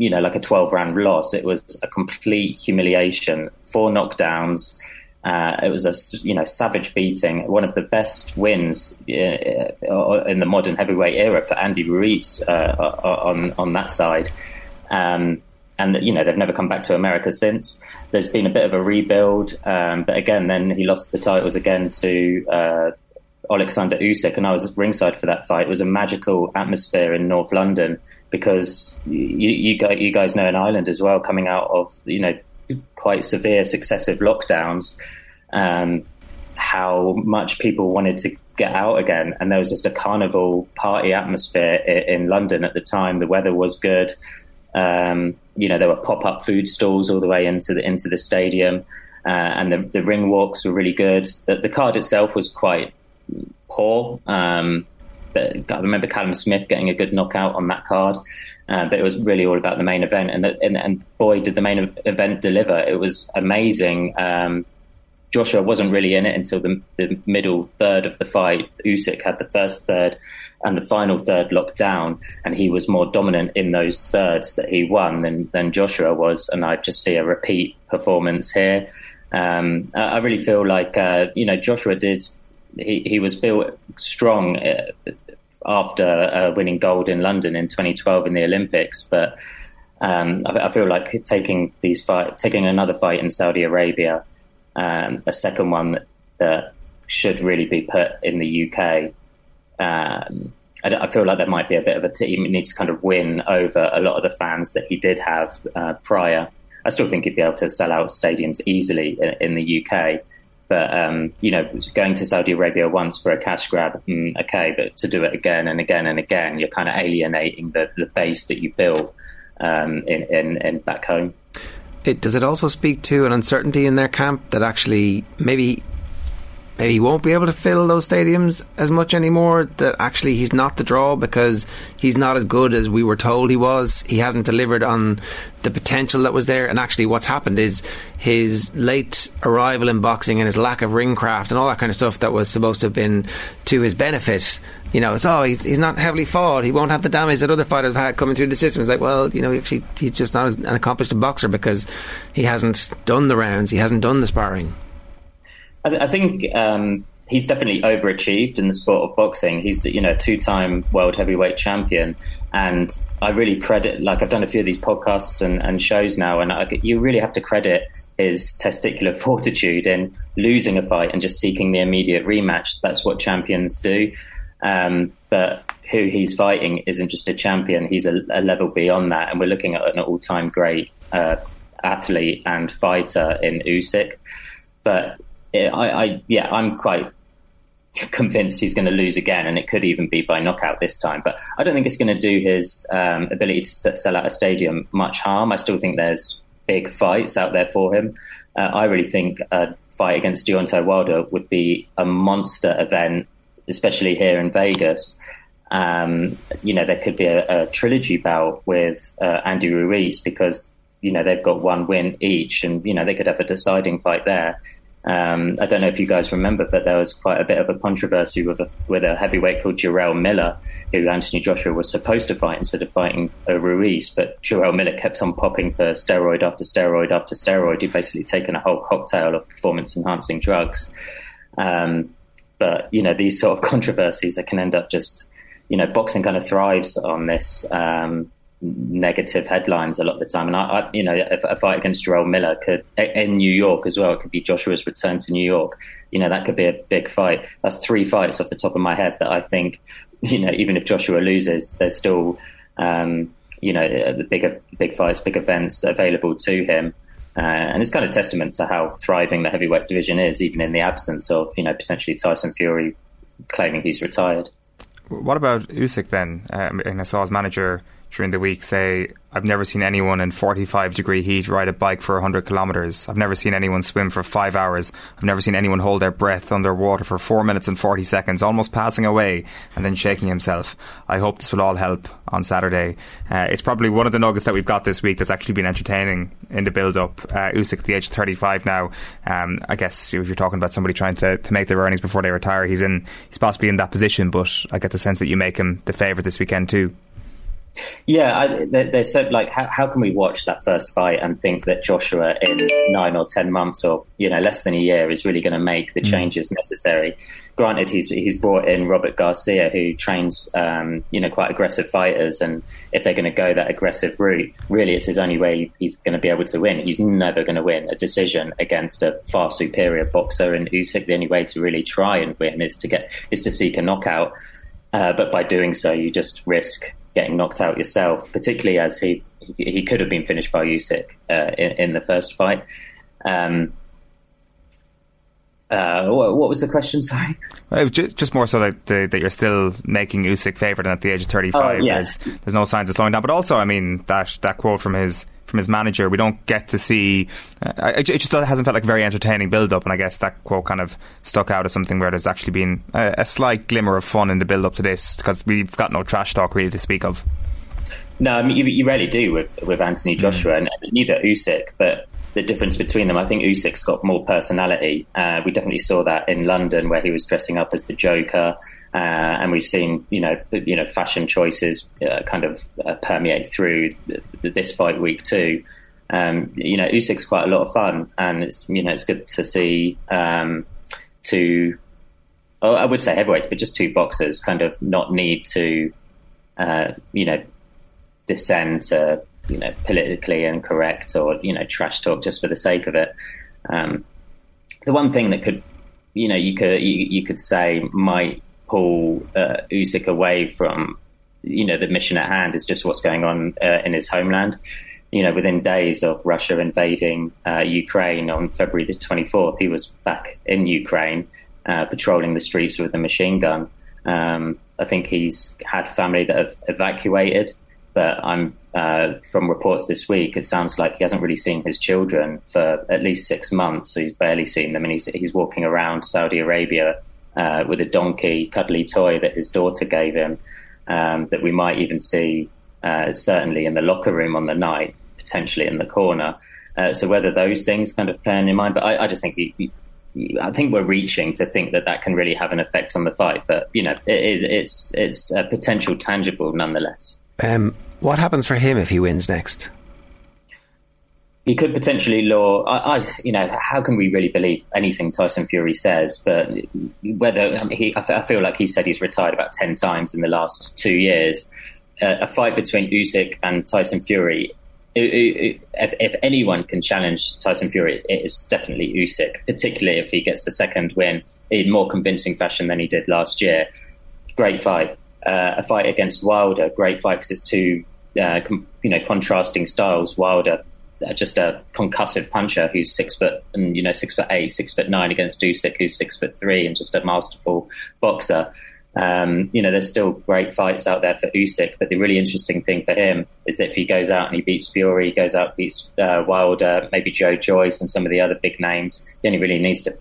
P: you know, like a 12 round loss. It was a complete humiliation, four knockdowns. Uh, it was a you know savage beating, one of the best wins uh, in the modern heavyweight era for Andy Ruiz uh, on on that side. Um, and you know they've never come back to America since. There's been a bit of a rebuild, um, but again, then he lost the titles again to uh, Alexander Usyk, and I was ringside for that fight. It was a magical atmosphere in North London because you, you, guys know in Ireland as well, coming out of you know quite severe successive lockdowns, um, how much people wanted to get out again, and there was just a carnival party atmosphere in, in London at the time. The weather was good. Um, you know, there were pop-up food stalls all the way into the into the stadium, uh, and the, the ring walks were really good. The, the card itself was quite poor. Um, but I remember Callum Smith getting a good knockout on that card. Uh, but it was really all about the main event, and, and, and boy, did the main event deliver! It was amazing. Um, Joshua wasn't really in it until the, the, middle third of the fight. Usyk had the first third and the final third locked down, and he was more dominant in those thirds that he won than, than Joshua was. And I just see a repeat performance here. Um, I, I, really feel like uh, you know Joshua did he, he was built strong uh, after uh, winning gold in London in 2012 in the Olympics, but um, I, I, feel like taking these fight, taking another fight in Saudi Arabia, um, a second one that, should really be put in the UK. Um, I, I, feel like there might be a bit of a t- he needs to kind of win over a lot of the fans that he did have uh, prior. I still think he'd be able to sell out stadiums easily in, in the UK. But um, you know, going to Saudi Arabia once for a cash grab, mm, okay, but to do it again and again and again, you're kind of alienating the, the base that you built um, in, in, in back home.
E: It, does it also speak to an uncertainty in their camp that actually maybe maybe he won't be able to fill those stadiums as much anymore. That actually he's not the draw because he's not as good as we were told he was. He hasn't delivered on the potential that was there. And actually, what's happened is his late arrival in boxing and his lack of ring craft and all that kind of stuff that was supposed to have been to his benefit. You know, it's oh he's, he's not heavily fought. He won't have the damage that other fighters have had coming through the system. It's like, well, you know, actually he's just not an accomplished boxer because he hasn't done the rounds. He hasn't done the sparring.
P: I, th- I think um, he's definitely overachieved in the sport of boxing. He's you know two-time world heavyweight champion, and I really credit. Like I've done a few of these podcasts and, and shows now, and I, you really have to credit his testicular fortitude in losing a fight and just seeking the immediate rematch. That's what champions do. Um, but who he's fighting isn't just a champion; he's a, a, level beyond that, and we're looking at an all-time great. Uh, athlete and fighter in Usyk. But I, I yeah, I'm quite convinced he's going to lose again, and it could even be by knockout this time. But I don't think it's going to do his um, ability to st- sell out a stadium much harm. I still think there's big fights out there for him. Uh, I really think a fight against Deontay Wilder would be a monster event, especially here in Vegas. Um, you know, there could be a, a trilogy bout with uh, Andy Ruiz because you know they've got one win each, and you know they could have a deciding fight there. Um, I don't know if you guys remember, but there was quite a bit of a controversy with a, with a heavyweight called Jarrell Miller, who Anthony Joshua was supposed to fight instead of fighting uh, Ruiz. But Jarrell Miller kept on popping for steroid after steroid after steroid. He'd basically taken a whole cocktail of performance enhancing drugs. Um, but, you know, these sort of controversies that can end up just, you know, boxing kind of thrives on this. Um, negative headlines a lot of the time. And I, I you know, a, a, fight against Jarrell Miller could in New York as well. It could be Joshua's return to New York. You know, that could be a big fight. That's three fights off the top of my head that I think, you know, even if Joshua loses, there's still, um, you know, the bigger big fights, big events available to him. Uh, and it's kind of testament to how thriving the heavyweight division is, even in the absence of, you know, potentially Tyson Fury claiming he's retired.
F: What about Usyk then? Um, and I saw his manager during the week say, I've never seen anyone in 45 degree heat ride a bike for 100 kilometres. I've never seen anyone swim for five hours. I've never seen anyone hold their breath underwater for four minutes and 40 seconds, almost passing away and then shaking himself. I hope this will all help on Saturday. Uh, it's probably one of the nuggets that we've got this week that's actually been entertaining in the build up. Uh, Usyk the age of 35 now. Um, I guess if you're talking about somebody trying to, to make their earnings before they retire, he's in, he's possibly in that position, but I get the sense that you make him the favourite this weekend too.
P: Yeah, I, they, they said like, how, how can we watch that first fight and think that Joshua in nine or ten months or you know less than a year is really going to make the mm. changes necessary? Granted, he's he's brought in Robert Garcia, who trains um, you know quite aggressive fighters, and if they're going to go that aggressive route, really it's his only way he's going to be able to win. He's never going to win a decision against a far superior boxer in Usyk. The only way to really try and win is to get is to seek a knockout. Uh, but by doing so, you just risk getting knocked out yourself, particularly as he he, could have been finished by Usyk uh, in, in, the first fight. Um, uh, what, what, was the question? Sorry.
F: Well, just, just, more so that, the, that you're still making Usyk favourite and at the age of 35. Oh, yeah. there's, there's no signs of slowing down. But also, I mean, that that quote from his from his manager. We don't get to see. Uh, it, just hasn't felt like a very entertaining build up, and I guess that quote kind of stuck out as something where there's actually been a, a slight glimmer of fun in the build up to this because we've got no trash talk really to speak of.
P: No, I mean you, you rarely do with with Anthony mm. Joshua, mm. and neither Usyk, but the difference between them. I think Usyk's got more personality. Uh, we definitely saw that in London, where he was dressing up as the Joker, uh, and we've seen you know you know fashion choices uh, kind of uh, permeate through this fight week too. Um, you know, Usyk's quite a lot of fun, and it's you know it's good to see um, two. Oh, I would say heavyweights, but just two boxers kind of not need to, uh, you know, descend to you know politically incorrect or you know trash talk just for the sake of it. Um, the one thing that could you know you could you, you could say might pull uh, Usyk away from you know the mission at hand is just what's going on uh, in his homeland. You know, within days of Russia invading uh, Ukraine on February the 24th, he was back in Ukraine, uh, patrolling the streets with a machine gun. Um, I think he's had family that have evacuated, but I'm uh, from reports this week, it sounds like he hasn't really seen his children for at least six months. So he's barely seen them, and he's he's walking around Saudi Arabia uh, with a donkey, cuddly toy that his daughter gave him. Um, that we might even see uh, certainly in the locker room on the night, potentially in the corner. Uh, so whether those things kind of play in your mind, but I, I just think he, he, I think we're reaching to think that that can really have an effect on the fight. But you know, it is it's it's a potential tangible nonetheless.
E: Um, what happens for him if he wins next?
P: He could potentially law. I, I, you know, how can we really believe anything Tyson Fury says? But whether I he, I feel like he said he's retired about ten times in the last two years. Uh, a fight between Usyk and Tyson Fury. If, if, anyone can challenge Tyson Fury, it is definitely Usyk, particularly if he gets the second win in more convincing fashion than he did last year. Great fight. Uh, a fight against Wilder, great fight because it's two uh, com- you know contrasting styles. Wilder uh, just a concussive puncher who's six foot and you know six foot eight, six foot nine against Usyk, who's six foot three and just a masterful boxer. Um, you know, there's still great fights out there for Usyk, but the really interesting thing for him is that if he goes out and he beats Fury, goes out beats uh, Wilder, maybe Joe Joyce and some of the other big names, he only really needs to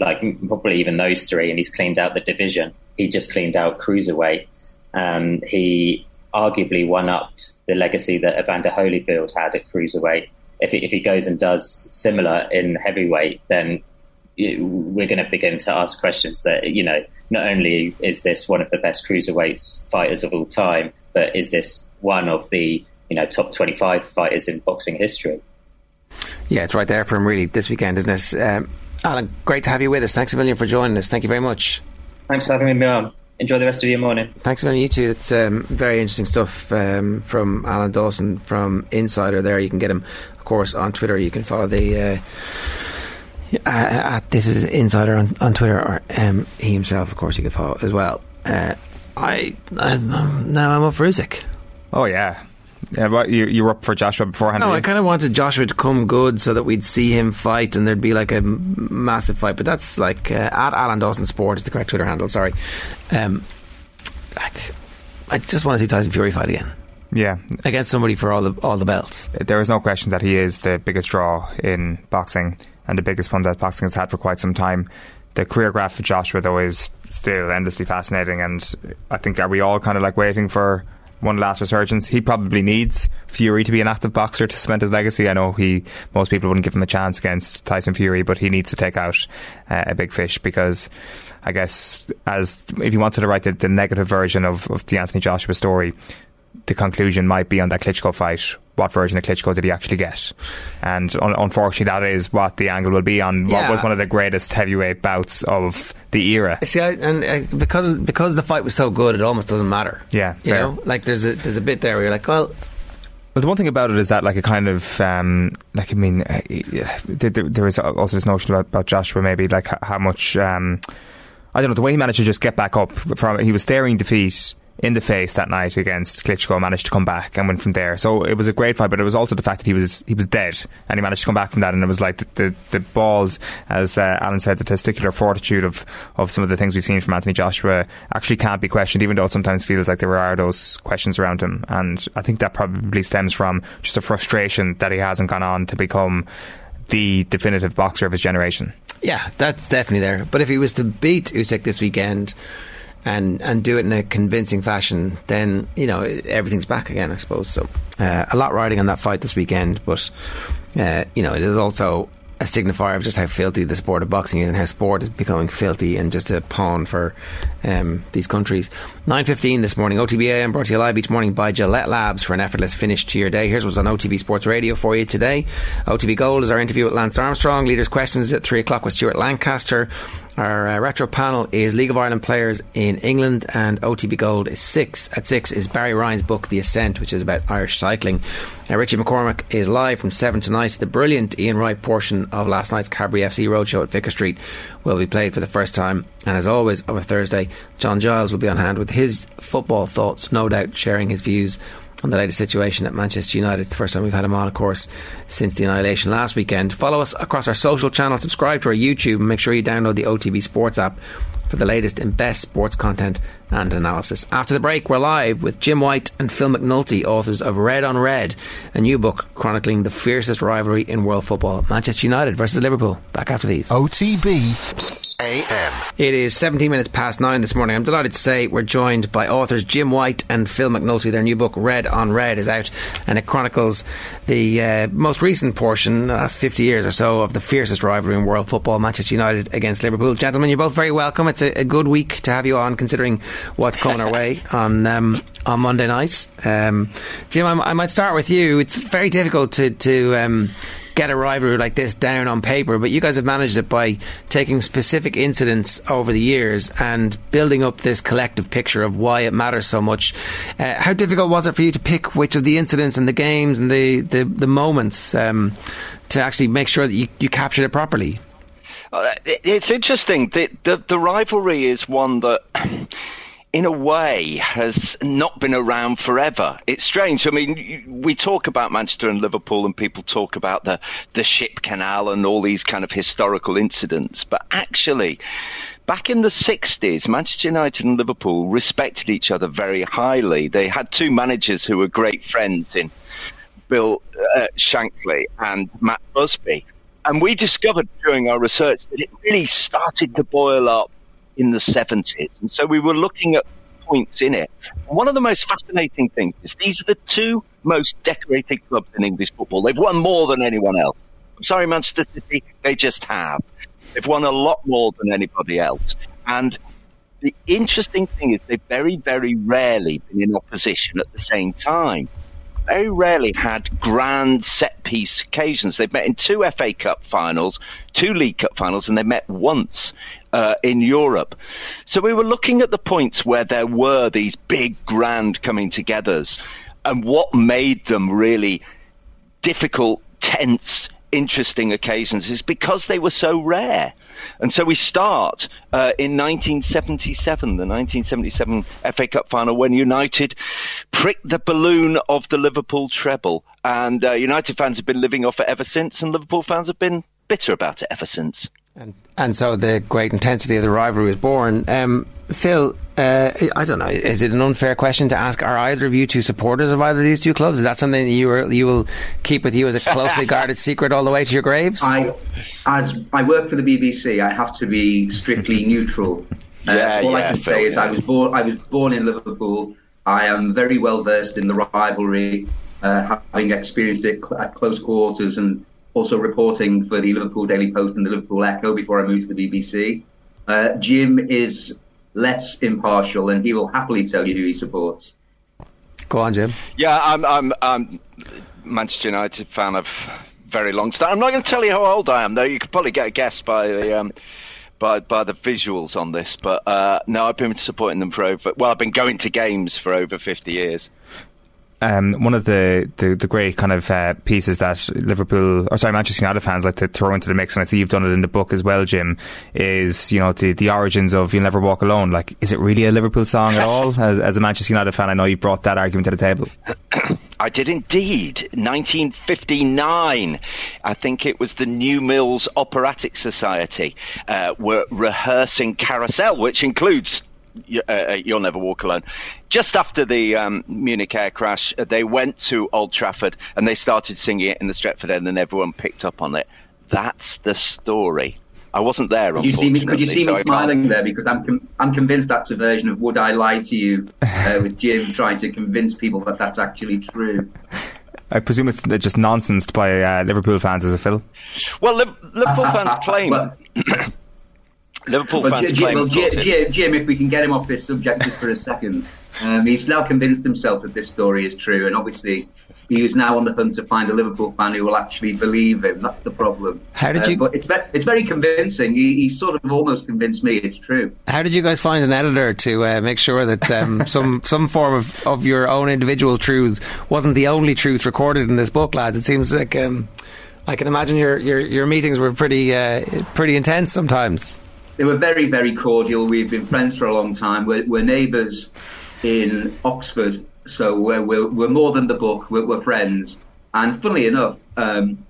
P: like probably even those three, and he's cleaned out the division. He just cleaned out cruiserweight. Um, he arguably one upped the legacy that Evander Holyfield had at cruiserweight. If he, if he goes and does similar in heavyweight, then we're going to begin to ask questions that you know not only is this one of the best cruiserweights fighters of all time, but is this one of the you know top twenty five fighters in boxing history?
E: Yeah, it's right there for him really this weekend, isn't it? Um, Alan, great to have you with us. Thanks a million for joining us. Thank you very much.
P: Thanks for having me on. Enjoy the rest of your morning.
E: Thanks a million, you too. It's um, very interesting stuff um, from Alan Dawson from Insider there. You can get him, of course, on Twitter. You can follow the. Uh, uh, this is Insider on, on Twitter, or um, he himself, of course, you can follow as well. Uh, I, I now I'm up for Usyk.
F: Oh yeah, yeah, but you you were up for Joshua beforehand.
E: No, I kind of wanted Joshua to come good so that we'd see him fight and there'd be like a massive fight. But that's like uh, at Alan Dawson Sport is the correct Twitter handle. Sorry, um, like, I just want to see Tyson Fury fight again.
F: Yeah,
E: against somebody for all the all the belts.
F: There is no question that he is the biggest draw in boxing and the biggest one that boxing has had for quite some time. The career graph of Joshua though is still endlessly fascinating, and I think are we all kind of like waiting for one last resurgence. He probably needs Fury to be an active boxer to cement his legacy. I know he most people wouldn't give him a chance against Tyson Fury, but he needs to take out uh, a big fish because I guess as if you wanted to write the, the negative version of, of the Anthony Joshua story, the conclusion might be on that Klitschko fight. What version of Klitschko did he actually get? And un- unfortunately, that is what the angle will be on
E: Yeah.
F: what was one of the greatest heavyweight bouts of the era.
E: See, I, and uh, because because the fight was so good, it almost doesn't matter.
F: Yeah,
E: you
F: fair.
E: know, like there's a there's a bit there where you're like, well,
F: Well, the one thing about it is that, like, a kind of, um, like, I mean, uh, there, there is also this notion about, about Joshua, maybe, like, h- how much, um, I don't know, the way he managed to just get back up from, he was staring defeat in the face that night against Klitschko, managed to come back and went from there. So it was a great fight, but it was also the fact that he was he was dead and he managed to come back from that. And it was like the the, the balls, as uh, Alan said, the testicular fortitude of of some of the things we've seen from Anthony Joshua actually can't be questioned, even though it sometimes feels like there are those questions around him. And I think that probably stems from just a frustration that he hasn't gone on to become the definitive boxer of his generation.
E: yeah, that's definitely there. But if he was to beat Usyk this weekend and and do it in a convincing fashion, then you know everything's back again, I suppose. So uh, a lot riding on that fight this weekend, but uh, you know it is also a signifier of just how filthy the sport of boxing is and how sport is becoming filthy and just a pawn for um, these countries. 9.15 this morning, OTB AM brought to you live each morning by Gillette Labs for an effortless finish to your day. Here's what's on OTB Sports Radio for you today. OTB Gold is our interview with Lance Armstrong. Leaders' questions at 3 o'clock with Stuart Lancaster. Our uh, retro panel is League of Ireland players in England, and OTB Gold is six. At six is Barry Ryan's book, The Ascent, which is about Irish cycling. Uh, Richie McCormick is live from seven tonight. The brilliant Ian Wright portion of last night's Cadbury FC Roadshow at Vicar Street will be played for the first time. And as always, on a Thursday, John Giles will be on hand with his football thoughts, no doubt sharing his views on the latest situation at Manchester United. It's the first time we've had him on, of course, since the annihilation last weekend. Follow us across our social channels, subscribe to our YouTube, and make sure you download the OTB Sports app for the latest and best sports content and analysis. After the break, we're live with Jim White and Phil McNulty, authors of Red on Red, a new book chronicling the fiercest rivalry in world football Manchester United versus Liverpool. Back after these.
C: OTB AM.
E: It is 17 minutes past nine this morning. I'm delighted to say we're joined by authors Jim White and Phil McNulty. Their new book, Red on Red, is out and it chronicles the uh, most recent portion, the last 50 years or so, of the fiercest rivalry in world football, Manchester United against Liverpool. Gentlemen, you're both very welcome. It's a, a good week to have you on, considering what's coming our way on um, on Monday night. Um, Jim, I, I might start with you. It's very difficult to. to um, get a rivalry like this down on paper, but you guys have managed it by taking specific incidents over the years and building up this collective picture of why it matters so much. Uh, how difficult was it for you to pick which of the incidents and the games and the, the, the moments um, to actually make sure that you, you captured it properly?
Q: Uh, it- It's interesting. The, the the rivalry is one that in a way, has not been around forever. It's strange. I mean, we talk about Manchester and Liverpool, and people talk about the, the ship canal and all these kind of historical incidents. But actually, back in the 60s, Manchester United and Liverpool respected each other very highly. They had two managers who were great friends in Bill uh, Shankly and Matt Busby. And we discovered during our research that it really started to boil up in the 70s. And so we were looking at points in it. One of the most fascinating things is these are the two most decorated clubs in English football. They've won more than anyone else. I'm sorry, Manchester City, they just have. They've won a lot more than anybody else. And the interesting thing is they've very, very rarely been in opposition at the same time. Very rarely had grand set piece occasions. They've met in two FA Cup finals, two League Cup finals, and they met once uh, in Europe. So we were looking at the points where there were these big, grand coming togethers and what made them really difficult, tense, interesting occasions is because they were so rare. And so we start uh, in 1977, the 1977 FA Cup final, when United pricked the balloon of the Liverpool treble. And uh, United fans have been living off it ever since, and Liverpool fans have been bitter about it ever since.
E: And, and so the great intensity of the rivalry was born. Um, Phil, uh, I don't know. Is it an unfair question to ask? Are either of you two supporters of either of these two clubs? Is that something that you are, you will keep with you as a closely guarded secret all the way to your graves?
R: I, as I work for the BBC, I have to be strictly neutral. Uh,
Q: Yeah,
R: all I can
Q: Phil,
R: say is
Q: yeah.
R: I was born. I was born in Liverpool. I am very well versed in the rivalry, uh, having experienced it cl- at close quarters and also reporting for the Liverpool Daily Post and the Liverpool Echo before I moved to the BBC. Uh, Jim is less impartial, and he will happily tell you who he supports.
E: Go on, Jim.
Q: Yeah, I'm, I'm, I'm Manchester United fan of very long time. I'm not going to tell you how old I am, though. You could probably get a guess by the um, by by the visuals on this. But uh, no, I've been supporting them for over. Well, I've been going to games for over 50 years.
F: Um, one of the, the, the great kind of uh, pieces that Liverpool, or sorry, Manchester United fans like to throw into the mix, and I see you've done it in the book as well, Jim, is you know the, the origins of "You'll Never Walk Alone." Like, is it really a Liverpool song at all? As, as a Manchester United fan, I know you brought that argument to the table.
Q: I did indeed. 1959. I think it was the New Mills Operatic Society uh, were rehearsing Carousel, which includes uh, You'll Never Walk Alone. Just after the um, Munich air crash, uh, they went to Old Trafford and they started singing it in the Stretford End, and everyone picked up on it. That's the story. I wasn't there.
R: Could you see me? Could you see
Q: unfortunately, so
R: me
Q: I can't-
R: smiling there? Because I'm com- I'm convinced that's a version of "Would I Lie to You" uh, with Jim trying to convince people that that's actually true.
F: I presume it's just nonsense by uh, Liverpool fans, as a Phil.
Q: Well, Liv- Liverpool fans claim. Liverpool
R: Well,
Q: fans
R: Jim, well,
Q: of course,
R: Jim, Jim, Jim, if we can get him off this subject just for a second, um, he's now convinced himself that this story is true, and obviously he is now on the hunt to find a Liverpool fan who will actually believe him. That's the problem.
E: How did
R: Uh,
E: you-
R: but it's ve- it's very convincing. He, he sort of almost convinced me it's true.
E: How did you guys find an editor to uh, make sure that um, some some form of, of your own individual truths wasn't the only truth recorded in this book, lads? It seems like um, I can imagine your, your, your meetings were pretty uh, pretty intense sometimes.
R: They were very, very cordial. We've been friends for a long time. We're, we're neighbours in Oxford, so we're, we're, we're more than the book. We're, we're friends. And funnily enough, um,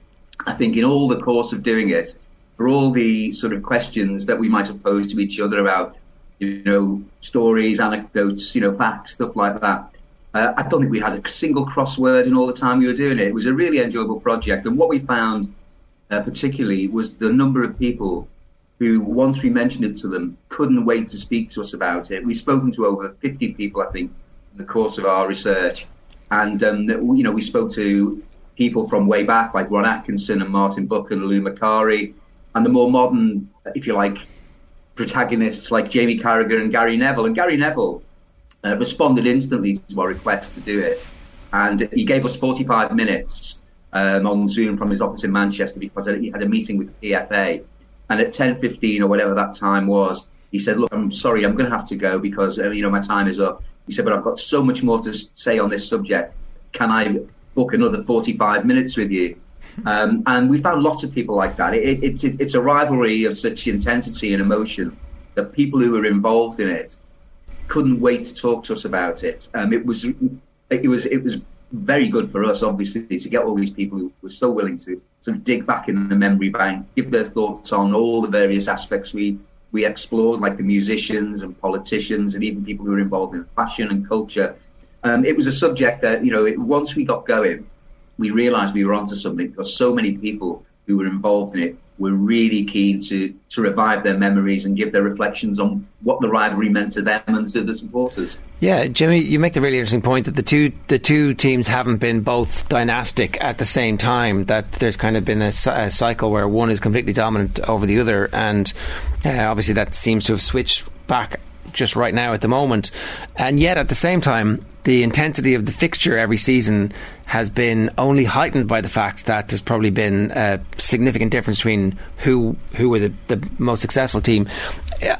R: I think in all the course of doing it, for all the sort of questions that we might have posed to each other about, you know, stories, anecdotes, you know, facts, stuff like that. Uh, I don't think we had a single crossword in all the time we were doing it. It was a really enjoyable project, and what we found uh, particularly was the number of people who, once we mentioned it to them, couldn't wait to speak to us about it. We've spoken to over 50 people, I think, in the course of our research, and um, you know, we spoke to people from way back, like Ron Atkinson and Martin Buchan and Lou Macari, and the more modern, if you like, protagonists like Jamie Carragher and Gary Neville. And Gary Neville uh, responded instantly to our request to do it, and he gave us 45 minutes um, on Zoom from his office in Manchester because he had a meeting with the PFA. And at 10:15 or whatever that time was, he said, "Look, I'm sorry, I'm going to have to go because uh, you know my time is up." He said, "But I've got so much more to say on this subject. Can I book another 45 minutes with you?" Um, and we found lots of people like that. It, it, it, it's a rivalry of such intensity and emotion that people who were involved in it couldn't wait to talk to us about it. Um, it was it was it was very good for us, obviously, to get all these people who were so willing to sort of dig back in the memory bank, give their thoughts on all the various aspects we we explored, like the musicians and politicians, and even people who were involved in fashion and culture. Um, it was a subject that you know it, once we got going, we realised we were onto something because so many people who were involved in it were really keen to to revive their memories and give their reflections on what the rivalry meant to them and to the supporters.
E: Yeah, Jimmy, you make the really interesting point that the two the two teams haven't been both dynastic at the same time. That there's kind of been a, a cycle where one is completely dominant over the other, and uh, obviously that seems to have switched back just right now at the moment. And yet, at the same time, the intensity of the fixture every season has been only heightened by the fact that there's probably been a significant difference between who who were the, the most successful team.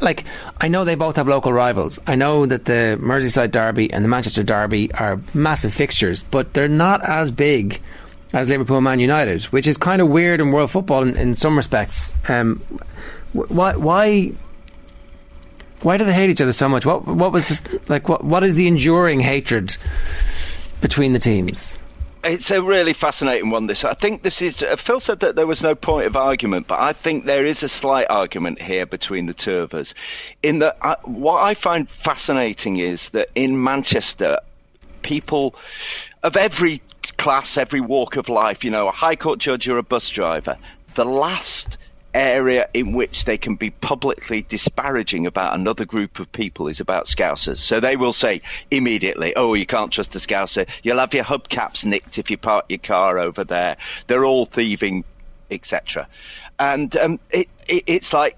E: Like I know they both have local rivals. I know that the Merseyside Derby and the Manchester Derby are massive fixtures, but they're not as big as Liverpool and Man United, which is kind of weird in world football in, in some respects. Um, why why why do they hate each other so much? What what was the, like what what is the enduring hatred between the teams?
Q: It's a really fascinating one. This I think this is. Uh, Phil said that there was no point of argument, but I think there is a slight argument here between the two of us. In that, I, what I find fascinating is that in Manchester, people of every class, every walk of life, you know, a high court judge or a bus driver, the last area in which they can be publicly disparaging about another group of people is about Scousers. So they will say immediately, oh, you can't trust a Scouser. You'll have your hubcaps nicked if you park your car over there. They're all thieving, etc. And um, it, it, it's like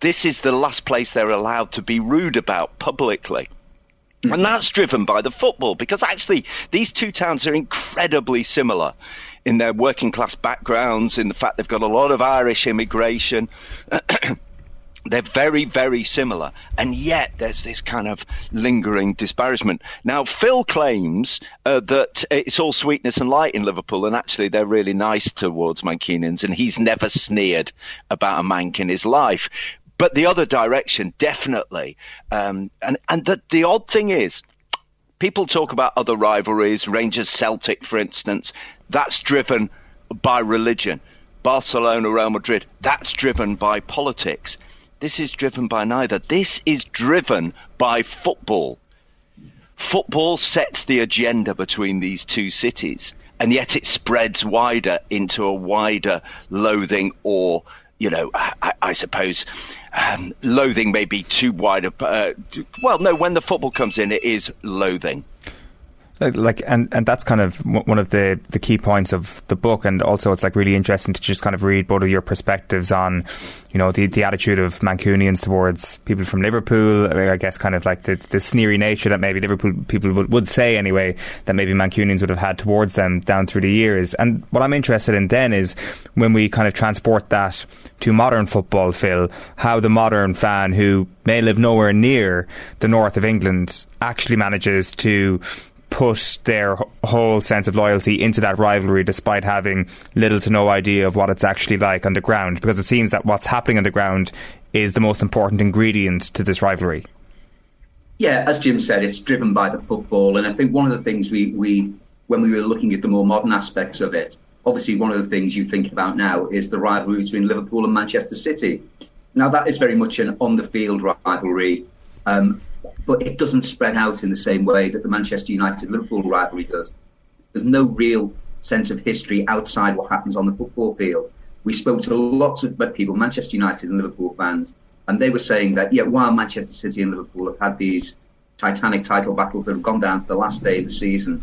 Q: this is the last place they're allowed to be rude about publicly. And that's driven by the football because actually these two towns are incredibly similar in their working class backgrounds, in the fact they've got a lot of Irish immigration. They're very, very similar, and yet there's this kind of lingering disparagement. Now, Phil claims uh, that it's all sweetness and light in Liverpool, and actually they're really nice towards Mancunians, and he's never sneered about a Manc in his life. But the other direction, definitely. Um, and and the, the odd thing is, people talk about other rivalries, Rangers Celtic, for instance. That's driven by religion. Barcelona, Real Madrid, that's driven by politics. This is driven by neither. This is driven by football. Football sets the agenda between these two cities, and yet it spreads wider into a wider loathing or, you know, I, I suppose um, loathing may be too wide. Uh, well, no, when the football comes in, it is loathing
F: like and and that's kind of one of the the key points of the book. And also it's like really interesting to just kind of read both of your perspectives on you know the the attitude of Mancunians towards people from Liverpool. I guess kind of like the the sneery nature that maybe Liverpool people would, would say anyway that maybe Mancunians would have had towards them down through the years. And what I'm interested in then is when we kind of transport that to modern football Phil how the modern fan who may live nowhere near the north of England actually manages to put their whole sense of loyalty into that rivalry despite having little to no idea of what it's actually like on the ground because it seems that what's happening on the ground is the most important ingredient to this rivalry.
R: Yeah, as Jim said, it's driven by the football, and I think one of the things we, we when we were looking at the more modern aspects of it, obviously one of the things you think about now is the rivalry between Liverpool and Manchester City. Now that is very much an on the field rivalry. Um, but it doesn't spread out in the same way that the Manchester United Liverpool rivalry does. There's no real sense of history outside what happens on the football field. We spoke to lots of people, Manchester United and Liverpool fans, and they were saying that, yeah, while Manchester City and Liverpool have had these titanic title battles that have gone down to the last day of the season,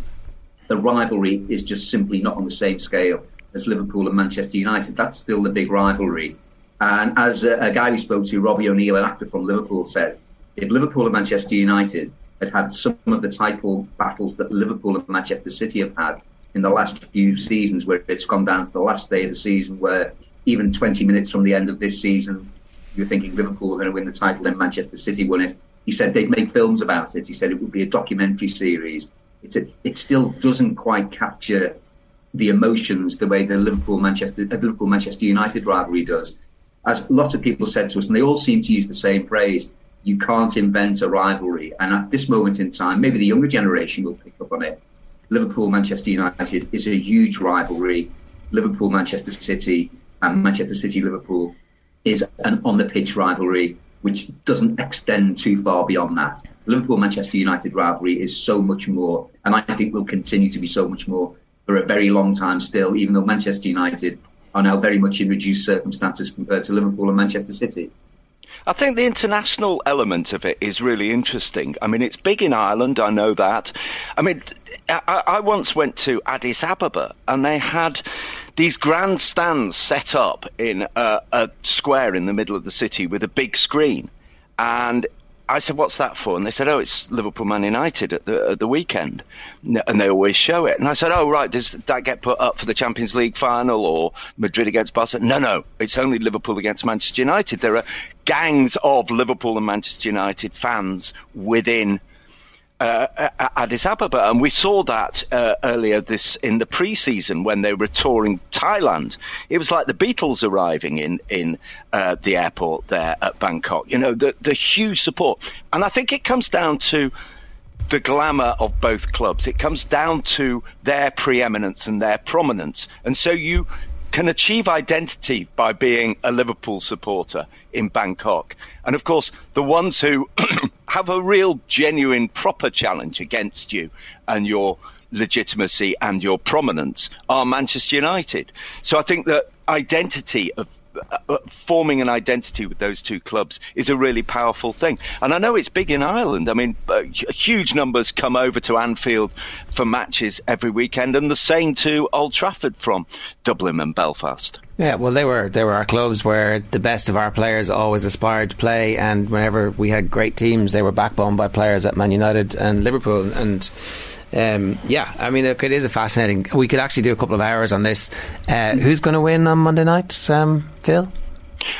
R: the rivalry is just simply not on the same scale as Liverpool and Manchester United. That's still the big rivalry. And as a, a guy we spoke to, Robbie O'Neill, an actor from Liverpool, said, if Liverpool and Manchester United had had some of the title battles that Liverpool and Manchester City have had in the last few seasons, where it's gone down to the last day of the season, where even 20 minutes from the end of this season, you're thinking Liverpool are going to win the title and Manchester City won it. He said they'd make films about it. He said it would be a documentary series. It's a, it still doesn't quite capture the emotions the way the Liverpool Manchester uh, Liverpool Manchester United rivalry does. As lots of people said to us, and they all seem to use the same phrase: You can't invent a rivalry. And at this moment in time, maybe the younger generation will pick up on it. Liverpool Manchester United is a huge rivalry. Liverpool Manchester City and Manchester City Liverpool is an on the pitch rivalry which doesn't extend too far beyond that. Liverpool Manchester United rivalry is so much more, and I think will continue to be so much more for a very long time still, even though Manchester United are now very much in reduced circumstances compared to Liverpool and Manchester City.
Q: I think the international element of it is really interesting. I mean, it's big in Ireland, I know that. I mean, I, I once went to Addis Ababa and they had these grandstands set up in a, a square in the middle of the city with a big screen. And I said, "What's that for?" And they said, "Oh, it's Liverpool Man United at the at the weekend," and they always show it. And I said, "Oh, right. Does that get put up for the Champions League final or Madrid against Barcelona?" No, no. It's only Liverpool against Manchester United. There are gangs of Liverpool and Manchester United fans within uh, Addis Ababa, and we saw that uh, earlier this in the pre-season when they were touring Thailand. It was like the Beatles arriving in in uh, the airport there at Bangkok. You know, the the huge support, and I think it comes down to the glamour of both clubs. It comes down to their preeminence and their prominence, and so you can achieve identity by being a Liverpool supporter in Bangkok. And of course, the ones who have a real, genuine, proper challenge against you and your legitimacy and your prominence are Manchester United. So I think that identity of forming an identity with those two clubs is a really powerful thing. And I know it's big in Ireland. I mean, uh, huge numbers come over to Anfield for matches every weekend, and the same to Old Trafford from Dublin and Belfast.
E: Yeah, well, they were they were our clubs where the best of our players always aspired to play, and whenever we had great teams, they were backboned by players at Man United and Liverpool, and. Um, yeah, I mean, look, it is a fascinating. We could actually do a couple of hours on this. Uh, who's going to win on Monday night, um, Phil?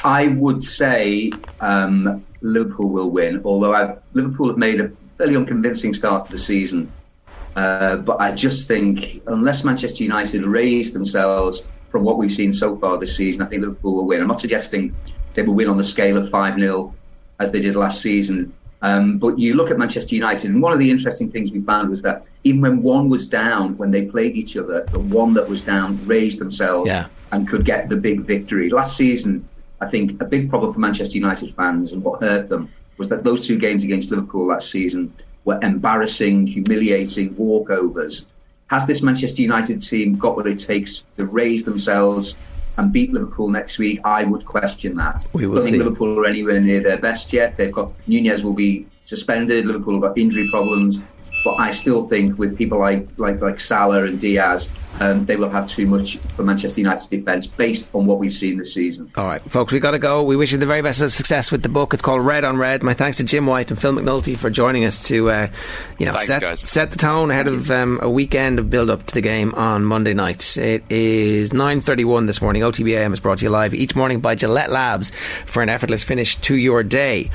R: I would say um, Liverpool will win, although I've, Liverpool have made a fairly unconvincing start to the season. Uh, but I just think unless Manchester United raise themselves from what we've seen so far this season, I think Liverpool will win. I'm not suggesting they will win on the scale of 5 0 as they did last season. Um, but you look at Manchester United, and one of the interesting things we found was that even when one was down, when they played each other, the one that was down raised themselves
E: yeah.
R: and could get the big victory. Last season, I think a big problem for Manchester United fans and what hurt them was that those two games against Liverpool last season were embarrassing, humiliating walkovers. Has this Manchester United team got what it takes to raise themselves and beat Liverpool next week, I would question that.
E: We will
R: I don't think. Liverpool are anywhere near their best yet. They've got Nunez will be suspended. Liverpool have got injury problems, but I still think with people like like like Salah and Diaz, um, they will have too much for Manchester United's defence based on what we've seen this season.
E: All right, folks, we got to go. We wish you the very best of success with the book. It's called Red on Red. My thanks to Jim White and Phil McNulty for joining us to, uh, you know,
Q: Thanks,
E: set
Q: guys.
E: set the tone ahead of um, a weekend of build up to the game on Monday night. It is nine thirty one this morning. OTBAM is brought to you live each morning by Gillette Labs for an effortless finish to your day.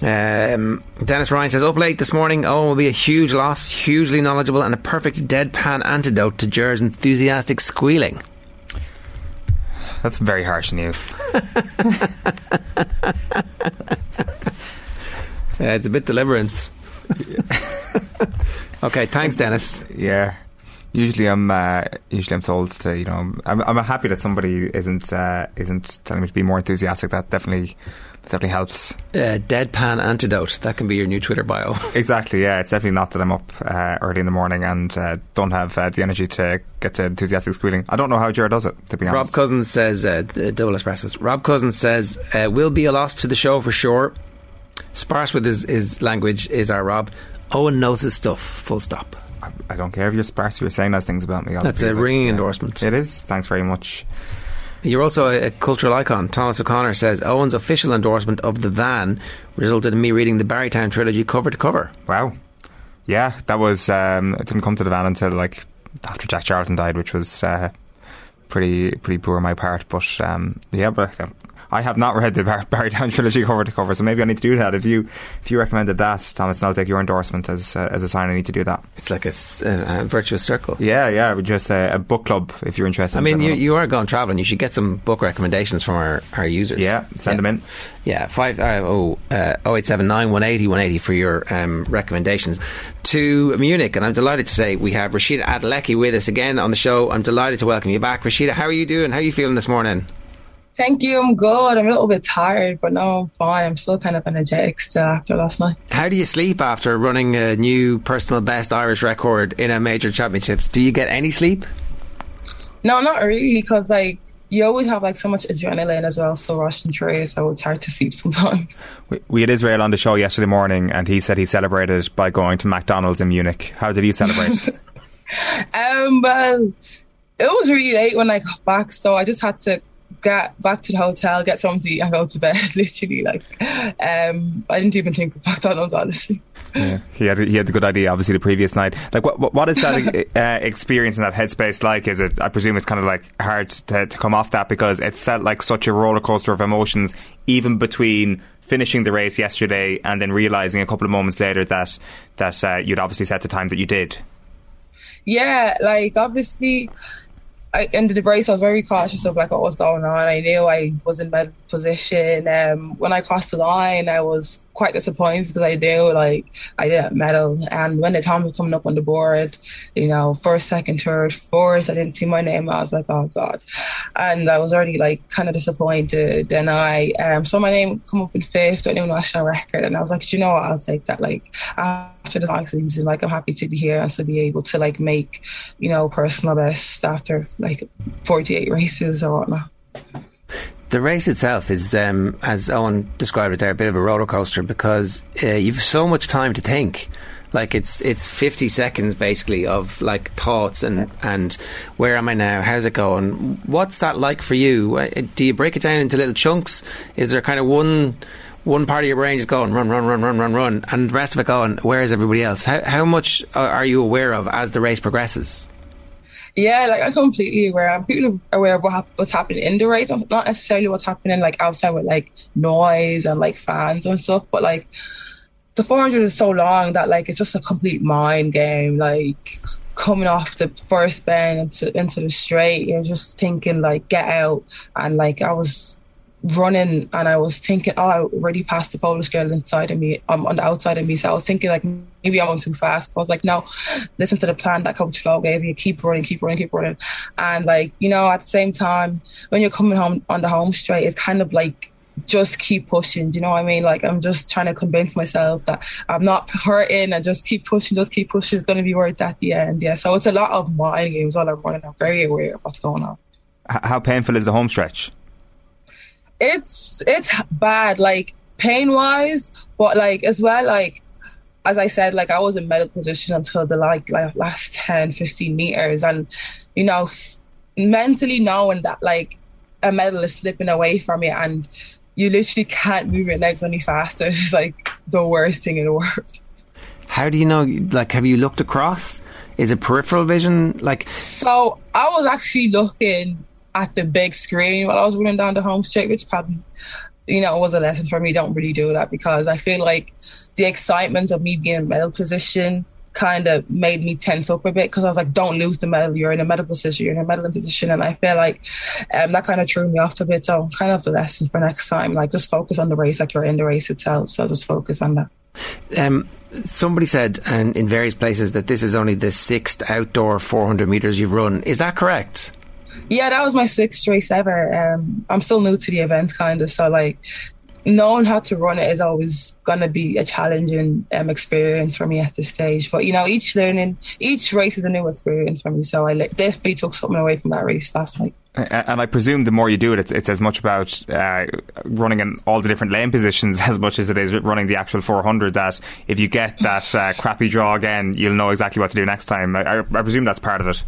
E: Um, Dennis Ryan says, up late this morning, Owen will be a huge loss, hugely knowledgeable, and a perfect deadpan antidote to Jer's enthusiastic squealing.
F: That's very harsh on you.
E: Uh, it's a bit deliverance. okay, thanks, Dennis.
F: Yeah. Usually, I'm uh, usually I'm told to you know I'm I'm happy that somebody isn't uh, isn't telling me to be more enthusiastic. That definitely definitely helps.
E: Uh, deadpan antidote. That can be your new Twitter bio.
F: Exactly. Yeah, it's definitely not that I'm up uh, early in the morning and uh, don't have uh, the energy to get to enthusiastic squealing. I don't know how Jared does it. To be honest, Rob
E: Cousins says, uh, double espressos. Rob Cousins says, uh, will be a loss to the show for sure. Sparse with his, his language is our Rob. Owen knows his stuff, full stop.
F: I, I don't care if you're sparse. If you're saying those things about me. I'll
E: That's a ringing endorsement.
F: It is. Thanks very much.
E: You're also a, a cultural icon. Thomas O'Connor says, Owen's official endorsement of The Van resulted in me reading the Barrytown trilogy cover to cover.
F: Wow. Yeah, that was. Um, it didn't come to the van until like after Jack Charlton died, which was uh, pretty pretty poor on my part. But um, yeah, but uh, I have not read the Bar- Barrytown trilogy cover to cover, so maybe I need to do that. If you if you recommended that, Thomas, and I'll take your endorsement as uh, as a sign. I need to do that.
E: It's like a virtuous circle.
F: Yeah, yeah, we're just a, a book club if you're interested.
E: I mean, you, you are going travelling. You should get some book recommendations from our, our users.
F: Yeah, send them in.
E: Yeah, five uh, oh uh, 0879 180 180 for your um, recommendations to Munich. And I'm delighted to say we have Rhasidat Adeleke with us again on the show. I'm delighted to welcome you back, Rhasidat. How are you doing? How are you feeling this morning?
S: Thank you. I'm good. I'm a little bit tired, but no, I'm fine. I'm still kind of energetic still after last night.
E: How do you sleep after running a new personal best Irish record in a major championships? Do you get any sleep?
S: No, not really, because like you always have like so much adrenaline as well, still rushing through, so it's hard to sleep sometimes.
F: We, we had Israel on the show yesterday morning, and he said he celebrated by going to McDonald's in Munich. How did you celebrate?
S: Um, well, it was really late when I got back, so I just had to get back to the hotel, get something to eat, and go to bed. Literally, like, um, I didn't even think about McDonald's honestly.
F: yeah, he had he had the good idea. Obviously, the previous night. Like, what what, what is that uh, experience in that headspace like? Is it? I presume it's kind of like hard to, to come off that because it felt like such a roller coaster of emotions, even between finishing the race yesterday and then realizing a couple of moments later that that uh, you'd obviously set the time that you did.
S: Yeah, like obviously, I ended the race. I was very cautious of like what was going on. I knew I was in my position. Um, when I crossed the line, I was quite disappointed because I knew like I didn't medal. And when the time was coming up on the board, you know, first, second, third, fourth, I didn't see my name. I was like, oh god, and I was already like kind of disappointed. Then I um, saw my name come up in fifth, a new national record, and I was like, "Do you know what? I'll take that. Like after this long season, like I'm happy to be here and to be able to like make, you know, personal best after like 48 races or whatnot.
E: The race itself is, um, as Owen described it there, a bit of a roller coaster because uh, you've so much time to think. Like it's it's fifty seconds basically of like thoughts and and where am I now? How's it going? What's that like for you? Do you break it down into little chunks? Is there kind of one one part of your brain just going run run run run run run and the rest of it going where is everybody else? How how much are you aware of as the race progresses?
S: Yeah, like I'm completely aware. I'm completely aware of what what's happening in the race, not necessarily what's happening like outside with like noise and like fans and stuff, but like the 400 is so long that like it's just a complete mind game. Like coming off the first bend into into the straight, you're just thinking like get out, and like I was running and I was thinking, oh, I already passed the Polish girl inside of me, um, on the outside of me. So I was thinking like maybe I'm going too fast. I was like, no, listen to the plan that Coach Flo gave you. Keep running, keep running, keep running. And like you know, at the same time, when you're coming home on the home straight, it's kind of like just keep pushing. You know what I mean? Like I'm just trying to convince myself that I'm not hurting and just keep pushing, just keep pushing. It's going to be worth it at the end. Yeah. So it's a lot of mind games all I'm running. I'm very aware of what's going on.
F: How painful is the home stretch?
S: It's it's bad, like pain wise, but like as well, like as I said, like I was in medal position until the like like last 10, 15 meters, and you know, f- mentally knowing that like a medal is slipping away from you and you literally can't move your legs any faster is like the worst thing in the world.
E: How do you know? Like, have you looked across? Is it peripheral vision? Like,
S: So I was actually looking at the big screen while I was running down the home straight, which probably, you know, was a lesson for me. Don't really do that because I feel like the excitement of me being in medal position kind of made me tense up a bit because I was like, don't lose the medal. You're in a medal position. You're in a medal position. And I feel like um, that kind of threw me off a bit. So kind of the lesson for next time, like just focus on the race like you're in the race itself. So just focus on that.
E: Um, somebody said, and in various places, that this is only the sixth outdoor 400 meters you've run. Is that correct?
S: Yeah, that was my sixth race ever. Um, I'm still new to the event, kind of. So, like, knowing how to run it is always going to be a challenging um, experience for me at this stage. But, you know, each learning, each race is a new experience for me. So, I like, definitely took something away from that race last night.
F: And I presume the more you do it, it's, it's as much about uh, running in all the different lane positions as much as it is running the actual 400. That if you get that uh, crappy draw again, you'll know exactly what to do next time. I, I, I presume that's part of it.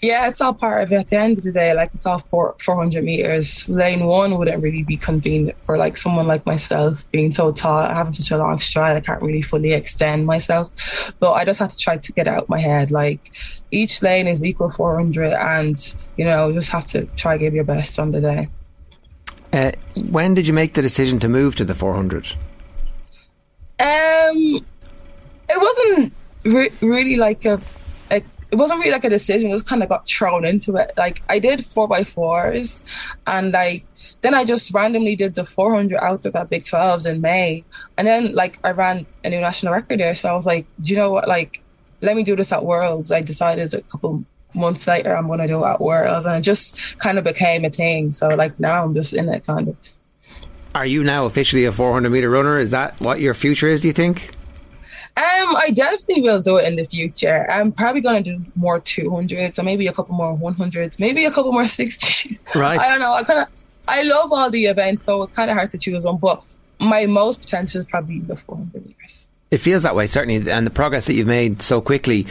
S: Yeah, it's all part of it. At the end of the day, like it's all four, 400 meters. Lane one wouldn't really be convenient for like someone like myself being so tall, having such a long stride. I can't really fully extend myself. But I just have to try to get out my head. Like each lane is equal 400, and you know, just have to try give your best on the day.
E: Uh, when did you make the decision to move to the 400?
S: Um, it wasn't re- really like a, it wasn't really like a decision. It just kind of got thrown into it. Like I did four by fours, and like then I just randomly did the 400 outdoors at Big 12s in May, and then like I ran a new national record there. So I was like, do you know what? Like, let me do this at Worlds. I decided a couple months later I'm going to do it at Worlds, and it just kind of became a thing. So like now I'm just in it kind of.
E: Are you now officially a 400 meter runner? Is that what your future is? Do you think?
S: Um, I definitely will do it in the future. I'm probably going to do more 200s, or maybe a couple more 100s, maybe a couple more 60s.
E: Right.
S: I don't know. I kind of, I love all the events, so it's kind of hard to choose one. But my most potential is probably the 400 meters.
E: It feels that way, certainly, and the progress that you've made so quickly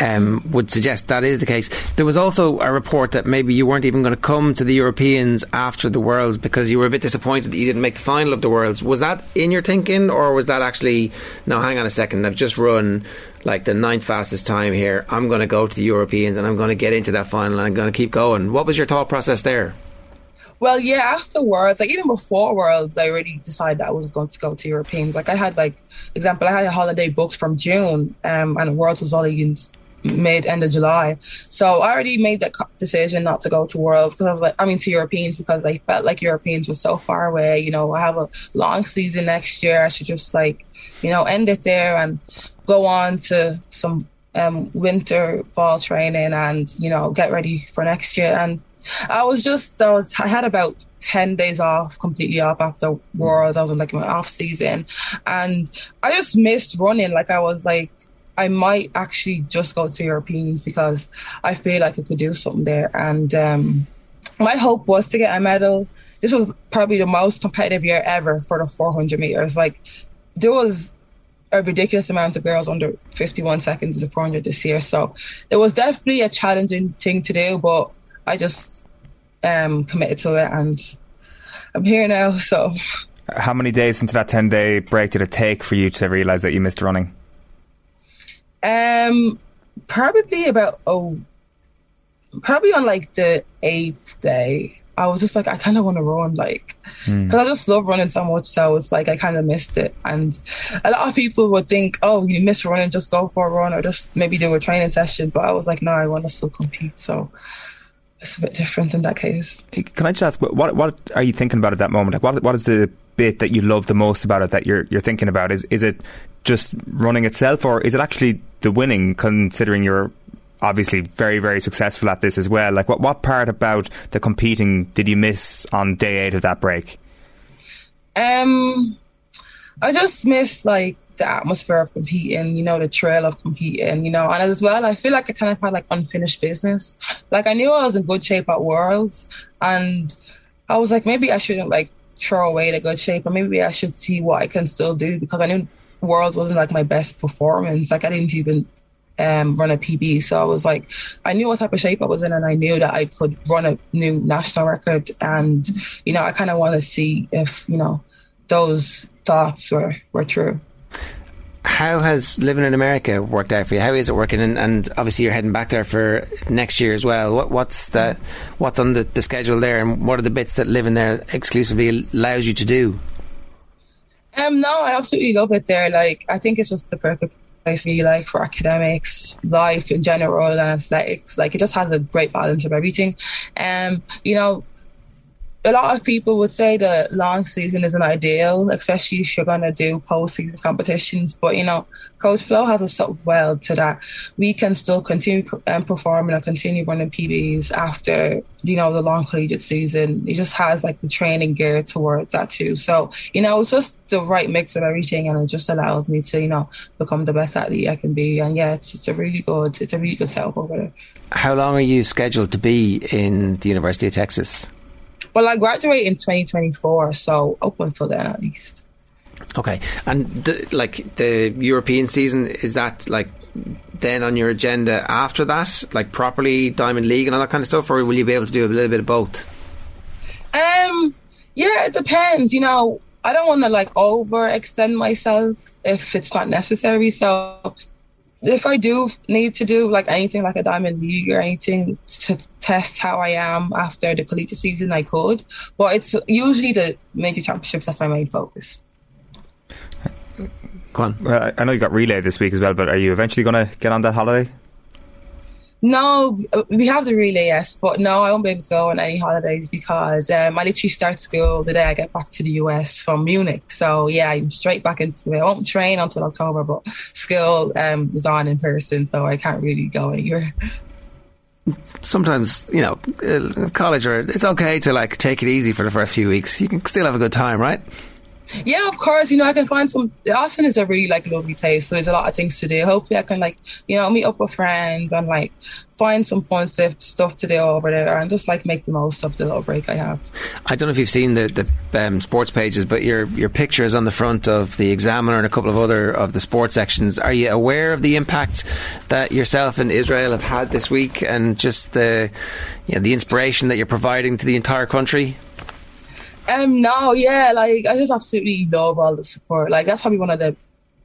E: um, would suggest that is the case. There was also a report that maybe you weren't even going to come to the Europeans after the Worlds because you were a bit disappointed that you didn't make the final of the Worlds. Was that in your thinking, or was that actually, no, hang on a second, I've just run like the ninth fastest time here. I'm going to go to the Europeans and I'm going to get into that final and I'm going to keep going. What was your thought process there?
S: Well, yeah, after Worlds, like even before Worlds, I already decided I was going to go to Europeans. Like I had like, example, I had a holiday booked from June, um, and Worlds was only in mid end of July. So I already made that decision not to go to Worlds because I was like, I mean, to Europeans because I felt like Europeans were so far away. You know, I have a long season next year. I should just like, you know, end it there and go on to some um, winter fall training and you know get ready for next year and I was just I was I had about ten days off, completely off after Worlds. I was in like my off season, and I just missed running. Like I was like I might actually just go to Europeans because I feel like I could do something there. And um, my hope was to get a medal. This was probably the most competitive year ever for the 400 meters. Like there was a ridiculous amount of girls under 51 seconds in the 400 this year. So it was definitely a challenging thing to do, but I just um, committed to it and I'm here now. So,
F: how many days into that 10 day break did it take for you to realize that you missed running?
S: Um, probably about oh, probably on like the eighth day. I was just like, I kind of want to run, like, because
F: Hmm.
S: mm. I just love running so much. So it's like I kind of missed it, and a lot of people would think, oh, you miss running, just go for a run, or just maybe do a training session. But I was like, no, I want to still compete. So it's a bit different in that case.
F: Can I just ask, what what are you thinking about at that moment? Like, what what is the bit that you love the most about it that you're you're thinking about? Is is it just running itself, or is it actually the winning? Considering you're obviously very very successful at this as well. Like, what what part about the competing did you miss on day eight of that break?
S: Um, I just missed like the atmosphere of competing, you know, the trail of competing, you know, and as well, I feel like I kind of had like unfinished business. Like I knew I was in good shape at Worlds, and I was like, maybe I shouldn't like throw away the good shape, or maybe I should see what I can still do because I knew Worlds wasn't like my best performance. Like I didn't even um, run a PB, so I was like, I knew what type of shape I was in, and I knew that I could run a new national record, and you know, I kind of want to see if you know those thoughts were were true.
E: How has living in America worked out for you? How is it working? And, and obviously, you're heading back there for next year as well. What, what's the what's on the, the schedule there, and what are the bits that living there exclusively allows you to do?
S: Um, no, I absolutely love it there. Like, I think it's just the perfect place like for academics, life in general, and athletics. Like, it just has a great balance of everything. Um, you know, a lot of people would say that long season isn't ideal, especially if you're going to do postseason competitions. But, you know, Coach Flo has us up well to that. We can still continue um, performing and continue running PBs after, you know, the long collegiate season. It just has like the training gear towards that too. So, you know, it's just the right mix of everything and it just allows me to, you know, become the best athlete I can be. And yeah, it's, it's a really good, it's a really good setup over there.
E: How long are you scheduled to be in the University of Texas?
S: Well, I graduate in 2024, so open until then at least.
E: Okay, and the, like the European season, is that like then on your agenda after that, like properly Diamond League and all that kind of stuff, or will you be able to do a little bit of both?
S: Um, yeah, it depends. You know, I don't want to like overextend myself if it's not necessary. So if I do need to do like anything like a Diamond League or anything to test how I am after the collegiate season, I could. But it's usually the major championships that's my main focus.
E: Go on.
F: Well, I know you got relay this week as well, but are you eventually going to get on that holiday?
S: No, we have the relay, yes, but no, I won't be able to go on any holidays because um, I literally start school the day I get back to the US from Munich. So yeah, I'm straight back into it. I won't train until October, but school um, is on in person, so I can't really go anywhere.
E: Sometimes, you know, uh, college or it's okay to like take it easy for the first few weeks. You can still have a good time, right?
S: Yeah, of course. You know, I can find some. Austin is a really like lovely place, so there's a lot of things to do. Hopefully, I can like you know meet up with friends and like find some fun stuff stuff to do over there, and just like make the most of the little break I have.
E: I don't know if you've seen the the um, sports pages, but your your picture is on the front of the Examiner and a couple of other of the sports sections. Are you aware of the impact that yourself and Israel have had this week, and just the you know, the inspiration that you're providing to the entire country?
S: Um, no, yeah, like I just absolutely love all the support. Like that's probably one of the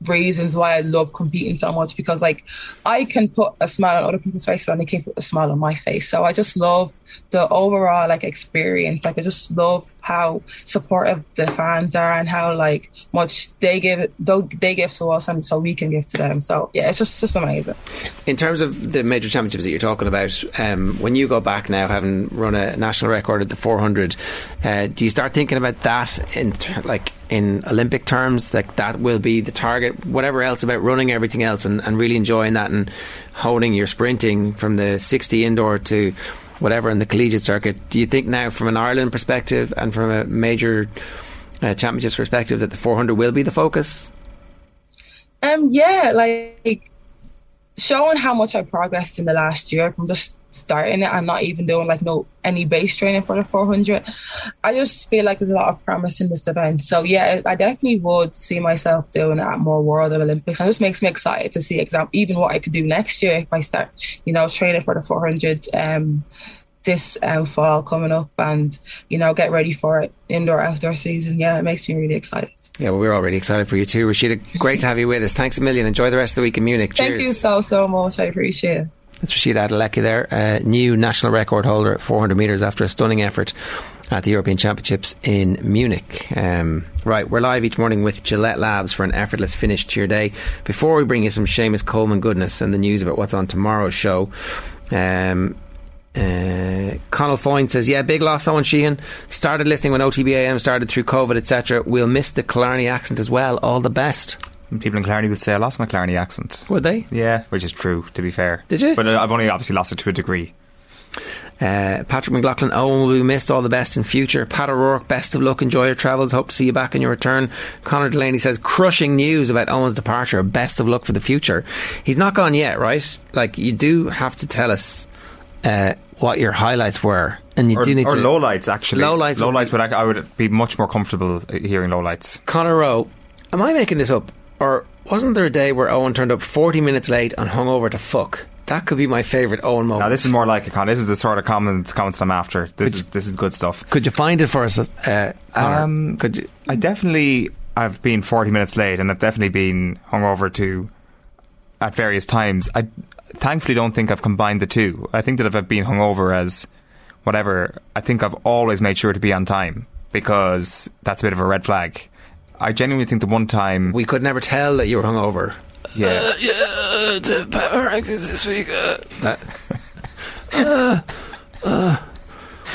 S: reasons why I love competing so much because like I can put a smile on other people's faces and they can put a smile on my face. So I just love the overall like experience. Like I just love how supportive the fans are and how like much they give they give to us and so we can give to them. So yeah, it's just it's just amazing.
E: In terms of the major championships that you're talking about, um, when you go back now, having run a national record at the 400, uh, do you start thinking about that in like in Olympic terms, like that will be the target. Whatever else about running everything else and, and really enjoying that and honing your sprinting from the 60 indoor to whatever in the collegiate circuit. Do you think now, from an Ireland perspective and from a major uh, championships perspective, that the 400 will be the focus?
S: Um, yeah, like showing how much I progressed in the last year from just starting it and not even doing like no any base training for the 400 i just feel like there's a lot of promise in this event so yeah i definitely would see myself doing it at more world and olympics and this makes me excited to see exam even what i could do next year if i start you know training for the 400 um this um, fall coming up and you know get ready for it indoor outdoor season yeah it makes me really excited
E: yeah, well, we're all really excited for you too, Rhasidat. Great to have you with us. Thanks a million. Enjoy the rest of the week in Munich.
S: Cheers.
E: Thank
S: you so so much. I appreciate it.
E: That's Rhasidat Adeleke there, uh, new national record holder at 400 metres after a stunning effort at the European Championships in Munich. Um, right, we're live each morning with Gillette Labs for an effortless finish to your day. Before we bring you some Seamus Coleman goodness and the news about what's on tomorrow's show, um, uh, Connell Foyne says, "Yeah, big loss. Owen Sheehan started listening when OTB AM started through COVID, etc. We'll miss the Killarney accent as well. All the best."
F: People in Killarney would say I lost my Killarney accent.
E: Would they?
F: Yeah, which is true. To be fair,
E: did you?
F: But I've only obviously lost it to a degree.
E: Uh, Patrick McLaughlin, Owen will be missed. All the best in future. Pat O'Rourke, best of luck. Enjoy your travels. Hope to see you back in your return. Connor Delaney says, crushing news about Owen's departure. Best of luck for the future. He's not gone yet, right? Like, you do have to tell us uh, what your highlights were. And you
F: or,
E: do need
F: or
E: to.
F: lowlights, actually.
E: Lowlights.
F: Lowlights, but I, I would be much more comfortable hearing lowlights.
E: Connor Rowe, am I making this up? Or wasn't there a day where Owen turned up 40 minutes late and hung over to fuck? That could be my favourite Owen moment.
F: Now this is more like a con. This is the sort of comments comments I'm after. This
E: Could
F: is this is good stuff.
E: Could you find it for us? Uh,
F: Um,
E: could you?
F: I definitely I've been 40 minutes late, and I've definitely been hungover to at various times. I thankfully don't think I've combined the two. I think that if I've been hungover as whatever, I think I've always made sure to be on time because that's a bit of a red flag. I genuinely think the one time
E: we could never tell that you were hungover.
F: Yeah,
E: uh, yeah, the power rankings this week. Uh, uh, uh,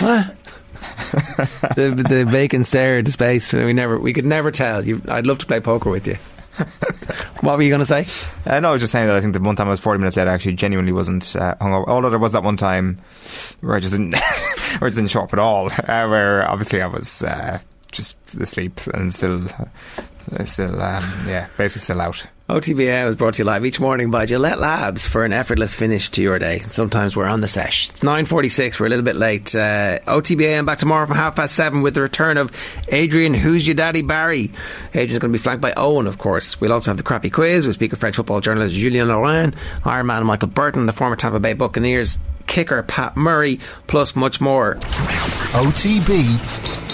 E: what? the the vacant stare into space. We never, we could never tell. You, I'd love to play poker with you. what were you going to say?
F: Uh, no, I was just saying that I think the one time I was 40 minutes late, I actually genuinely wasn't uh, hungover. Although there was that one time where I just didn't, where I just didn't show up at all. Uh, where obviously I was uh, just asleep and still, still, um, yeah, basically still out.
E: OTB AM was brought to you live each morning by Gillette Labs for an effortless finish to your day. Sometimes we're on the sesh. It's 9.46, we're a little bit late. Uh, OTBA, I'm back tomorrow from half past seven with the return of Adrian Who's Your Daddy Barry. Adrian's going to be flanked by Owen, of course. We'll also have the crappy quiz. We'll speak of French football journalist Julien Laurent, Ironman Michael Burton, the former Tampa Bay Buccaneers kicker Pat Murray, plus much more.
C: OTB